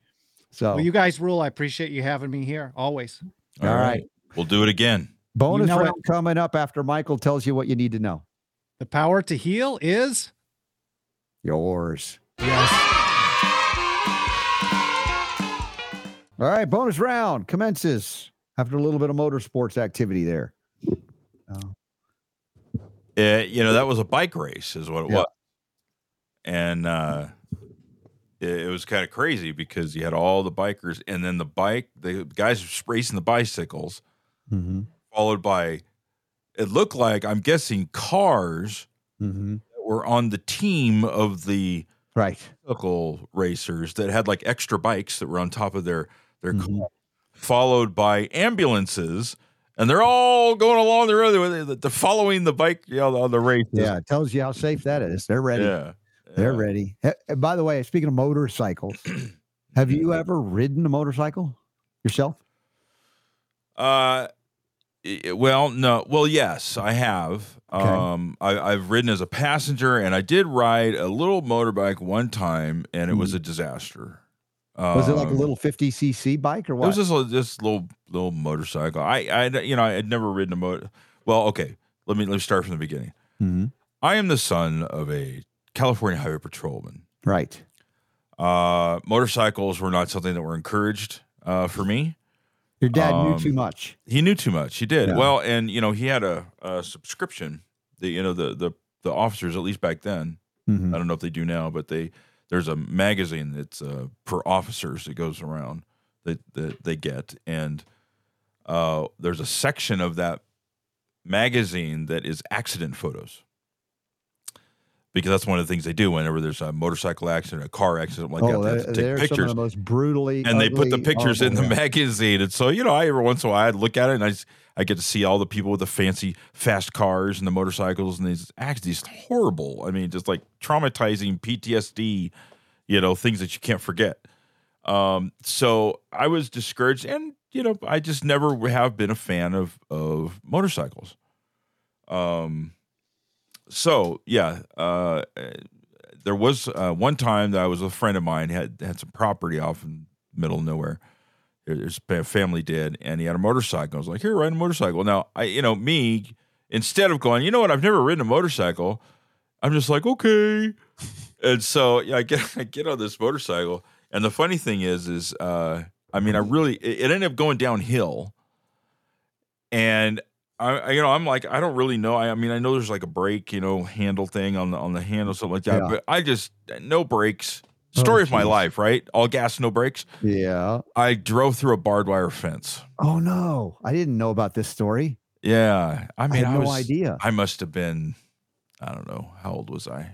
So Well, you guys rule. I appreciate you having me here always. All right. We'll do it again. bonus know round coming up after Michael tells you what you need to know. The power to heal is Yours. yes. All right, bonus round commences after a little bit of motorsports activity there. Oh, Uh, you know, that was a bike race, is what it Yeah. was. And uh, it, it was kind of crazy because you had all the bikers, and then the bike, the guys were racing the bicycles, mm-hmm, followed by, it looked like, I'm guessing, cars mm-hmm. that were on the team of the Right. bicycle racers that had like extra bikes that were on top of their their Mhm. car, followed by ambulances and they're all going along the road. They're following the bike, you know, on the race. Yeah, it tells you how safe that is. They're ready. yeah. They're yeah. ready. Eh, By the way, speaking of motorcycles, have you ever ridden a motorcycle yourself? Uh, well, no. Well, yes, I have. Okay. Um, I, I've ridden as a passenger, and I did ride a little motorbike one time, and it was a disaster. Was it like a Um, little 50cc bike or what? It was just a this little little motorcycle. I, I, you know, I had never ridden a motor. Well, okay. Let me let me start from the beginning. Mhm. I am the son of a California Highway Patrolman. Right. Uh, motorcycles were not something that were encouraged uh, for me. Your dad knew Um, too much. He knew too much. He did Yeah. well, and you know he had a, a subscription. The you know the the the officers at least back then. Mhm. I don't know if they do now, but they there's a magazine that's uh, for officers that goes around that that they get, and uh, there's a section of that magazine that is accident photos. Because that's one of the things they do whenever there's a motorcycle accident, a car accident like oh, that. They have they're, to they're take some of pictures the most brutally and they put the ugly, pictures in the yeah. magazine. And so, you know, I every once in a while I'd look at it and I, I get to see all the people with the fancy fast cars and the motorcycles and these actually these horrible, I mean, just like traumatizing PTSD, you know, things that you can't forget. Um, so I was discouraged and, you know, I just never have been a fan of, of motorcycles. Um, so yeah, uh, there was uh, one time that I was with a friend of mine had had some property off in the middle of nowhere. His family did, and he had a motorcycle. I was like, "Here, ride a motorcycle." Now, I, you know, me instead of going, you know what, I've never ridden a motorcycle. I'm just like, okay, and so yeah, I get I get on this motorcycle, and the funny thing is, is uh, I mean, I really it, it ended up going downhill, and I, I- you know, I'm like, I don't really know. I, I mean, I know there's like a brake, you know, handle thing on the on the handle, something like that. Yeah. But I just no brakes. Oh, Story of my life, right? All gas, no brakes. Yeah. I drove through a barbed wire fence. Oh no, I didn't know about this story. Yeah, I I, mean, had I, no idea. I must have been, I don't know, how old was I?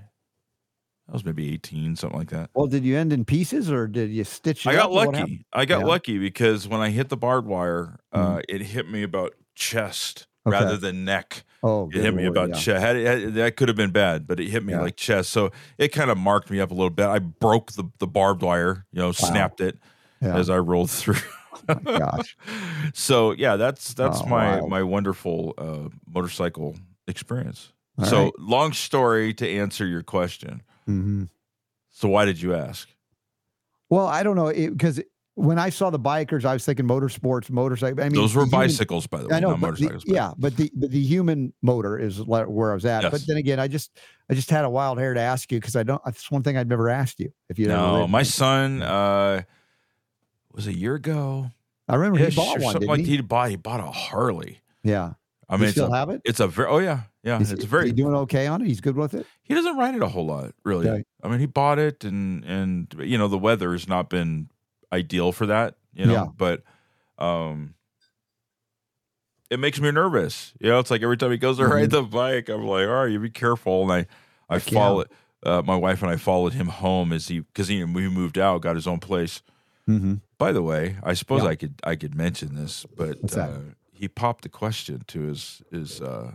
I was maybe 18, something like that. Well, did you end in pieces or did you stitch it I got lucky. I got Yeah. lucky because when I hit the barbed wire, uh, Mhm. it hit me about chest Okay. rather than neck. Oh, It hit me Lord, about yeah. chest. Had it- that could have been bad, but it hit me Yeah. like chest. So it kind of marked me up a little bit. I broke the, the barbed wire, you know, snapped it Yeah. as I rolled through. Oh gosh. so yeah, that's that's Oh, my wow. my wonderful uh, motorcycle experience. All so right. long story to answer your question. hmm So why did you ask? Well, I don't know because when I saw the bikers, I was thinking motorsports, motorcycle. I mean, Those were human- bicycles, by the way, I know, not but the, yeah, but the but the human motor is where I was at. But then again, I just I just had a wild hair to ask you because I don't. That's one thing I've never asked you. If you No, ever my son uh, was a year ago. I remember he bought one. Didn't like he? he bought he bought a Harley. Yeah. I mean, still a, have it? it's a very oh yeah yeah Is, it's very he doing okay on it? He's good with it. he doesn't ride it a whole lot really. Okay. I mean, he bought it and and you know the weather has not been ideal for that. You know, Yeah. but um, it makes me nervous. You know, it's like every time he goes to ride the bike, I'm like, all right, you be careful. And I I Mm-hmm. Yeah. follow uh, my wife and I followed him home as he because he we moved out, got his own place. Mm-hmm. By the way, I suppose Yeah. I could I could mention this, but uh, he popped the question to his his uh,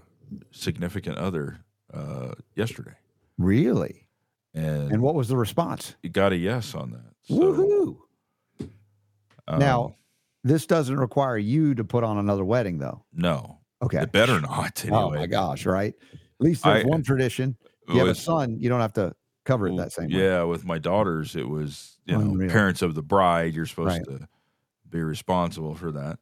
significant other uh, yesterday, Really? and, And what was the response? he got a yes on that. So, Woohoo! Um, now, this doesn't require you to put on another wedding, though. no, Okay. it better not. Anyway, Oh my gosh! Right. At least there's I- one tradition. If you have a son, you don't have to cover it that same way. yeah, with my daughters, it was you know parents of the bride. You're supposed Right. to be responsible for that.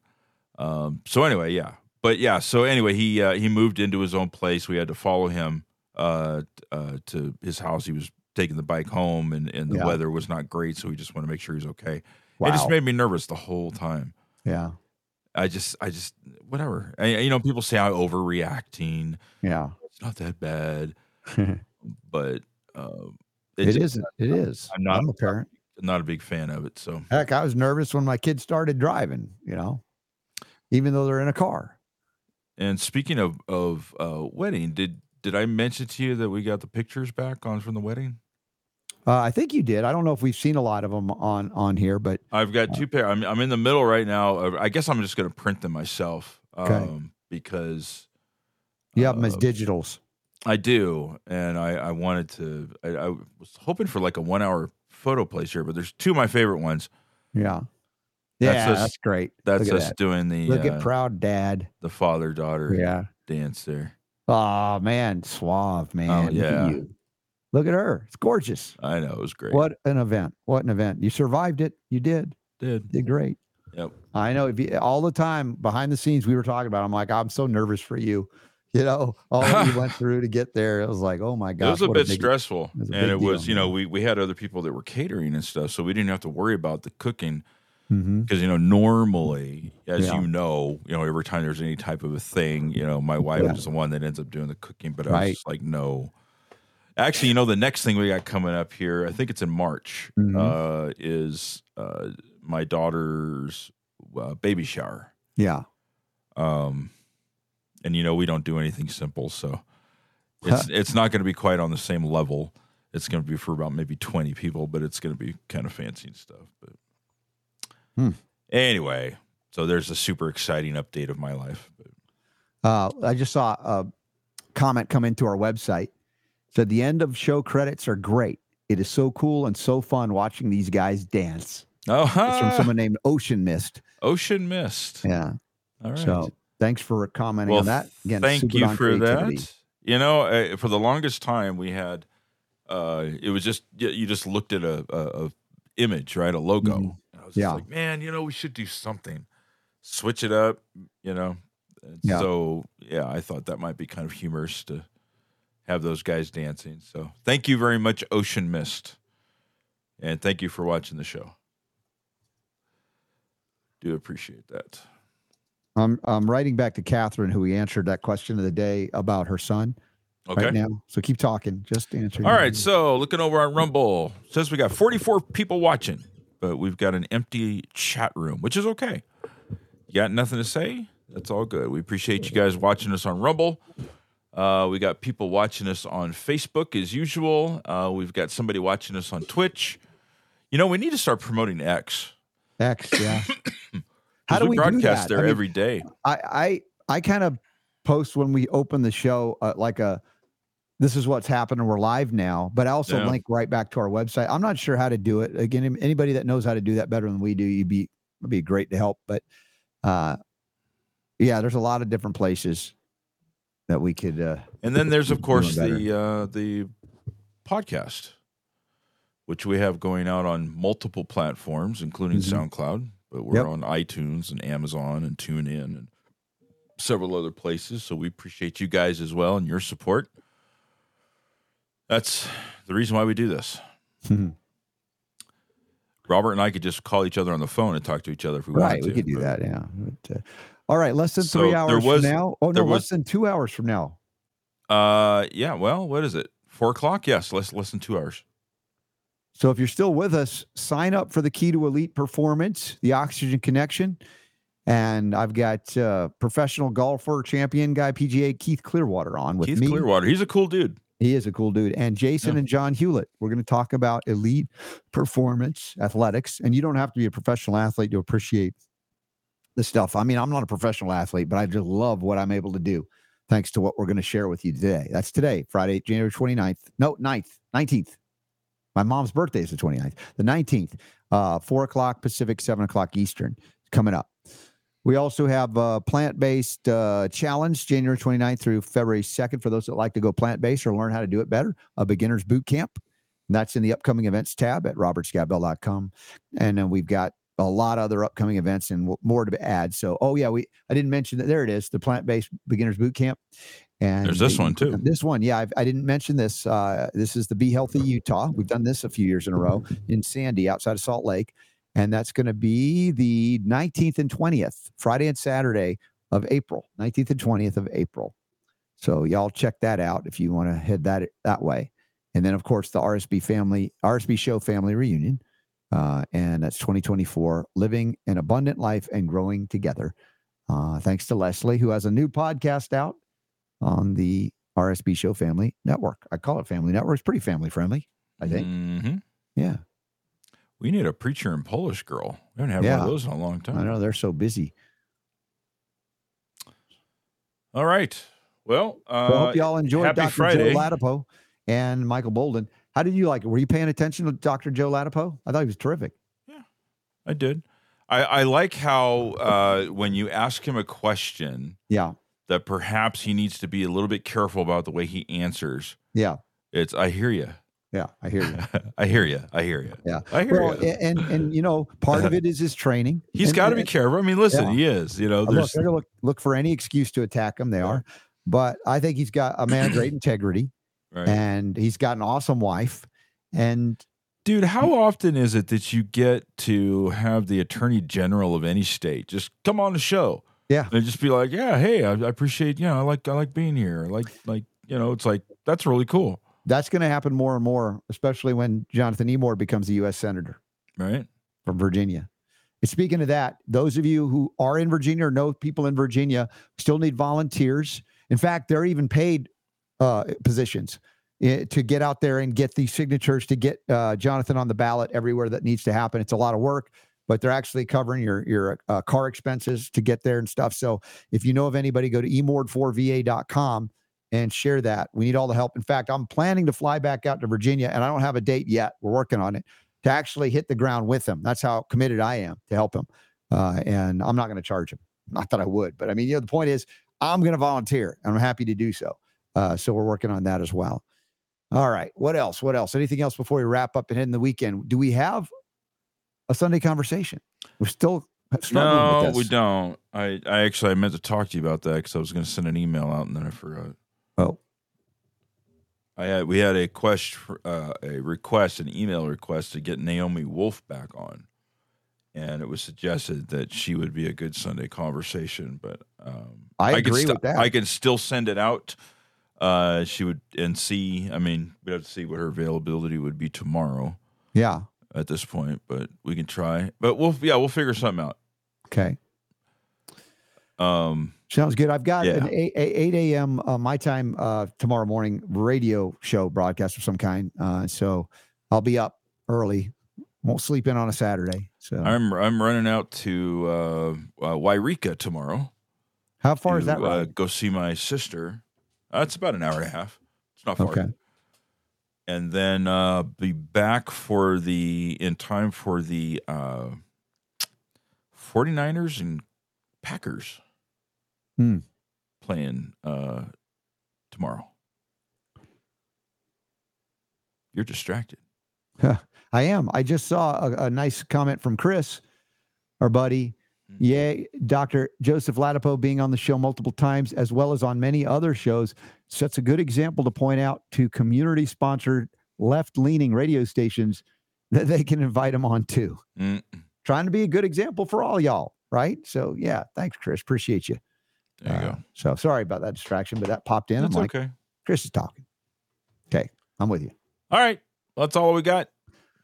Um, so anyway, yeah, but yeah. So anyway, he uh, he moved into his own place. We had to follow him uh, uh, to his house. He was taking the bike home, and and the Yeah. weather was not great, so we just want to make sure he's okay. Wow. It just made me nervous the whole time. yeah. I just, I just, whatever. I, you know, people say I'm overreacting. Yeah. It's not that bad, but uh, it just- isn't. It is. I'm not- I'm a parent. Not a big fan of it. So Heck, I was nervous when my kids started driving. You know, even though they're in a car. And speaking of of uh, wedding, did did I mention to you that we got the pictures back on from the wedding? Uh, I think you did. I don't know if we've seen a lot of them on on here, but I've got two pair. I'm I'm in the middle right now. Of, I guess I'm just going to print them myself. Okay. um, because You have them as uh, digitals. I do, and I, I wanted to. I, I was hoping for like a one hour photo place here, but there's two of my favorite ones. Yeah. That's yeah, us- that's great. That's us that. doing the Look uh, at proud dad. the father daughter Yeah. dance there. Oh man, suave man. Oh, yeah. Look at her. It's gorgeous. I know it was great. What an event. What an event. You survived it. You did. did? Did great. Yep. I know if you, all the time behind the scenes we were talking about. I'm like, I'm so nervous for you. You know, all you went through to get there. It was like, oh my God. It was a bit big- stressful, it was a and it was deal, you know we we had other people that were catering and stuff, so we didn't have to worry about the cooking mm-hmm. because you know normally, as Yeah. you know, you know every time there's any type of a thing, you know my wife Yeah. is the one that ends up doing the cooking, but I was just like no. Actually, you know the next thing we got coming up here, I think it's in March, Mhm. uh, is uh, my daughter's uh, baby shower. Yeah. um and you know we don't do anything simple so it's it's not going to be quite on the same level it's going to be for about maybe 20 people but it's going to be kind of fancy and stuff but Hmm. anyway so there's a super exciting update of my life but Uh, I just saw a comment come into our website. Said the end of show credits are great. It is so cool and so fun watching these guys dance. oh It's from someone named Ocean Mist. ocean mist Yeah. all right So thanks for commenting well on that. Again, thank you for creativity. that you know uh, for the longest time we had uh it was just you, just looked at a, a, a image right a logo Mhm. i was Yeah. just like man you know we should do something switch it up you know Yeah. so yeah i thought that might be kind of humorous to have those guys dancing so thank you very much ocean mist and thank you for watching the show do appreciate that I'm I'm writing back to Catherine, who we answered that question of the day about her son okay right now. So keep talking. Just answering. All right, so looking over on Rumble, says we got 44 people watching, but we've got an empty chat room, which is okay. You got nothing to say? That's all good. We appreciate you guys watching us on Rumble. Uh, we got people watching us on Facebook as usual. Uh, we've got somebody watching us on Twitch. You know, we need to start promoting X. X. yeah. How do we, do broadcast that? there I mean, every day? I I I kind of post when we open the show uh, like a this is what's happening. We're live now, but I also Yeah. link right back to our website. I'm not sure how to do it. Again, anybody that knows how to do that better than we do, you'd be would be great to help. But uh, yeah, there's a lot of different places that we could. Uh, And then there's of course the uh, the podcast, which we have going out on multiple platforms, including Mhm. SoundCloud. But we're Yep. on iTunes and Amazon and TuneIn and several other places. So we appreciate you guys as well and your support. That's the reason why we do this. Robert and I could just call each other on the phone and talk to each other if we right, wanted to. we could do but- that. Yeah. But, uh, all right, less than So three hours was- from now. Oh no, was- less than two hours from now. Uh, yeah. Well, what is it? Four o'clock? Yes, less less than two hours. So if you're still with us, sign up for the Key to Elite Performance, the Oxygen Connection. And I've got uh, professional golfer, champion guy, PGA Keith Clearwater on with Keith me. Clearwater. He's a cool dude. He is a cool dude. And Jason Yeah. and John Hewlett. We're going to talk about elite performance athletics. And you don't have to be a professional athlete to appreciate the stuff. I mean, I'm not a professional athlete, but I just love what I'm able to do thanks to what we're going to share with you today. That's today, Friday, January 29th. No, 9th, 19th. My mom's birthday is the 29th. The 19th, uh, 4 o'clock Pacific, 7 o'clock Eastern coming up. We also have a plant-based uh, challenge January 29th through February 2nd for those that like to go plant-based or learn how to do it better. A beginner's boot camp. That's in the upcoming events tab at robertscottbell.com. And then we've got a lot of other upcoming events and more to add. So, oh yeah, we I didn't mention that. There it is, the plant-based beginners boot camp. And There's this one, too. This one, yeah, I've, I didn't mention this. Uh, this is the Be Healthy Utah. We've done this a few years in a row in Sandy, outside of Salt Lake, and that's going to be the 19th and 20th, Friday and Saturday of April, 19th and 20th of April. So y'all check that out if you want to head that that way. And then of course the RSB family RSB show family reunion, uh, and that's 2024, living an abundant life and growing together. Uh, thanks to Leslie, who has a new podcast out on the RSB Show Family Network. I call it Family Network. It's pretty family friendly, I think. hmm Yeah, We need a preacher and Polish girl. We haven't had one of those in a long time. I know they're so busy. All right. Well, uh, I hope y'all enjoyed Dr. Friday. Joe Ladapo and Michael Boldin. How did you like it? Were you paying attention to Dr. Joe Ladapo? I thought he was terrific. Yeah, I did. I, I like how uh, when you ask him a question Yeah. that perhaps he needs to be a little bit careful about the way he answers. Yeah. It's I hear you. Yeah. I hear you. I hear you. I hear you. Yeah. I hear Well, you. and, and, you know, part of it is his training. He's got to be careful. I mean, listen, Yeah. he is. You know, Uh, Look, they're gonna look, look for any excuse to attack him. They are. But I think he's got a man of great integrity right. and he's got an awesome wife. And Dude, how often is it that you get to have the attorney general of any state just come on the show? Yeah. And just be like, yeah, hey, I, I appreciate, you know, I like, I like being here. Like, like, you know, it's like, that's really cool. that's going to happen more and more, especially when Jonathan Emord becomes a U.S. Senator Right. from Virginia. And speaking of that, those of you who are in Virginia or know people in Virginia still need volunteers. In fact, they're even paid uh, positions eh, to get out there and get these signatures to get uh, Jonathan on the ballot everywhere that needs to happen. It's a lot of work, but they're actually covering your your uh, car expenses to get there and stuff. So if you know of anybody, go to emord4va.com and share that. We need all the help. In fact, I'm planning to fly back out to Virginia, and I don't have a date yet. We're working on it to actually hit the ground with him. That's how committed I am to help him. Uh, and I'm not going to charge him. Not that I would, but I mean, you know, the point is, I'm going to volunteer, and I'm happy to do so. Uh, so we're working on that as well. All right. What else? What else? Anything else before we wrap up and in the weekend? Do we have a Sunday conversation? We're still struggling No, we don't. I, I actually, I meant to talk to you about that because I was going to send an email out and then I forgot. Oh, I had, we had a quest, uh, a request, an email request to get Naomi Wolf back on. And it was suggested that she would be a good Sunday conversation, but um, I can agree sti- with that. I can still send it out. Uh, she would and see. I mean, we'd have to see what her availability would be tomorrow yeah. at this point, but we can try. But we'll yeah, we'll figure something out. Okay. Um, Sounds good. I've got Yeah. an 8, 8 a.m. Uh, my time uh, tomorrow morning radio show broadcast of some kind. Uh, so I'll be up early. Won't sleep in on a Saturday. So I'm I'm running out to uh, uh, Wairika tomorrow. how far is to, that Uh, go see my sister. Uh, it's about an hour and a half. It's not far. Okay. And then uh, be back for the in time for the uh, 49ers and Packers Hmm. playing uh, tomorrow. You're distracted. I am. I just saw a, a nice comment from Chris, our buddy. Mhm. Yay, Dr. Joseph Ladapo being on the show multiple times, as well as on many other shows, sets a good example to point out to community sponsored left leaning radio stations that they can invite him on too. Mm, Trying to be a good example for all y'all, right? So, yeah, thanks, Chris. Appreciate you. there you Uh, go. So, sorry about that distraction, but that popped in. That's I'm like, okay. Chris is talking. Okay, I'm with you. All right. That's all we got.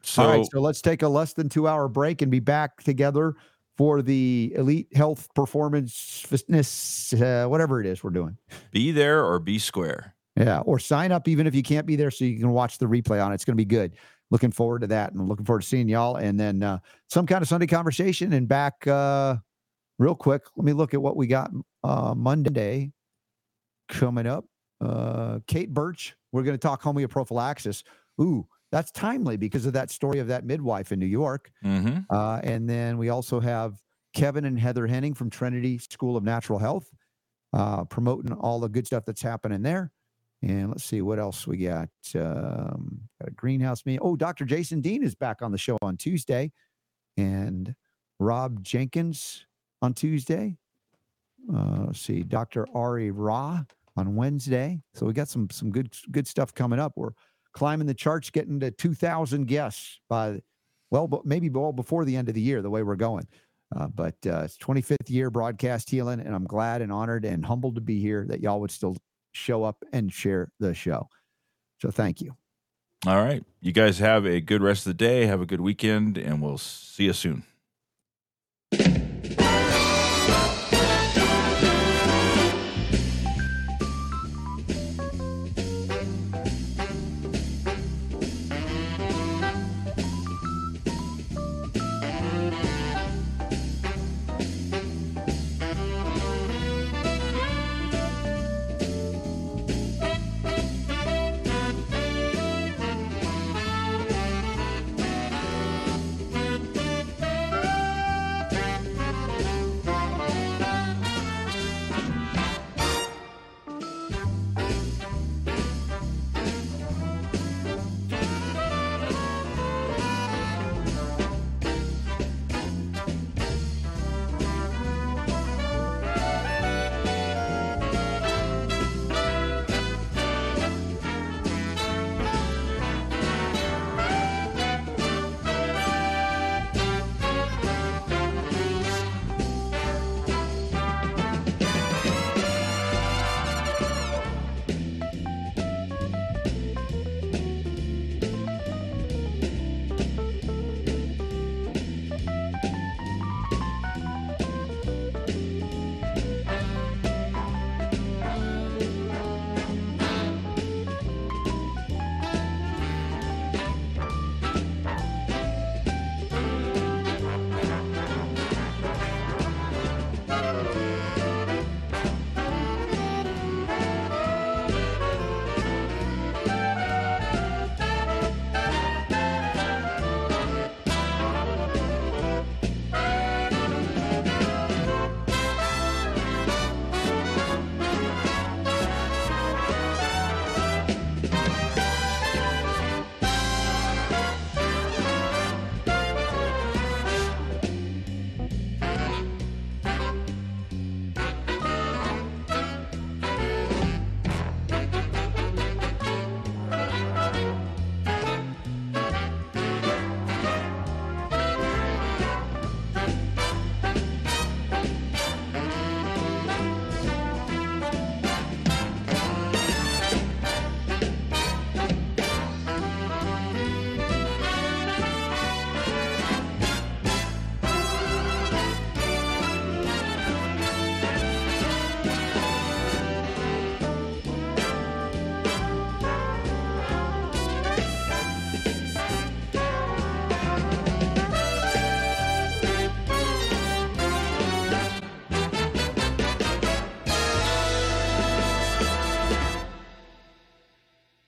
So, All right, so let's take a less than two hour break and be back together for the Elite Health Performance Fitness, uh, whatever it is we're doing. be there or be square. Yeah, or sign up even if you can't be there so you can watch the replay on it. It's going to be good. Looking forward to that and looking forward to seeing y'all. And then uh, some kind of Sunday conversation and back uh, real quick. Let me look at what we got uh, Monday coming up. Uh, Kate Birch, we're going to talk homeoprophylaxis. Ooh, that's timely because of that story of that midwife in New York. Mm-hmm. Uh, and then we also have Kevin and Heather Henning from Trinity School of Natural Health, uh, promoting all the good stuff that's happening there. And let's see what else we got. Um, got a greenhouse meeting. Oh, Dr. Jason Dean is back on the show on Tuesday, and Rob Jenkins on Tuesday. Uh, let's see, Dr. Ari Ra on Wednesday. So we got some some good good stuff coming up. We're climbing the charts, getting to 2,000 guests by well, maybe well before the end of the year, the way we're going. Uh, but uh, it's 25th year broadcast healing, and I'm glad and honored and humbled to be here that y'all would still show up and share the show. So thank you. All right. You guys have a good rest of the day. Have a good weekend, and we'll see you soon.